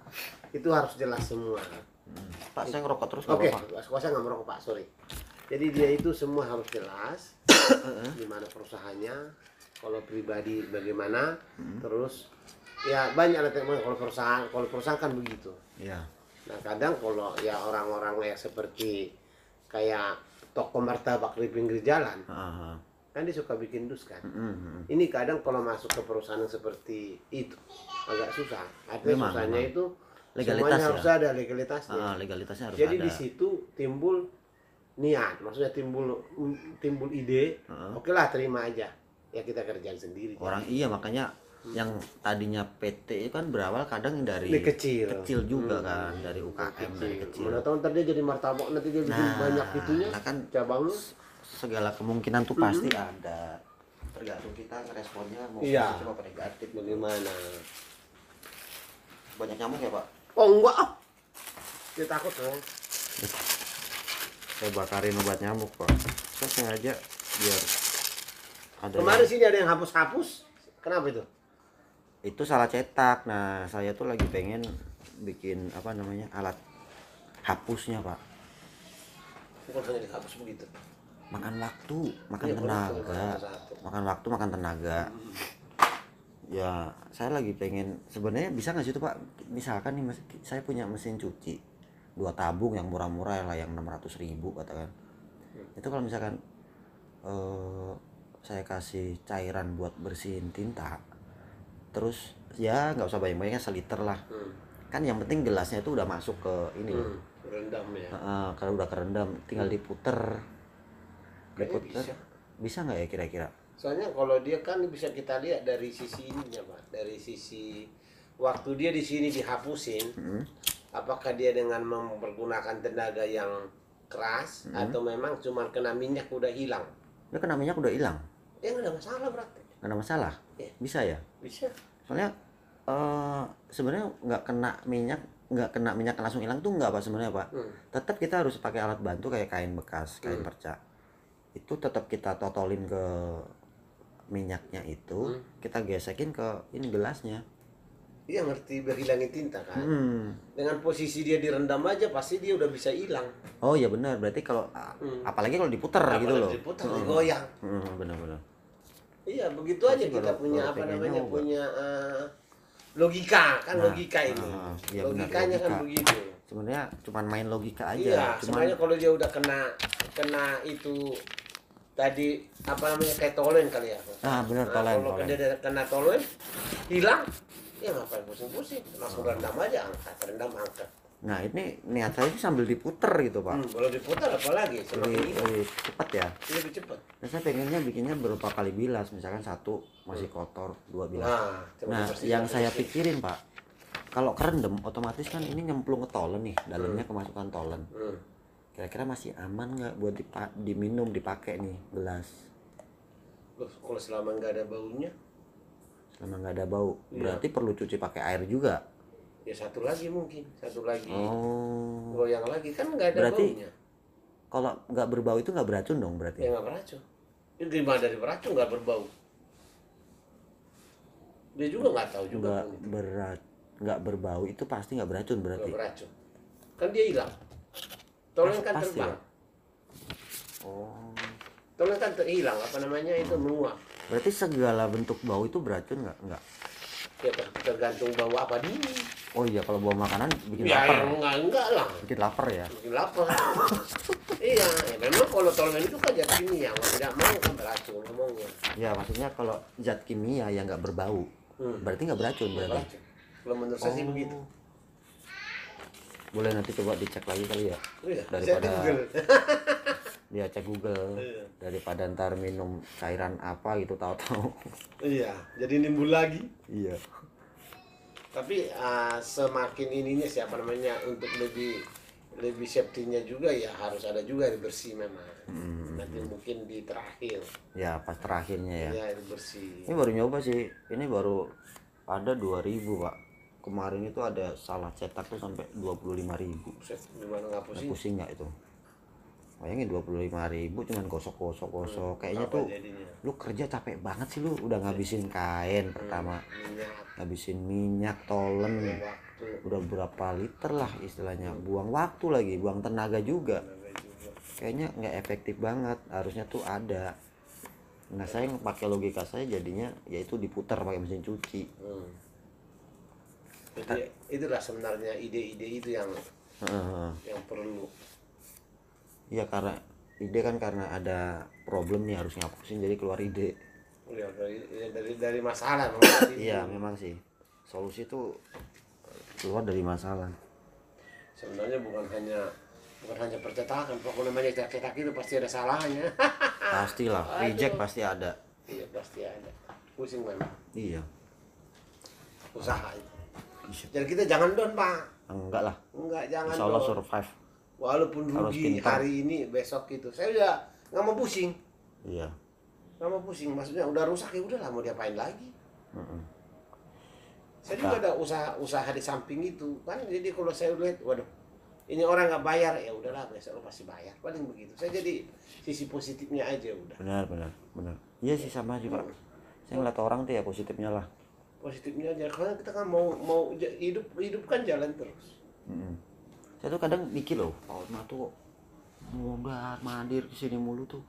Itu harus jelas semua. Mm. pak saya ngerokok terus Oke, okay. saya nggak merokok pak, sorry. Jadi dia itu semua harus jelas, <coughs> di mana perusahaannya, kalau pribadi bagaimana, terus ya banyak lah teman kalau perusahaan, kalau perusahaan kan begitu. iya Nah kadang kalau ya orang-orang yang seperti kayak toko martabak di pinggir jalan, Ah, ah. kan dia suka bikin dus kan. Mm. Ini kadang kalau masuk ke perusahaan yang seperti itu agak susah. Artinya Memang, susahnya memang. itu Legalitas semuanya ya? harus ada legalitasnya. Ah, legalitasnya harus Jadi ada di situ timbul niat, maksudnya timbul timbul ide. Heeh. Oke lah terima aja. Ya kita kerjain sendiri. orang iya makanya yang tadinya PT itu kan berawal kadang dari Ini kecil. kecil juga Hmm. kan dari UKM dari kecil Mana tahu ntar dia jadi martabak nanti dia bikin Nah, banyak itunya. nah kan cabangnya. segala kemungkinan tuh pasti ada tergantung kita responnya mau Iya. positif apa negatif Bagaimana? banyak nyamuk ya pak Oh enggak ah. Dia takut dong. saya bakarin obat nyamuk pak saya sengaja biar ada Kemarin yang- sini ada yang hapus-hapus. Kenapa itu? Itu salah cetak. Nah saya tuh lagi pengen bikin apa namanya alat hapusnya pak. Bukan hanya dihapus begitu. makan waktu makan kalau tenaga. makan waktu makan tenaga. Ya saya lagi pengen sebenarnya bisa nggak sih itu pak? Misalkan nih saya punya mesin cuci. Dua tabung yang murah-murah lah yang 600 ribu katakan. Itu kalau misalkan eh, saya kasih cairan buat bersihin tinta terus ya nggak usah banyak-banyaknya seliter lah Hmm. kan yang penting gelasnya itu udah masuk ke ini Hmm. Rendam ya. Heeh, kalau udah kerendam tinggal diputer Kayaknya diputer bisa. bisa nggak ya kira-kira Soalnya kalau dia kan bisa kita lihat dari sisi ininya, Pak. Dari sisi waktu dia di sini dihapusin, Mm. apakah dia dengan mempergunakan tenaga yang keras atau memang cuma kena minyak udah hilang? Ini kena minyak udah hilang, Ya nggak ada masalah berarti. nggak ada masalah. Iya. Bisa ya? Bisa. Soalnya eh sebenarnya nggak kena minyak, nggak kena minyak langsung hilang tuh nggak pak sebenarnya pak. Hmm. Tetap kita harus pakai alat bantu kayak kain bekas, kain Hmm. perca. Itu tetap kita totolin ke minyaknya itu, Hmm. kita gesekin ke ini gelasnya. Dia ngerti berhilangin tinta kan. Hmm. Dengan posisi dia direndam aja pasti dia udah bisa hilang. Oh iya benar, berarti kalau Hmm. apalagi kalau diputer gitu Apalagi loh. Diputar, Hmm. digoyang. Hmm, benar-benar. Iya, begitu aja Pasti kita kalau- punya kalau apa namanya nyoba. punya eh, logika kan Nah, logika ini. ah, iya benar, Logikanya kan logika. begitu. Sebenarnya cuman main logika aja. Iya, cuman sebenarnya kalau dia udah kena kena itu tadi apa namanya kayak tolen kali ya. Ah, benar, Nah, tolen, Kalau dia kena tolen hilang, ya ngapain pusing-pusing, langsung rendam aja angkat, rendam angkat. Nah ini niat saya sih sambil diputer gitu pak. Hmm, kalau diputar apalagi Lebih, lebih cepat ya. lebih cepat. Nah, saya pengennya bikinnya berupa kali bilas, misalkan satu masih kotor, dua bilas. Nah, Nah, yang saya pikirin pak, kalau kerendam otomatis kan ini nyemplung ke tolen nih, dalamnya kemasukan tolen. Hmm. Kira-kira masih aman nggak buat dipa- diminum, dipakai nih gelas? Loh, kalau selama nggak ada baunya, Selama nggak ada bau, Iya. berarti perlu cuci pakai air juga. Ya satu lagi mungkin, satu lagi Oh, goyang lagi kan nggak ada Berarti- baunya. kalau nggak berbau itu nggak beracun dong berarti? Ya nggak beracun. Itu gimana dari beracun nggak berbau? Dia juga nggak tahu juga nggak berat, nggak berbau itu pasti nggak beracun berarti. nggak beracun. Kan dia hilang. Tolen kan terbang. ya? Oh, Tolen kan terhilang apa namanya itu menguap. berarti segala bentuk bau itu beracun nggak? Nggak. Ya ter- tergantung bawa apa dulu. Oh iya kalau bawa makanan bikin ya lapar. yang enggak enggak lah. Bikin lapar ya? Bikin lapar. <laughs> Iya ya memang kalau tolmen itu kan zat kimia mau tidak mau kan beracun ngomongnya. Ya maksudnya kalau zat kimia yang nggak berbau. Hmm. berarti nggak beracun berarti? beracun. Kalau menurut saya sih Oh. begitu. Boleh nanti coba dicek lagi kali ya? Iya, Daripada-. <laughs> dia cek Google. Iya. daripada ntar minum cairan apa gitu tahu-tahu. Iya jadi nimbul lagi. Iya. Tapi ah, semakin ininya siapa namanya untuk lebih lebih safety-nya juga ya harus ada juga air bersih memang. Hmm. nanti mungkin di terakhir. Ya pas terakhirnya ya. Ya air bersih. Ini baru nyoba sih. Ini baru ada 2000 pak. Kemarin itu ada salah cetak tuh sampai 25.000 Buset, gimana nggak Nah, pusing pusing nggak itu bayangin 25.000 cuman gosok-gosok gosok kayaknya Apa tuh jadinya? lu kerja capek banget sih lu udah ngabisin kain pertama minyak. ngabisin minyak tolen. Udah berapa liter lah istilahnya. Buang waktu lagi buang tenaga juga. Tenaga juga. Kayaknya nggak efektif banget. Harusnya tuh ada. Nah saya pakai logika saya jadinya yaitu diputar pakai mesin cuci. Hmm. jadi itulah sebenarnya ide-ide itu yang Heeh. yang perlu Iya karena ide kan karena ada problem nih harus ngapusin jadi keluar ide. ya, dari ya, dari dari masalah. Iya memang sih solusi itu keluar dari masalah. sebenarnya bukan hanya bukan hanya percetakan pokoknya namanya cetak itu pasti ada salahnya <laughs> Pastilah reject pasti ada. iya pasti ada pusing memang Iya. usaha itu Bisa. jadi kita jangan down pak Enggak lah. enggak jangan Insya Allah down. survive. Walaupun rugi hari ini besok gitu saya udah nggak mau pusing Iya. nggak mau pusing maksudnya udah rusak ya udahlah mau diapain lagi Mm-mm. saya juga ada usaha usaha di samping itu kan jadi kalau saya lihat waduh ini orang nggak bayar ya udahlah besok lo pasti bayar paling begitu saya jadi sisi positifnya aja udah Benar benar benar. Iya sih sama juga. Saya ngeliat orang tuh ya positifnya lah. positifnya aja karena kita kan mau mau hidup hidup kan jalan terus Mm-mm. Saya tuh kadang mikir loh, Pak Hotma tuh mondar mandir ke sini mulu tuh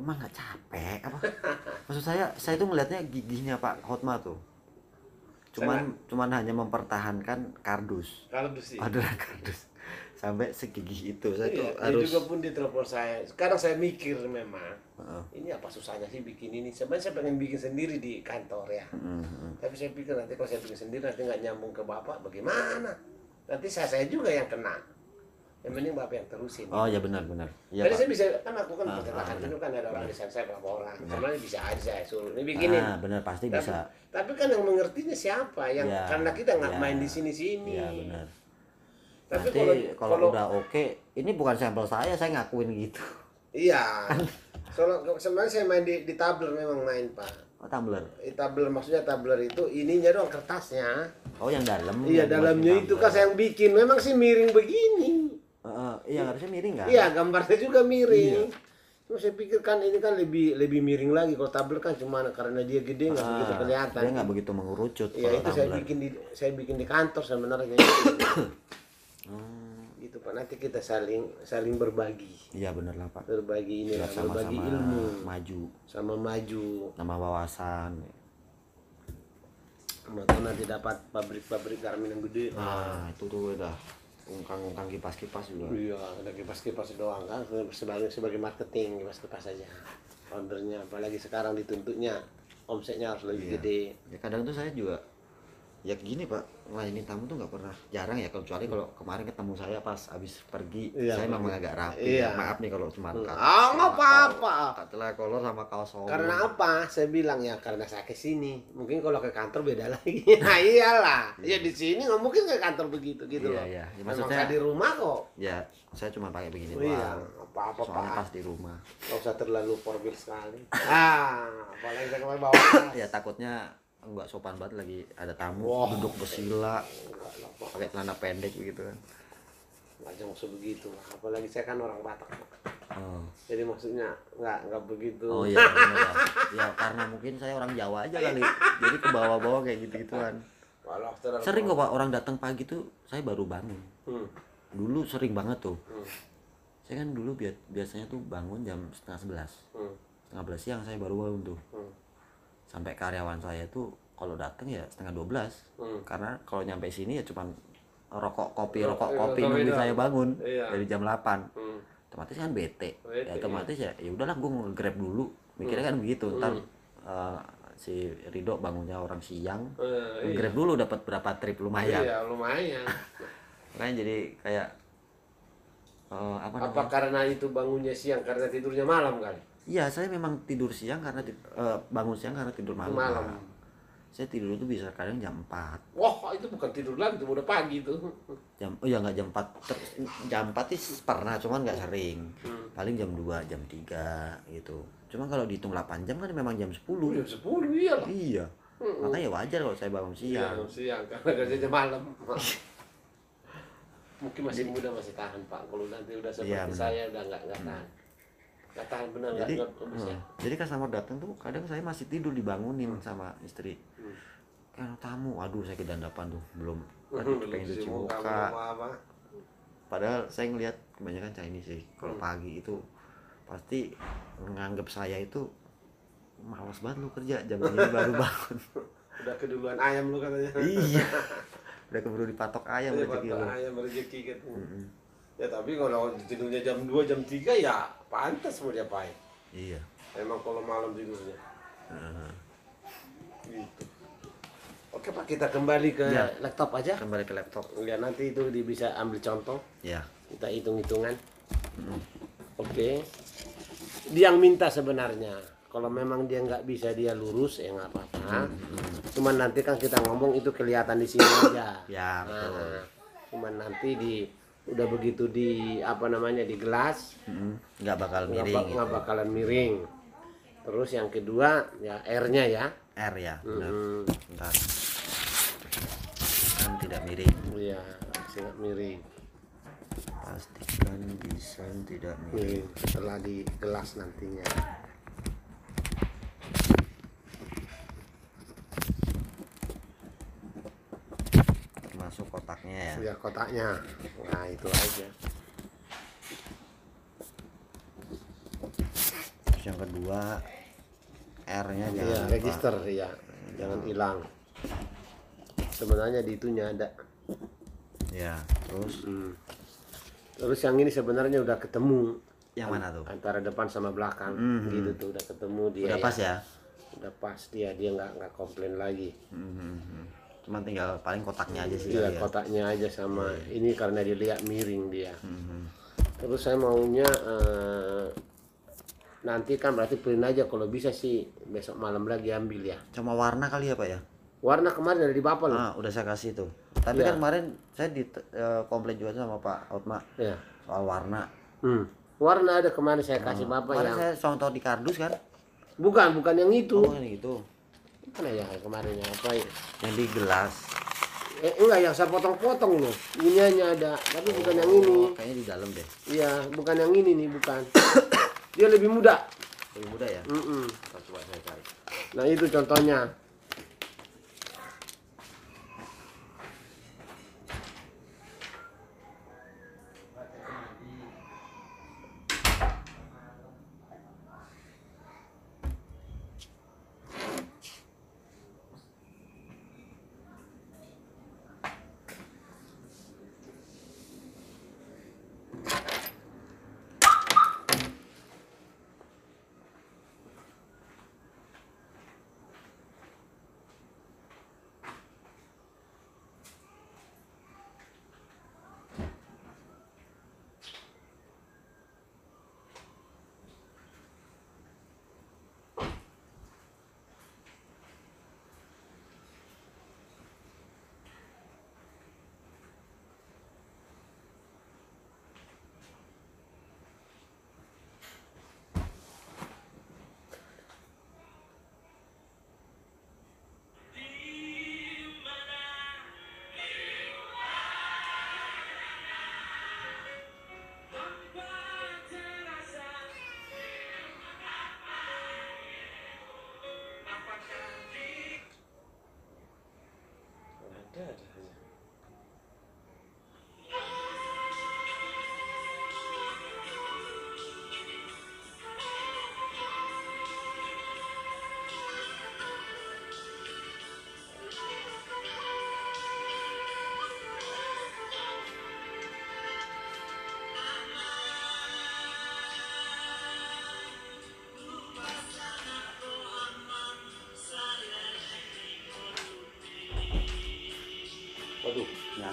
emang nggak capek apa? <laughs> Maksud saya, saya tuh ngelihatnya gigihnya Pak Hotma tuh. Cuman cuman hanya mempertahankan kardus. kalau besi Adalah kardus. Sampai segigih itu. Saya iya, tuh harus juga pun di telepon saya sekarang saya mikir memang Heeh. ini apa susahnya sih bikin ini sebenarnya saya pengen bikin sendiri di kantor ya Mm, mm. tapi saya pikir nanti kalau saya bikin sendiri nanti nggak nyambung ke bapak bagaimana nanti saya saya juga yang kena yang penting bapak yang terusin Oh ya benar benar. Jadi Pak. saya bisa kan aku kan Ah, percetakan ah, itu kan ada orang desain saya berapa orang. Sebenarnya bisa aja saya suruh ini bikinin. Ah, benar pasti Tapi- bisa. Tapi kan yang mengertinya siapa? Yang Ya, karena kita nggak ya. main di sini-sini. Iya benar. Tapi Nanti kalau kalau kalau udah oke, ini bukan sampel saya, saya ngakuin gitu. iya. <laughs> Soalnya sebenarnya saya main di, di tabler memang main pak. Oh tumbler. Di tabler maksudnya tabler itu ininya doang kertasnya. Oh yang dalam. Iya dalamnya itu tumbler. kan saya yang bikin. Memang sih miring begini. Heeh, iya harusnya miring kan? Iya gambarnya juga miring. Iya. Terus saya pikir kan ini kan lebih lebih miring lagi kalau tabler kan cuma karena dia gede nggak begitu Ah, kelihatan. Dia nggak begitu mengerucut Iya itu saya tumbler. bikin di saya bikin di kantor sebenarnya. <coughs> Hmm, gitu pak. Nanti kita saling saling berbagi. Iya bener lah pak. berbagi ini Biar lah berbagi sama-sama ilmu. maju, sama maju. Nama wawasan. atau nanti dapat pabrik-pabrik garmen yang gede. Nah itu tuh udah ungkang-ungkang kipas-kipas juga. iya ada kipas-kipas doang kan? Sebagai sebagai marketing kipas-kipas saja ordernya apalagi sekarang dituntutnya omsetnya harus lebih Iya. gede. Ya kadang tuh saya juga ya gini pak ngelayanin tamu tuh nggak pernah jarang ya kecuali kalau kemarin ketemu saya pas habis pergi Iya, saya memang agak rapi Iya. ya. maaf nih kalau cuma Ah, nggak apa-apa. setelah kolor sama kaos solo. Karena apa? Saya bilang ya karena saya ke sini. Mungkin kalau ke kantor beda <laughs> lagi. Nah iyalah. Ya di sini nggak mungkin ke kantor begitu gitu Iya, loh. iya. Ya, maksudnya- saya di rumah kok. Ya saya cuma pakai begini Oh iya, apa-apa soalnya pas di rumah. Gak usah terlalu formal sekali. Ah, apalagi saya kemarin bawa ya takutnya nggak sopan banget lagi ada tamu Wah. duduk bersila pakai celana pendek begitu kan Nggak jangan sebegitu. Apalagi saya kan orang Batak. oh, Jadi maksudnya nggak nggak begitu. oh iya bener ya. <laughs> ya karena mungkin saya orang Jawa aja kali jadi ke bawah-bawah kayak gitu gituan terlalu- sering kok pak orang datang pagi tuh saya baru bangun Hmm. dulu sering banget tuh Hmm. saya kan dulu bia- biasanya tuh bangun jam setengah sebelas Hmm. setengah belas siang saya baru bangun tuh Hmm. Sampai karyawan saya tuh kalau datang ya setengah 12 Hmm. karena kalau nyampe sini ya cuman rokok kopi Rokok- rokok iya, kopi doang. saya bangun Iya. dari jam 8 Hmm. otomatis kan bete, Bete, ya otomatis ya ya udahlah gue grab dulu mikirnya kan begitu ntar eh, si Rido bangunnya orang siang Eh, iya. grab dulu dapat berapa trip lumayan Iya, lumayan. <laughs> kan jadi kayak eh, apa Apa namanya karena itu bangunnya siang karena tidurnya malam kali? Iya saya memang tidur siang karena eh, bangun siang karena tidur malam Malam. saya tidur itu bisa kadang jam 4 Wah, itu bukan tidur lagi, itu udah pagi tuh. jam oh ya nggak jam 4 Ter- jam 4 sih pernah cuman nggak sering Hmm. paling jam 2 jam 3 gitu cuman kalau dihitung 8 jam kan memang jam 10 Jam 10 iya lah. iya makanya ya wajar kalau saya bangun Iya, siang siang karena kerjanya malam. <laughs> Mungkin masih muda masih tahan Pak. Kalau nanti udah seperti Iya, saya udah nggak nggak tahan. Tahan benar jadi bisa. eh, jadi customer datang tuh kadang saya masih tidur dibangunin sama istri Hmm. kan tamu aduh saya kedandapan tuh belum <laughs> Belum pengen cuci muka padahal saya ngelihat kebanyakan Chinese sih kalau Hmm. pagi itu pasti menganggap saya itu malas banget lu kerja jam ini baru <laughs> bangun Udah keduluan ayam lu katanya. iya <laughs> udah keburu dipatok ayam Iya, rezeki lu ayam rezeki gitu. Mm-mm. Ya tapi kalau tidurnya jam 2 jam 3 ya pantas mau diapain. iya Emang kalau malam tidurnya. Heeh. Gitu. Oke Pak, kita kembali ke Ya. laptop aja. kembali ke laptop Lihat nanti itu bisa ambil contoh. ya Kita hitung-hitungan. Oke. Dia yang minta sebenarnya. Kalau memang dia nggak bisa dia lurus ya nggak apa-apa. Cuman nanti kan kita ngomong itu kelihatan di sini aja. ya betul Nah, cuman nanti di udah begitu di apa namanya di gelas nggak bakal nggak miring gitu. nggak bakalan miring. Terus yang kedua ya R-nya ya. R ya benar Hmm, Bentar. kan tidak miring Iya, nggak miring. pastikan desain tidak miring Miring setelah di gelas nantinya. Termasuk kotaknya ya Ya kotaknya. Nah, itu aja. terus yang kedua R nya Iya, jangan lupa. register ya. Jangan hilang. Sebenarnya di itunya ada. ya terus Hmm. Terus yang ini sebenarnya udah ketemu yang mana tuh antara depan sama belakang Mhm. gitu tuh udah ketemu dia udah pas ya udah pas dia dia nggak nggak komplain lagi Mhm. Cuman tinggal paling kotaknya aja sih iya ya. kotaknya aja sama ini karena dilihat miring dia. Mhm. terus saya maunya eh, nanti kan berarti print aja kalau bisa sih besok malam lagi ambil ya. Cuma warna kali ya pak ya? Warna kemarin ada di bapak loh ah udah saya kasih tuh. Tapi Iya. kan kemarin saya di eh, komplain juga sama Pak Otma ya soal warna. Hmm. warna ada kemarin saya kasih bapak kemarin yang saya contoh di kardus kan? Bukan bukan yang itu. Oh ini gitu mana ya kemarin yang apa ya yang di gelas eh, enggak yang saya potong-potong loh ini hanya ada tapi bukan yang ini Oh, kayaknya di dalam deh Iya, bukan yang ini nih, bukan. <coughs> Dia lebih muda. lebih mudah ya Mm-mm. Ntar coba saya cari Nah itu contohnya.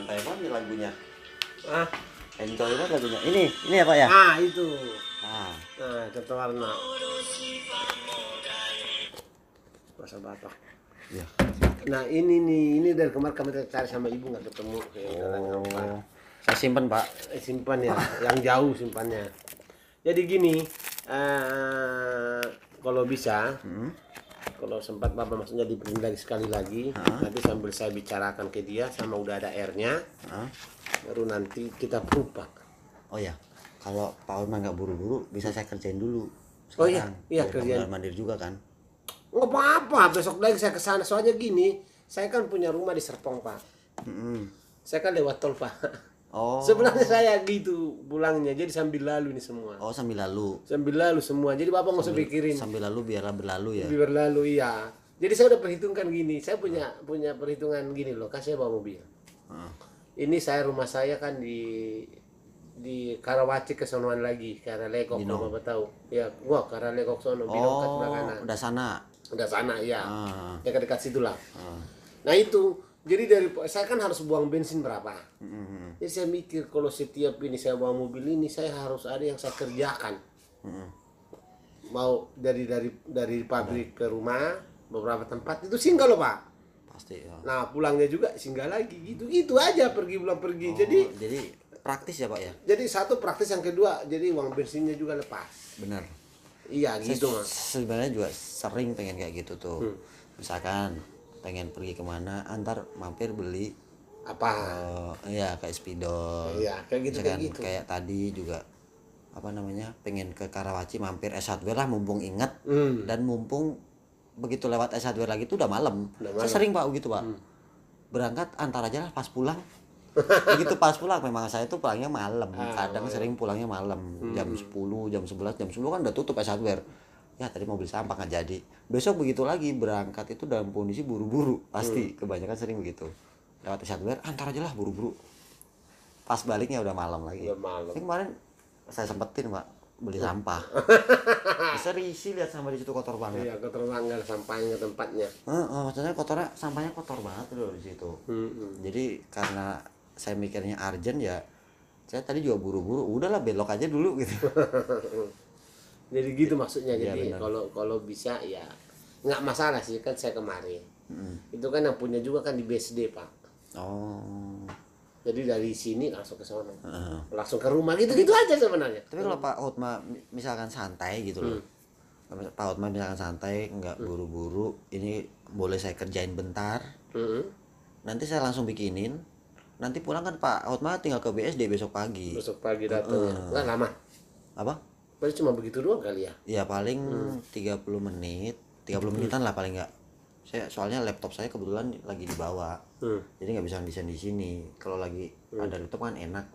Nyantai banget lagunya. Ah enjoy banget lagunya. Ini ini ya pak ya? Ah itu. Ah. Nah contoh warna. Masa batak. Iya. Nah ini nih ini dari kemarin kami cari sama ibu nggak ketemu. Oh. saya simpen pak. Eh, simpan ya yang jauh simpannya. Jadi gini eh kalau bisa hmm. Kalau sempat bapak maksudnya diberi lagi sekali lagi. Nanti sambil saya bicarakan ke dia sama udah ada airnya baru nanti kita perupak oh ya kalau pak Ulman nggak buru-buru bisa saya kerjain dulu Oh iya, Sekarang. iya, Biar kerjain. mondar mandir juga kan? Nggak apa-apa besok lagi saya ke sana. Soalnya gini saya kan punya rumah di Serpong pak. Mm-mm. saya kan lewat tol pak <laughs> oh. Sebenarnya saya gitu pulangnya jadi sambil lalu ini semua. Oh sambil lalu. Sambil lalu semua. Jadi bapak nggak usah pikirin. sambil lalu biarlah berlalu ya? Biar lalu iya. Jadi saya udah perhitungkan gini saya punya punya perhitungan gini loh. Kan saya bawa mobil. Heeh. ini saya rumah saya kan di di Karawaci ke sonoan lagi Lekok Di kalau Nong. bapak tahu. Ya gua ke arah Lekok sono oh udah sana? Udah sana ya ah dekat-dekat situ lah. Ah. nah itu jadi dari saya kan harus buang bensin berapa? Mm-mm. jadi saya mikir kalau setiap ini saya bawa mobil ini saya harus ada yang saya kerjakan. Mm-mm. mau dari dari dari pabrik ke rumah beberapa tempat itu singgah loh pak. Pasti ya. Nah pulangnya juga singgah lagi gitu gitu aja pergi pulang pergi. Jadi Oh, jadi praktis ya pak ya? jadi satu praktis yang kedua jadi uang bensinnya juga lepas. Benar. Iya gitu mas. sebenarnya juga sering pengen kayak gitu tuh. Hmm. misalkan pengen pergi ke mana antar mampir beli apa? eh ya kayak spidol iya kayak gitu kayak gitu. Kayak tadi juga apa namanya pengen ke Karawaci mampir S hardware lah mumpung inget. Hmm. dan mumpung begitu lewat S hardware lagi tuh udah malam. Saya sering pak begitu pak. Hmm. berangkat antar aja lah pas pulang. <laughs> Begitu pas pulang memang saya tuh pulangnya malam. Ah, kadang malam. sering pulangnya malam. Jam 10 jam 11 jam 10 kan udah tutup S hardware ya tadi mobil sampah nggak jadi. Besok begitu lagi berangkat itu dalam kondisi buru-buru. Pasti kebanyakan sering begitu. Lewat S hardware antar aja lah buru-buru. Pas baliknya udah malam lagi. Udah malam. Ini kemarin saya sempetin pak beli sampah. <laughs> Bisa risi lihat sampah di situ kotor banget. Iya kotor tanggal sampahnya ke tempatnya. Heeh, maksudnya kotornya sampahnya kotor banget loh di situ. Hmm, jadi karena saya mikirnya urgent ya saya tadi juga buru-buru udahlah belok aja dulu gitu <laughs> jadi gitu maksudnya. Iya, jadi kalau kalau bisa ya nggak masalah sih kan saya kemarin. Mm. itu kan yang punya juga kan di BSD pak. Oh. Jadi dari sini langsung ke sana. Heeh. langsung ke rumah gitu gitu aja sebenarnya. Tapi kalau Pak Hotma mi- misalkan santai gitu loh. Pak Hotma misalkan santai nggak buru-buru ini boleh saya kerjain bentar. Hmm. nanti saya langsung bikinin. Nanti pulang kan Pak Hotma tinggal ke BSD besok pagi. Besok pagi datangnya nggak lama? Apa Paling cuma begitu doang kali ya? Ya paling 30 menit. 30 menitan lah paling nggak. Saya soalnya laptop saya kebetulan lagi dibawa hmm. jadi nggak bisa desain di sini. Kalau lagi ada laptop kan enak.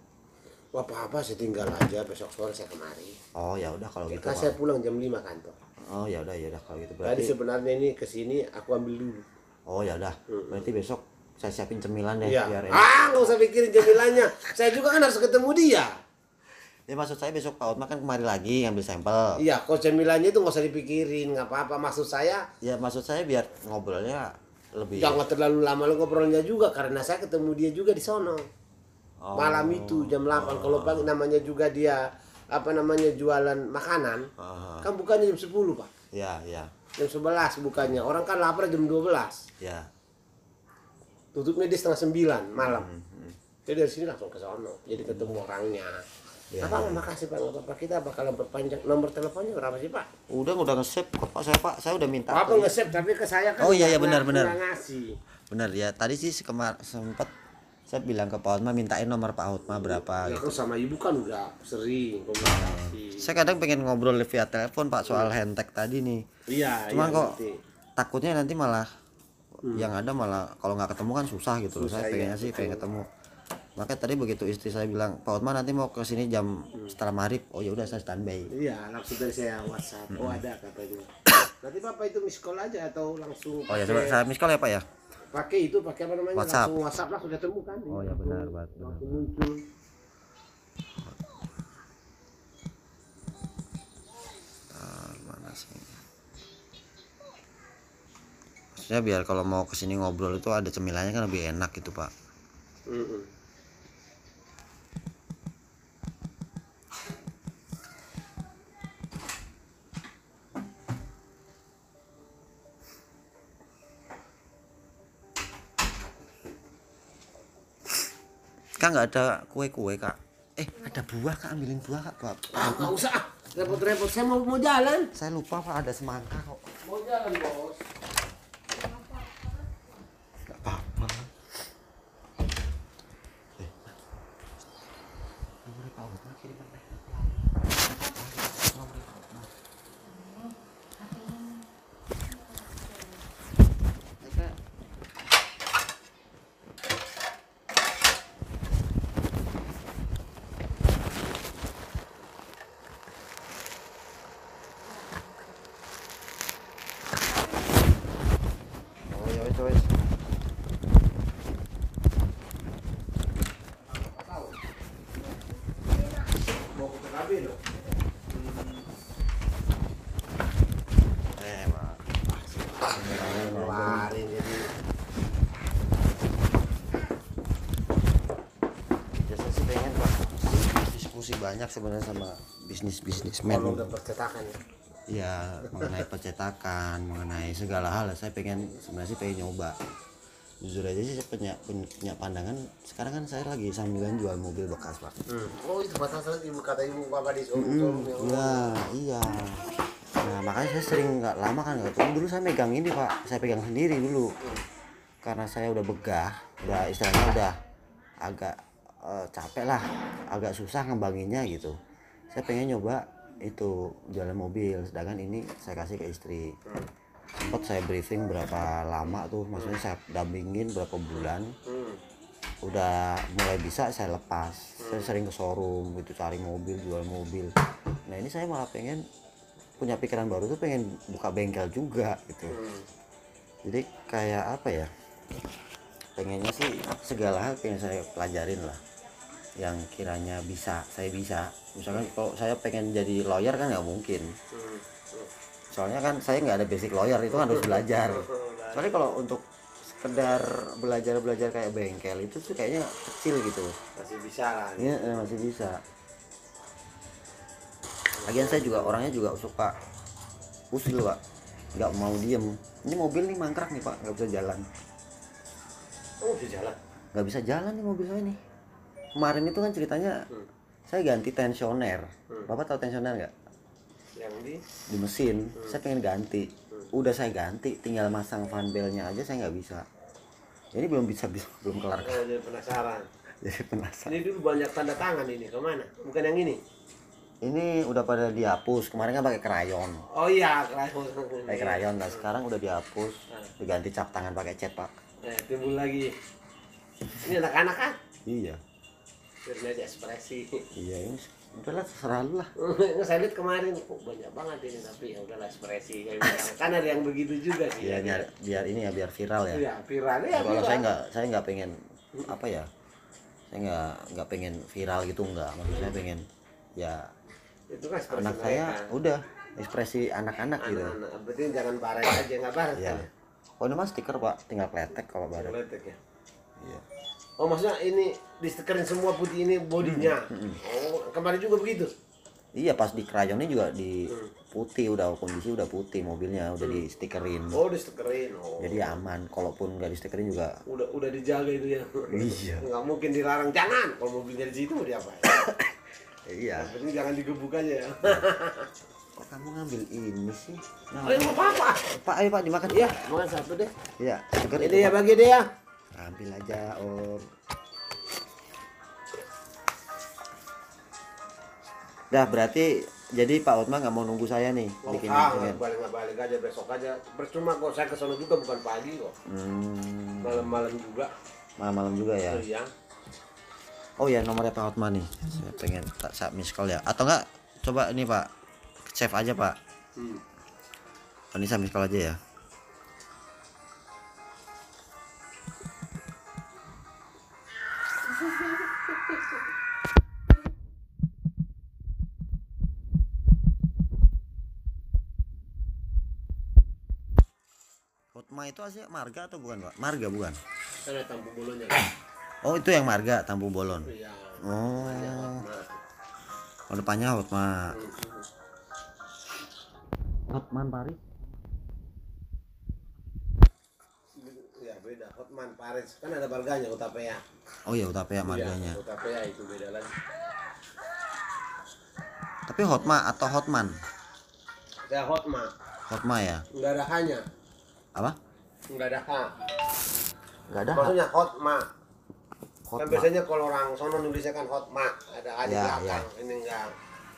Wah, apa apa saya tinggal aja besok sore saya kemari. Oh ya udah kalau gitu kan saya pulang jam 5 kantor. Oh ya udah ya udah kalau gitu. Tadi berarti sebenarnya ini ke sini aku ambil dulu. Oh ya udah. Berarti besok saya siapin cemilan deh Iya. biar enak. Ah, nggak usah pikirin jamilannya. Saya juga kan harus ketemu dia. Ya maksud saya besok Pak Otma kan kemari lagi ngambil sampel Iya, kok cemilannya itu nggak usah dipikirin, nggak apa-apa. Maksud saya ya maksud saya biar ngobrolnya lebih jangan terlalu lama lo ngobrolnya juga karena saya ketemu dia juga di sono. Oh. Malam itu jam 8 kalau pagi namanya juga dia apa namanya jualan makanan. Ah, Kan bukannya jam 10, Pak. ya ya Jam 11 bukannya. Orang kan lapar jam 12. ya Tutupnya dia setengah 9 malam. Hmm, Jadi dari sini langsung ke sono. Jadi ketemu orangnya. Ya, apa makasih Pak, apa-apa. Kita bakalan perpanjang nomor teleponnya berapa sih Pak? udah udah nge-save kok Pak saya Pak saya udah minta Apa nge-save tapi ke saya kan Oh, iya, iya, benar, benar. ngasih. bener ya tadi sih kemar sempat saya bilang ke Pak Otma mintain nomor Pak Otma berapa Ya gitu. sama ibu kan udah sering komunikasi. saya kadang pengen ngobrol via telepon Pak soal handtag tadi nih Iya, Cuman iya, kok ngerti. takutnya nanti malah yang ada malah kalau nggak ketemu kan susah gitu. Susah, saya pengennya iya, sih pengen ketemu makanya tadi begitu istri saya bilang Pak Otma nanti mau ke sini jam setelah maghrib oh ya udah saya standby Iya, langsung dari saya WhatsApp. Oh ada katanya. Nanti Bapak itu miss call aja atau langsung oh ya pakai- saya, miss call ya Pak ya pakai itu pakai apa namanya? WhatsApp. Langsung WhatsApp lah sudah temu kan. Oh, iya, benar, Pak. Benar. Langsung muncul. Ah, mana sih maksudnya biar kalau mau ke sini ngobrol itu ada cemilannya kan lebih enak gitu Pak Mm-mm. Kak nggak ada kue-kue kak. Eh ada buah kak. Ambilin buah kak pak Ah, nggak usah ah. repot-repot. Saya mau mau jalan. Saya lupa pak ada semangka kok. Mau jalan bos nggak apa-apa eh nomornya Pak Hotma kiriman teh Nomornya Pak Hotma. Eh, Kak. Oh ya wes wes. mau ke PKB dong Eh, Pak. kemarin jadi Biasanya sih pengen Pak diskusi banyak sebenarnya sama bisnis bisnismen. kalau udah percetakan ya Ya mengenai percetakan, mengenai segala hal. Saya pengen sebenarnya sih pengen nyoba. Jujur aja sih saya punya, punya, pandangan. Sekarang kan saya lagi sambilan jual mobil bekas pak. oh itu pasal ibu kata ibu bapak di yang Iya, iya. Nah makanya saya sering nggak lama kan nggak. Dulu saya megang ini pak, saya pegang sendiri dulu. Karena saya udah begah, udah istilahnya udah agak eh, capek lah, agak susah ngembanginnya gitu. Saya pengen nyoba itu jualan mobil, sedangkan ini saya kasih ke istri. Sempat saya briefing berapa lama tuh, maksudnya saya dampingin berapa bulan. Udah mulai bisa saya lepas. Saya sering ke showroom gitu cari mobil, jual mobil. Nah ini saya malah pengen punya pikiran baru tuh pengen buka bengkel juga gitu. Jadi kayak apa ya? Pengennya sih segala hal pengen saya pelajarin lah. Yang kiranya bisa, saya bisa. Misalkan kalau saya pengen jadi lawyer kan nggak mungkin. Soalnya kan saya nggak ada basic lawyer itu kan harus belajar. Soalnya kalau untuk sekedar belajar belajar kayak bengkel itu tuh kayaknya kecil gitu. masih bisa lah eh, masih bisa. Lagian saya juga orangnya juga suka usil pak, nggak mau diem. Ini mobil nih mangkrak nih pak, nggak bisa jalan. oh bisa jalan Nggak bisa jalan nih mobil saya nih. Kemarin itu kan ceritanya Hmm. saya ganti tensioner. Hmm. Bapak tahu tensioner nggak? yang di Di mesin. Saya pengen ganti. Udah saya ganti, tinggal masang fan belnya aja saya nggak bisa. Jadi belum bisa <laughs> belum kelar. oh, jadi penasaran <laughs> Jadi penasaran. ini dulu banyak tanda tangan ini ke mana bukan yang ini Ini udah pada dihapus. Kemarin kan pakai krayon. oh iya keras pakai krayon nah sekarang udah dihapus diganti cap tangan pakai cat pak eh, timbul lagi ini anak-anak kan iya aja ekspresi. Iya ini udahlah terserah lu lah. <laughs> Saya lihat kemarin kok banyak banget ini tapi ya udahlah ekspresi kayak bilang. kan ada yang begitu juga sih. Biar biar, biar ini ya biar viral ya. Iya, viral. Ya kalau saya nggak saya nggak pengen apa ya saya nggak nggak pengen viral gitu nggak. Maksudnya pengen ya itu kan anak saya udah ekspresi anak-anak gitu. Anak-anak berarti jangan baret aja nggak baret Iya. kan? oh ini mas stiker pak. Tinggal kletek kalau baru. Letek ya? Iya oh maksudnya ini distikerin semua putih ini bodinya? Hmm, oh kemarin juga begitu? Iya pas di krayonnya juga di putih udah kondisi udah putih mobilnya udah di stikerin oh distikerin oh. Jadi aman kalaupun nggak di stikerin juga. Udah udah dijaga itu ya? Iya. <laughs> nggak mungkin dilarang. Jangan! Kalau mobilnya di situ mau diapain? <coughs> Iya. Yang penting jangan digebuk aja ya. <laughs> Kok kamu ngambil ini sih? Nah, ayo mau apa pak ayo pak dimakan. Ya makan satu deh. Iya ini ya bagi dia ya ambil aja om dah berarti jadi Pak Otma nggak mau nunggu saya nih Oh, bikin ah, balik balik aja besok aja. Percuma kok saya ke sana juga bukan pagi kok. hmm, Malam-malam juga. malam-malam juga ya Oh, iya. oh ya nomornya Pak Otma nih saya pengen tak saat miss call ya atau enggak coba ini Pak save aja Pak Hmm. oh, ini saya miss call aja ya Hotma itu aslinya marga atau bukan Pak? Marga bukan? Saya tampuk bulunya. <clears throat> kan? oh itu yang marga Tampung Bolon Iya. oh oh depannya Hotma. Hotman Paris Ya beda. Hotman Paris kan ada marganya Utapea. oh ya Utapea marganya Iya, Utapea itu beda lagi. tapi Hotma atau Hotman Saya Hotma. Hotma ya Enggak ada hanya. apa Enggak ada H. nggak ada Maksudnya Hotma. Kan Hotma biasanya kalau orang sono nulisnya kan Hotma, ada A di Ya, belakang. Ini enggak.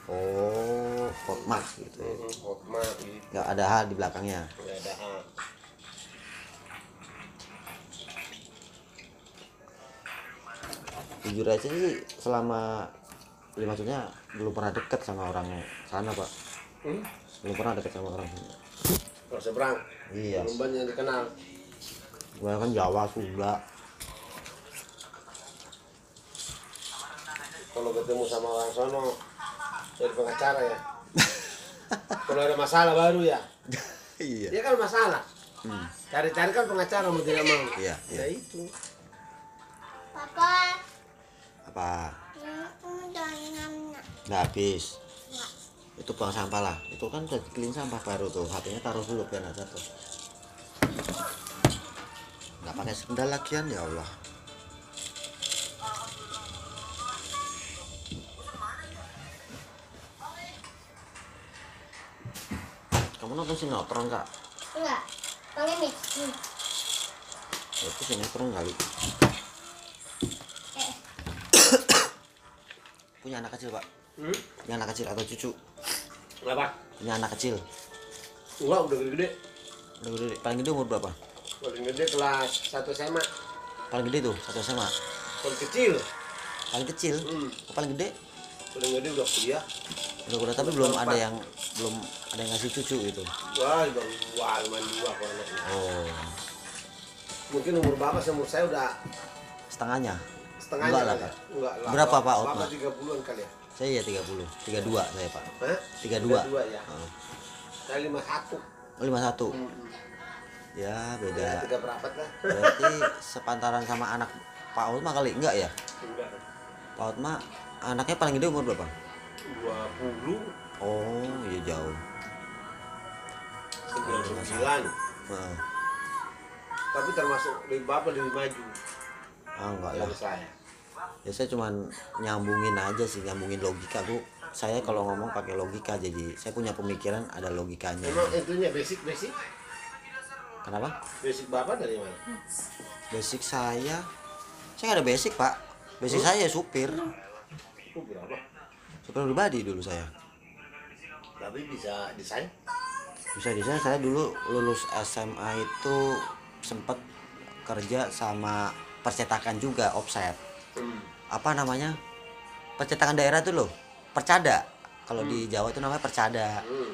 oh Hotma gitu ya. Mm-mm, Hotma gitu. nggak ada H di belakangnya Enggak ada A. jujur aja sih selama ya maksudnya belum pernah deket sama orang sana pak Hmm? belum pernah deket sama orang sana Kalau seberang. Iya Belum banyak yang dikenal. gue kan Jawa Sunda Kalau ketemu sama orang sono jadi pengacara ya. <laughs> kalau ada masalah baru ya. <laughs> iya Dia kan masalah. Hmm. Cari-cari kan pengacara mau tidak mau. iya Ya iya itu. Papa, apa nggak habis itu buang sampah lah. Itu kan udah clean sampah baru tuh. HP-nya taruh dulu biar nggak jatuh. Nggak pakai sendal lagian ya Allah. Kamu nonton sinetron kak? Enggak. Pakai mix. Hmm. itu sinetron kali. Eh, punya anak kecil pak? Hmm? punya anak kecil atau cucu Kenapa? punya anak kecil Enggak, udah gede-gede. udah gede paling gede umur berapa Paling gede kelas 1 SMA. paling gede tuh satu SMA Paling kecil. paling kecil Hmm. Oh, paling gede Paling gede udah kuliah. udah udah tapi belum ada yang belum ada yang ngasih cucu gitu Wah, udah dua, lumayan dua kalau anaknya. oh Mungkin umur bapak sama umur saya udah setengahnya setengahnya Enggak lah, ya. Kak. Enggak lah. Berapa, Pak Bapak Otma? 30-an kali ya. Saya ya 30 32 saya pak Hah? 32 32 ya. oh, Saya 51. oh 51 Hmm. ya Ya, beda tiga berapet lah. berarti sepantaran sama anak Pak Otma kali enggak ya Enggak. Pak Otma anaknya paling gede umur berapa 20 oh iya jauh 99. Heeh. Tapi termasuk lebih bapak lebih maju ah enggak lah saya. Ya saya cuman nyambungin aja sih nyambungin logika. Bu saya kalau ngomong pakai logika jadi saya punya pemikiran ada logikanya. Emang itunya basic basic? Kenapa? Basic bapak dari mana? basic saya. Saya nggak ada basic pak. Basic saya supir. Itu berapa? supir pribadi dulu saya. Tapi bisa desain? bisa di sana saya dulu lulus SMA itu sempat kerja sama percetakan juga offset. Hmm. Apa namanya percetakan daerah tuh loh percada kalau di Jawa itu namanya percada Hmm.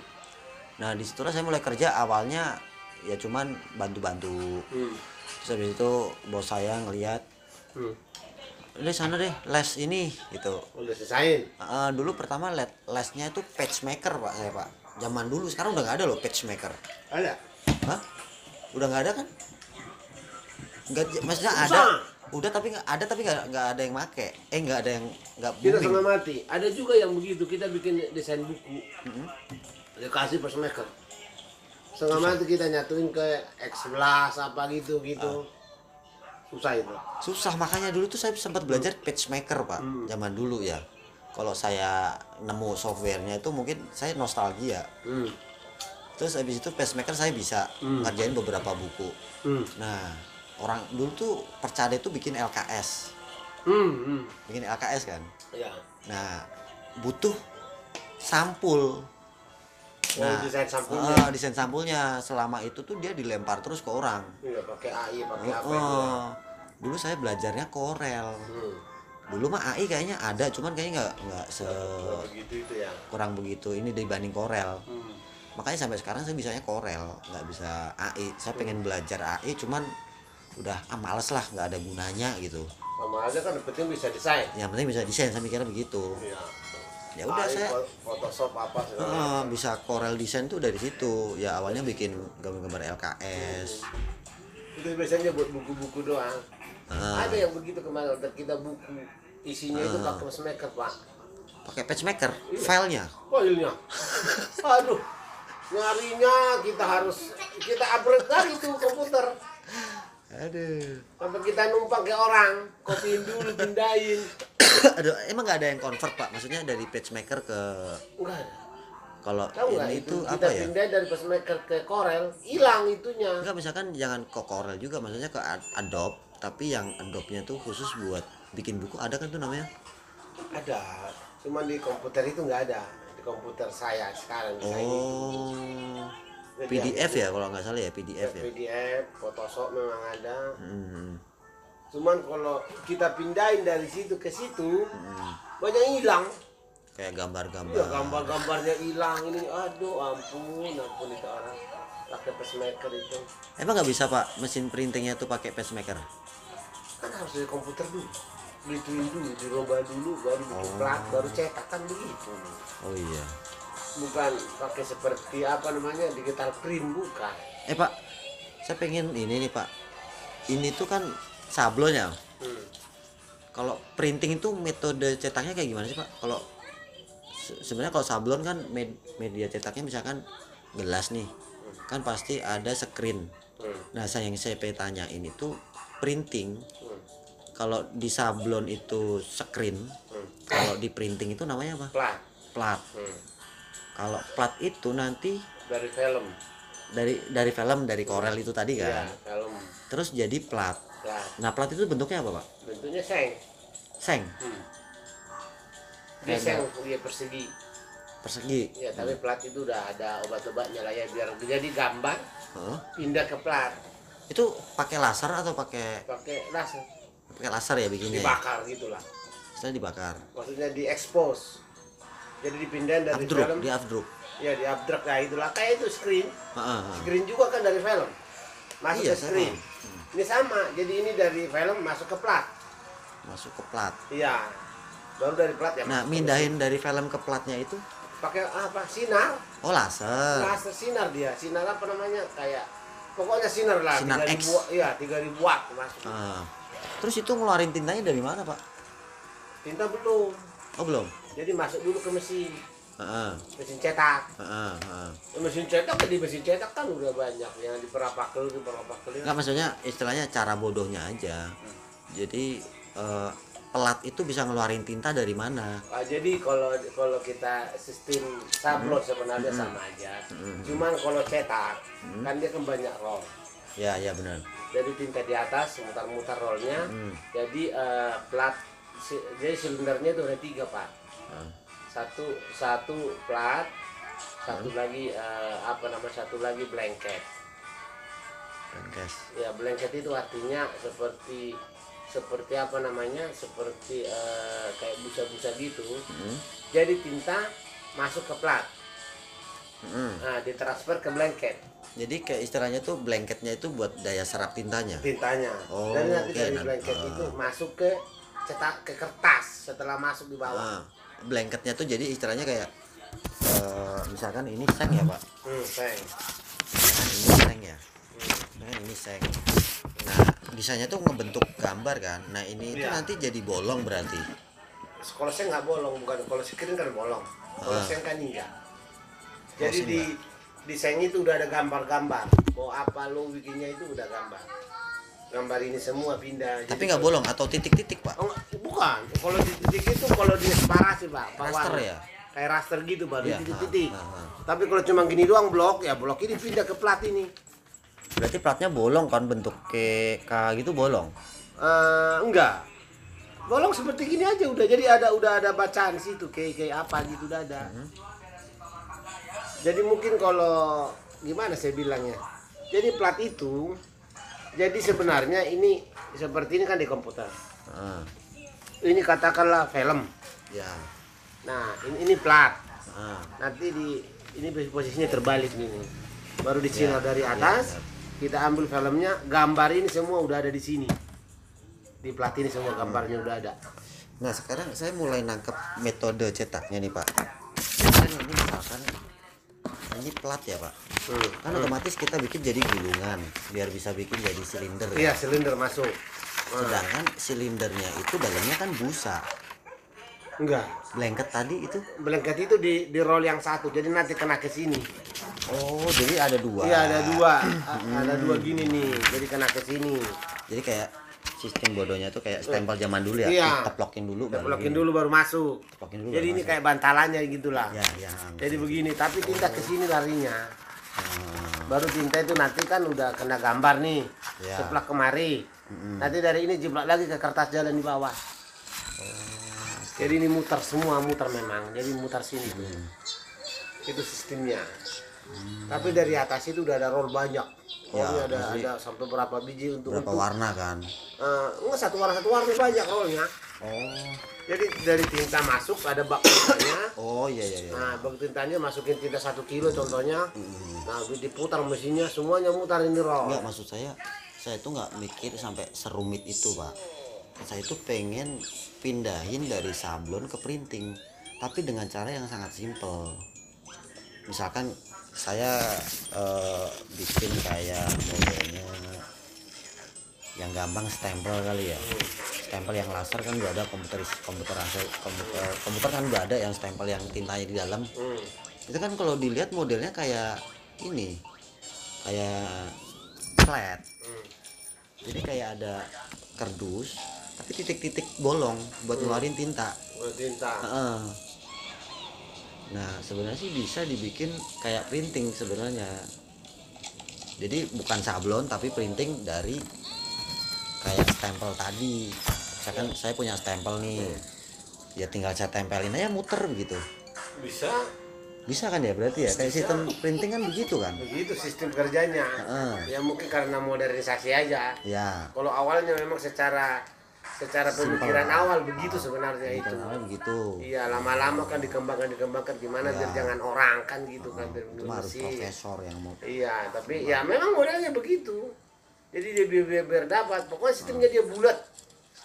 nah di situlah saya mulai kerja awalnya ya cuman bantu-bantu Hmm. terus habis itu bos saya ngelihat Hmm. udah sana deh les ini gitu Udah selesaiin. Eh, dulu pertama les lesnya itu patchmaker pak saya pak zaman dulu sekarang udah nggak ada loh patchmaker Ada. Hah? udah nggak ada kan nggak maksudnya ada udah tapi nggak ada tapi nggak nggak ada yang make eh nggak ada yang nggak Kita setengah mati. Ada juga yang begitu. Kita bikin desain buku. Dia kasih per maker. Setengah mati kita nyatuin ke X11 apa gitu gitu. Susah itu. susah makanya dulu tuh saya sempat belajar patchmaker pak Hmm. zaman dulu ya kalau saya nemu softwarenya itu mungkin saya nostalgia Hmm. terus habis itu patchmaker saya bisa Hmm. ngerjain beberapa buku Hmm. nah orang dulu tuh percaya itu bikin LKS Hmm. hmm. bikin LKS kan Ya. nah butuh sampul Oh, Nah, desain sampulnya. Ah, desain sampulnya selama itu tuh dia dilempar terus ke orang. Iya, pakai AI, pakai apa Oh, itu. ya. dulu saya belajarnya Corel. Hmm. Dulu mah AI kayaknya ada, cuman kayaknya nggak nggak se begitu itu ya. kurang begitu ini dibanding Corel. Hmm. Makanya sampai sekarang saya bisanya Corel, nggak bisa AI. Saya pengen belajar AI, cuman udah ah males lah, nggak ada gunanya gitu. Sama aja kan yang penting bisa desain. Yang penting bisa desain, saya mikirnya begitu. Iya. Ya udah saya Photoshop apa segala Ah, macam. bisa Corel desain tuh dari situ. Ya awalnya bikin gambar-gambar LKS. itu biasanya buat buku-buku doang Ah. ada yang begitu kemarin kita buku isinya itu Ah. pakai pacemaker pak pakai pacemaker filenya filenya <laughs> aduh nyarinya kita harus kita upgrade lagi tuh komputer aduh. Sampai kita numpang ke orang kopiin dulu pindahin. <coughs> Aduh emang nggak ada yang convert pak? Maksudnya dari pacemaker ke enggak kalau ini itu? itu kita apa ya? pindahin dari pacemaker ke Corel hilang itunya. Enggak misalkan jangan ke Corel juga maksudnya ke Ad- Adobe tapi yang Adobe-nya tuh khusus buat bikin buku ada kan tuh namanya? Ada cuman di komputer itu nggak ada. Di komputer saya sekarang saya ini. oh. Jadi PDF ya kalau nggak salah ya PDF ya. PDF Photoshop memang ada. Hmm. cuman kalau kita pindahin dari situ ke situ Hmm. banyak hilang. Kayak gambar-gambar. Iya gambar-gambarnya hilang. Ini aduh ampun ampun itu orang. Pakai pacemaker itu. Emang nggak bisa pak mesin printingnya tuh pakai pacemaker? Kan harus dari komputer dulu. Gituin dulu dirubah dulu baru bikin Oh. plat baru cetak kan begitu. Oh iya bukan pakai seperti apa namanya digital print bukan eh pak saya pengen ini nih pak ini tuh kan sablonnya hmm. kalau printing itu metode cetaknya kayak gimana sih pak kalau se- sebenarnya kalau sablon kan med- media cetaknya misalkan gelas nih kan pasti ada screen Hmm. nah saya yang saya pengen tanyain itu printing Hmm. kalau di sablon itu screen Hmm. kalau di printing itu namanya apa plat plat hmm. Kalau plat itu nanti dari film. Dari dari film dari Corel itu tadi ya kan film. Terus jadi plat. Plat. Nah plat itu bentuknya apa pak? Bentuknya seng. Seng? Hmm. dia seng dia persegi. Persegi? Ya tapi plat itu udah ada obat-obatnya lah ya biar jadi gambar Heeh. pindah ke plat. Itu pakai laser atau pakai pakai laser. Pakai laser ya bikinnya ya? dibakar gitulah. Setelah dibakar. Maksudnya diekspos jadi dipindahin dari Updrop, film. di updrop ya di updrop ya itulah. Kayak itu screen. Heeh. screen juga kan dari film. Masuk Iya, ke screen. ini sama. Jadi ini dari film masuk ke plat. Masuk ke plat. Iya. Baru dari plat ya nah mindahin dari film ke platnya itu? Pakai apa? Sinar? Oh laser. Laser sinar dia. Sinar apa namanya? Kayak pokoknya sinar lah. Sinar 3000 X. iya 3000 watt masuk. Ah. terus itu ngeluarin tintanya dari mana pak? Tinta belum. Oh belum jadi masuk dulu ke mesin Heeh, mesin cetak heeh, heeh. mesin cetak di mesin cetak kan udah banyak yang di perapakel di perapakel nggak maksudnya istilahnya cara bodohnya aja jadi eh, pelat itu bisa ngeluarin tinta dari mana Ah, jadi kalau kalau kita sistem sablon Hmm. sebenarnya sama aja. Cuman kalau cetak Hmm. kan dia kan banyak roll. ya ya benar Jadi tinta di atas mutar-mutar rollnya. Hmm. Jadi eh, plat jadi silindernya itu ada tiga pak. Satu satu plat, satu lagi eh, apa nama satu lagi blanket. Rengkes. Ya blanket itu artinya seperti seperti apa namanya seperti eh, kayak busa-busa gitu. Hmm. Jadi tinta masuk ke plat. Hmm. Nah, ditransfer ke blanket jadi kayak istilahnya tuh blanketnya itu buat daya serap tintanya tintanya. Oh, Dan nanti oke, dari blanket ah. itu masuk ke cetak ke kertas setelah masuk di bawah. Nah, blanketnya tuh jadi istilahnya kayak eh, misalkan ini seng ya pak Hmm, seng. misalkan ini seng ya misalkan ini seng nah desainnya tuh ngebentuk gambar kan nah ini itu Iya. nanti jadi bolong berarti Kalau seng nggak bolong, bukan kalau screen kan bolong. Kalau Ah. seng kan enggak. Oh, Jadi di di seng itu udah ada gambar-gambar. Mau apa lo bikinnya itu udah gambar. Gambar ini semua pindah. tapi nggak bolong atau titik-titik pak Oh, bukan. Kalau di titik itu kalau di separasi pak. Raster ya? Kayak raster gitu baru di titik-titik. ha, ha, ha. Tapi kalau cuma gini doang blok, ya blok ini pindah ke plat ini. berarti platnya bolong kan bentuk kayak K gitu bolong Eh, enggak. Bolong seperti gini aja udah. Jadi ada udah ada bacaan situ kayak kayak apa gitu udah ada. Jadi mungkin kalau gimana saya bilangnya? Jadi plat itu jadi sebenarnya ini seperti ini kan di komputer. Ah, Ini katakanlah film. ya Nah, ini ini plat. ah. Nanti di ini posisinya terbalik nih. Baru disinar dari atas, kita ambil filmnya, gambar ini semua udah ada di sini. Di plat ini semua gambarnya udah ada. Nah sekarang saya mulai nangkep metode cetaknya nih pak. Ini misalkan ini plat ya pak Hmm. kan otomatis kita bikin jadi gulungan biar bisa bikin jadi silinder Iya, ya silinder masuk. Nah, sedangkan silindernya itu dalamnya kan busa enggak. blanket tadi itu Blanket itu di di roll yang satu, jadi nanti kena ke sini. oh jadi ada dua Iya, ada dua. <clears throat> A- Ada dua gini nih, jadi kena ke sini. jadi kayak sistem bodohnya tuh kayak stempel zaman dulu ya Iya. teplokin dulu baru Teplokin gini. dulu baru masuk. teplokin dulu Jadi baru ini masuk. kayak bantalannya gitulah. ya ya Jadi begini, tapi tinta ke sini larinya. Hmm, Baru tinta itu nanti kan udah kena gambar nih. Ya. Ceplak kemari. Nanti dari ini jeblak lagi ke kertas jalan di bawah. Jadi ini muter semua, muter memang. Jadi muter sini tuh. Itu sistemnya. Tapi dari atas itu udah ada roll banyak. Rollnya ada pasti. ada sampai berapa biji untuk berapa untuk warna kan Eh, enggak satu warna satu warna banyak rollnya. oh Jadi dari tinta masuk ada bak tintanya. oh iya iya iya Nah, bak tintanya masukin tinta satu kilo contohnya. Hmm. Nah, diputar mesinnya semuanya mutar ini roll. Enggak maksud saya saya itu nggak mikir sampai serumit itu pak saya itu pengen pindahin dari sablon ke printing tapi dengan cara yang sangat simpel misalkan saya eh, bikin kayak modelnya yang gampang stempel kali ya stempel yang laser kan udah ada komputer komputer komputer komputer kan udah ada yang stempel yang tintanya di dalam Hmm. itu kan kalau dilihat modelnya kayak ini kayak flat Hmm. jadi kayak ada kardus tapi titik-titik bolong buat ngeluarin tinta Buat tinta. Heeh. Nah sebenarnya sih bisa dibikin kayak printing sebenarnya. Jadi bukan sablon tapi printing dari kayak stempel tadi. Misalkan saya punya stempel nih. Ya tinggal saya tempelin aja muter begitu Bisa. Bisa kan ya berarti ya? Kayak sistem printing kan begitu kan? Begitu sistem kerjanya. Heeh. Ya mungkin karena modernisasi aja. ya. Kalau awalnya memang secara secara pemikiran Simple. awal begitu sebenarnya itu. kan awalnya begitu Iya, lama-lama kan dikembangkan dikembangkan gimana biar jangan orang kan gitu kan biar itu harus profesor yang mau Iya, tapi ya memang modelnya begitu. Jadi dia biar, biar, biar dapat, pokoknya sistemnya dia bulat.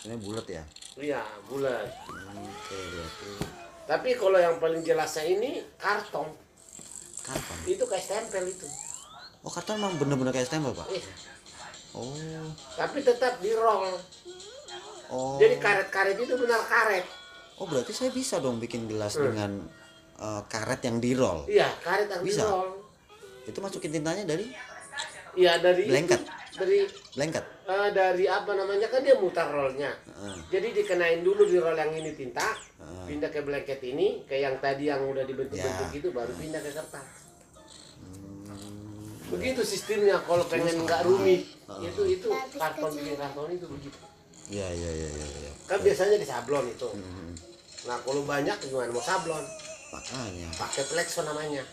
ini bulat ya Iya, bulat. Tapi kalau yang paling jelasnya ini karton, kapan itu kayak stempel itu. oh karton emang bener-bener kayak stempel pak Eh, oh tapi tetap di roll. Oh Jadi karet-karet itu benar karet. oh berarti saya bisa dong bikin gelas Hmm. dengan eh, karet yang di roll Iya, karet yang di Bisa? roll. itu masukin tintanya dari Iya dari Blanket. itu, dari blanket eh, dari apa namanya kan dia mutar rollnya. Heeh. Jadi dikenain dulu di roll yang ini tinta, Heeh. pindah ke blanket ini, ke yang tadi yang udah dibentuk-bentuk Ya. itu baru pindah ke kertas. Hmm, Begitu sistemnya kalau pengen nggak rumit. Itu itu karton bikin karton itu begitu. Ya ya ya ya, ya. Kan biasanya di sablon itu. Hmm, Nah kalau banyak gimana mau sablon? makanya Pakai plexo namanya.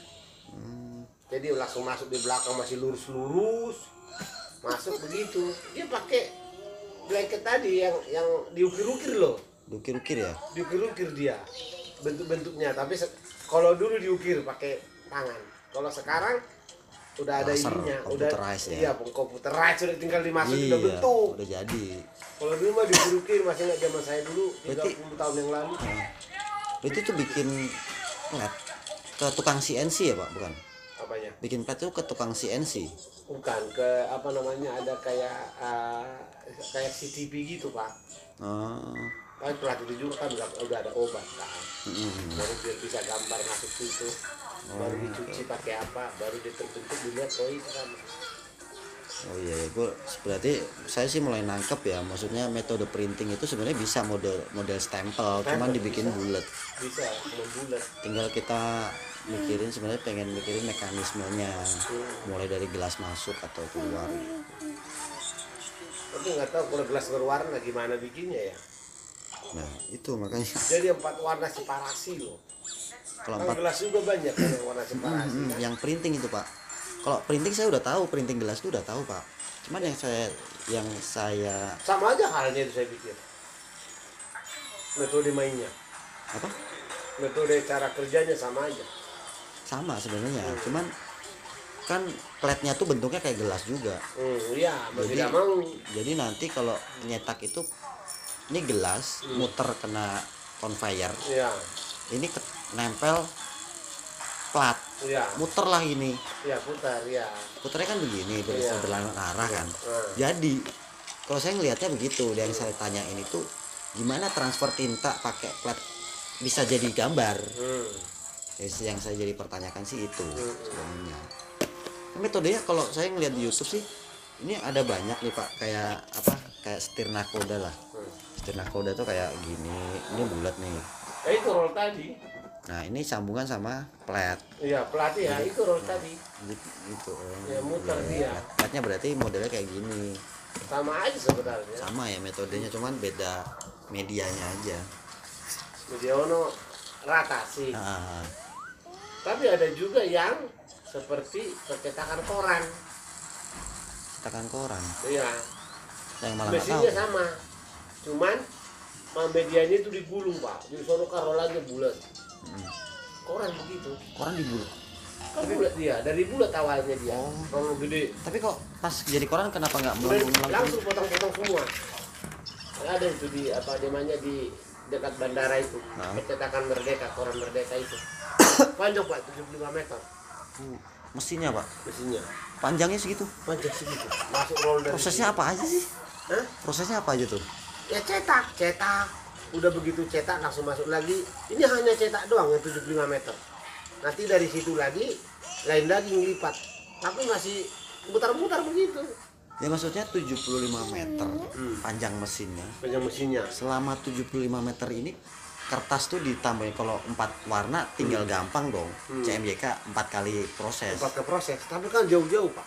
Hmm, Jadi langsung masuk di belakang masih lurus-lurus. Masuk begitu. Dia pakai blanket tadi yang yang diukir-ukir loh. diukir-ukir ya Diukir-ukir dia bentuk-bentuknya. Tapi kalau dulu diukir pakai tangan. Kalau sekarang udah ada Laser, ininya, udah ya. iya komputerized sudah tinggal dimasukin udah iya bentuk. udah jadi Kalau dulu mah diukir masih nggak zaman saya dulu 30 Berarti- tahun yang lalu. itu tuh bikin plat ke tukang CNC ya pak bukan Apanya? bikin plat tuh ke tukang CNC Bukan ke apa namanya ada kayak uh, kayak CCTV gitu pak. oh Kan pelat itu juga kan udah, udah ada obat kan. mm, Baru biar bisa gambar masuk situ. Baru dicuci pakai apa, baru dia terbentuk dilihat oh itu kan. Oh iya ya gue berarti saya sih mulai nangkep ya maksudnya metode printing itu sebenarnya bisa model model stempel cuman dibikin bulat Bisa membulat. tinggal kita mikirin sebenarnya pengen mikirin mekanismenya mulai dari gelas masuk atau keluar Tapi nggak tahu kalau gelas berwarna gimana bikinnya ya. nah itu makanya Jadi empat warna separasi loh. kalau empat gelas juga banyak kan yang warna separasi. Hmm, kan? yang printing itu pak kalau printing saya udah tahu printing gelas itu udah tahu pak cuman yang saya yang saya Sama aja halnya itu saya pikir. Metode mainnya, apa metode cara kerjanya sama aja. sama sebenarnya cuman kan platnya tuh bentuknya kayak gelas juga Hmm, iya, Jadi- mau. jadi nanti kalau nyetak itu ini gelas muter kena conveyor Iya. ini ke- nempel plat Iya, muter lah ini iya putar, iya. puternya kan begini ber- Iya. berlawanan arah kan Nah, jadi kalau saya ngelihatnya begitu yang saya tanyain itu gimana transfer tinta pakai plat bisa jadi gambar hmm. Ya, yang saya jadi pertanyakan sih itu Hmm. sebenarnya metodenya kalau saya ngeliat di YouTube sih ini ada banyak nih pak kayak apa kayak setir nakoda lah Hmm. setir nakoda tuh kayak gini ini bulat nih Ya itu roll tadi. Nah ini sambungan sama plat Iya, pelatih ya, itu roll tadi. gitu, gitu. Ya, muter iya. dia. Plat- platnya berarti modelnya kayak gini Sama aja sebenarnya. sama ya metodenya cuman beda medianya aja Media ono rata sih. ah, Tapi ada juga yang seperti percetakan koran. tekan koran Iya, yang malah mesinnya sama. Cuman ma- medianya itu digulung pak. Di sono karo lagi bulat. Hmm. Koran begitu. koran dibulat Kan bulat dia, dari bulat awalnya dia. Oh. Kalau gede, tapi kok pas jadi koran kenapa nggak melengkung langsung potong-potong semua. Ada itu di apa namanya di dekat bandara itu, Nah. percetakan Merdeka, koran Merdeka itu. <coughs> Panjang pak, 75 meter mesinnya pak mesinnya. panjangnya segitu Panjang segitu. Masuk roll dari prosesnya apa aja sih Hah? prosesnya apa aja tuh Ya cetak, cetak. Udah begitu cetak langsung masuk lagi. Ini hanya cetak doang yang 75 meter. Nanti dari situ lagi lain lagi ngelipat. Tapi masih putar-putar begitu. ya maksudnya 75 meter Hmm. panjang mesinnya Panjang mesinnya. selama 75 meter ini kertas tuh ditambahin kalau empat warna tinggal gampang dong Hmm. CMYK empat kali proses Tempat ke proses. Tapi kan jauh-jauh pak.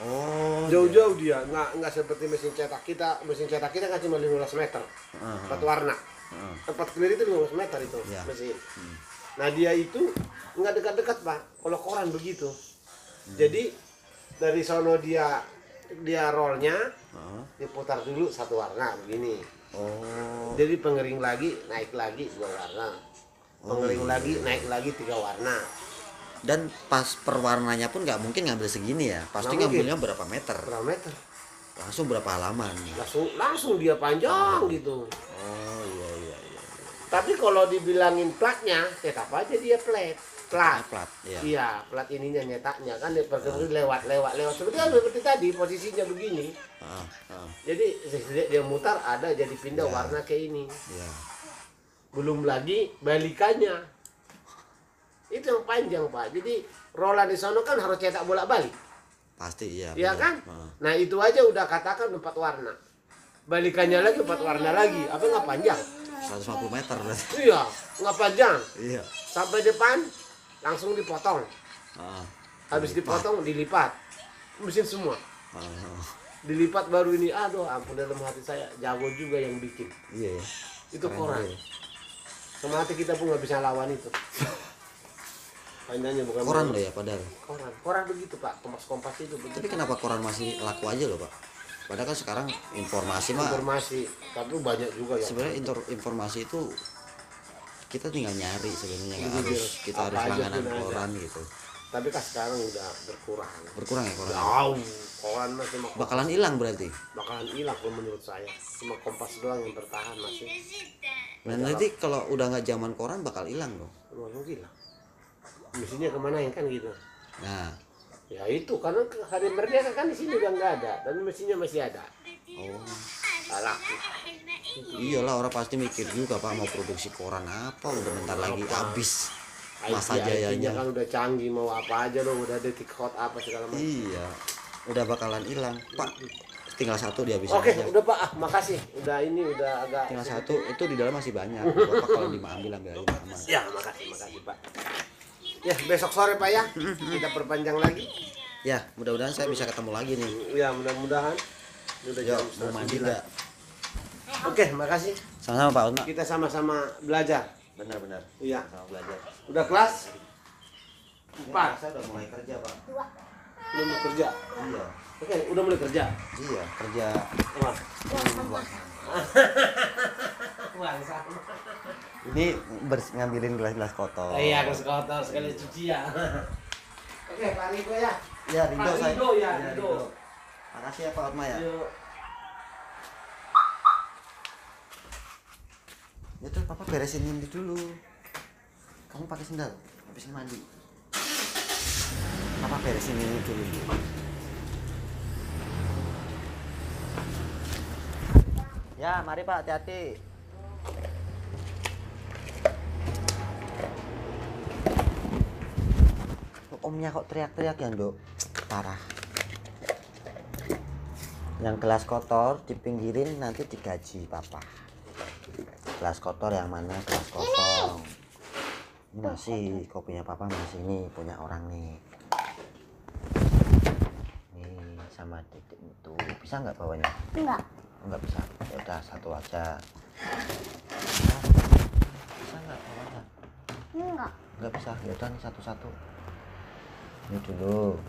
Oh Jauh-jauh dia, nggak nggak seperti mesin cetak kita. Mesin cetak kita kan cuma 15 meter, iya. Heeh, empat warna. heeh. Tempat clear itu 15 meter itu Iya. mesin. Hmm. Nah dia itu nggak dekat-dekat pak. Kalau koran begitu. Jadi dari sono dia dia rollnya Heeh. diputar dulu satu warna begini. oh Jadi pengering lagi naik lagi dua warna. Pengering iya. lagi naik lagi tiga warna. Dan pas perwarnanya pun nggak mungkin ngambil segini ya pasti mungkin. ngambilnya berapa meter Berapa meter? langsung berapa halaman Langsung langsung dia panjang gitu. oh iya iya iya Tapi kalau dibilangin platnya, tetap aja dia plat. Plat. Ah, plat ya Iya, plat ininya nyetaknya kan dia perkembangan lewat lewat lewat seperti seperti tadi posisinya begini. Heeh, heeh, Jadi dia, dia mutar ada jadi pindah Ya. warna ke ini. iya Belum lagi balikannya. Itu yang panjang pak. Jadi rola di sana kan harus cetak bolak balik. pasti iya Iya kan? Nah itu aja udah katakan empat warna. Balikannya lagi empat warna lagi. Apa nggak panjang? 150 meter berarti Iya, nggak panjang. iya Sampai depan langsung dipotong. Heeh, Habis dipotong dilipat. Mesin semua. heeh. Dilipat baru ini. Aduh, ampun dalam hati saya jago juga yang bikin. iya ya Itu Keren koran. juga. Sama hati kita pun nggak bisa lawan itu. <laughs> Panjangnya bukan koran loh ya padahal Koran. Koran begitu pak. Kompas kompas itu begitu. tapi kenapa koran masih laku aja loh pak padahal kan sekarang informasi mah Informasi. Tapi banyak juga ya. sebenarnya informasi itu kita tinggal nyari sebenarnya nggak Betul. harus kita Apa harus aja langganan koran gitu Tapi kan sekarang udah berkurang. berkurang ya koran Jauh. Koran masih cuma bakalan hilang berarti bakalan hilang kalau menurut saya. Cuma kompas doang yang bertahan masih. dan nanti kalau udah nggak zaman koran bakal hilang Langsung hilang. Mesinnya ke mana yang kan gitu. nah Ya itu karena hari merdeka kan di sini udah nggak ada dan mesinnya masih ada. oh laku. iyalah orang pasti mikir juga pak mau produksi koran apa udah bentar lagi Apa? habis masa IT jayanya kan udah canggih mau apa aja loh udah detik hot apa segala macam. iya udah bakalan hilang pak tinggal satu dihabisin Oke, aja udah Pak. Ah, makasih. Udah ini udah agak tinggal satu itu di dalam masih banyak <laughs> bapak kalau diambil ambil aja Ya, makasih, makasih Pak. Ya, besok sore Pak ya. Kita perpanjang lagi. ya mudah-mudahan saya bisa ketemu lagi nih Ya, mudah-mudahan. Udah Yo, jam mau mandi nggak Oke, makasih. sama-sama pak Utma Kita sama-sama belajar. benar-benar Iya. sama belajar Udah kelas? Empat. saya udah mulai kerja pak Udah mau kerja. iya Oke, udah mulai kerja. iya kerja Wah. Ini bers ngambilin gelas-gelas kotor Iya, harus kotor sekali cuci ya. Oke, Pak Rido ya. ya Rido Pak saya Rido ya, Iya, Rido. makasih ya Pak Utma ya Yuk. ya tuh papa beresin ini dulu kamu pakai sendal habis mandi apa beresin ini dulu ya mari pak hati-hati. Omnya kok teriak-teriak ya dok parah. Yang gelas kotor dipinggirin nanti digaji papa gelas kotor yang mana? Gelas kosong. Ini masih kopinya papa masih ini punya orang nih. Nih sama titik itu. Bisa nggak bawanya Enggak nggak bisa. Ya udah satu aja. Bisa nggak bawahnya nggak? Nggak bisa. Ya udah nih satu satu ini dulu.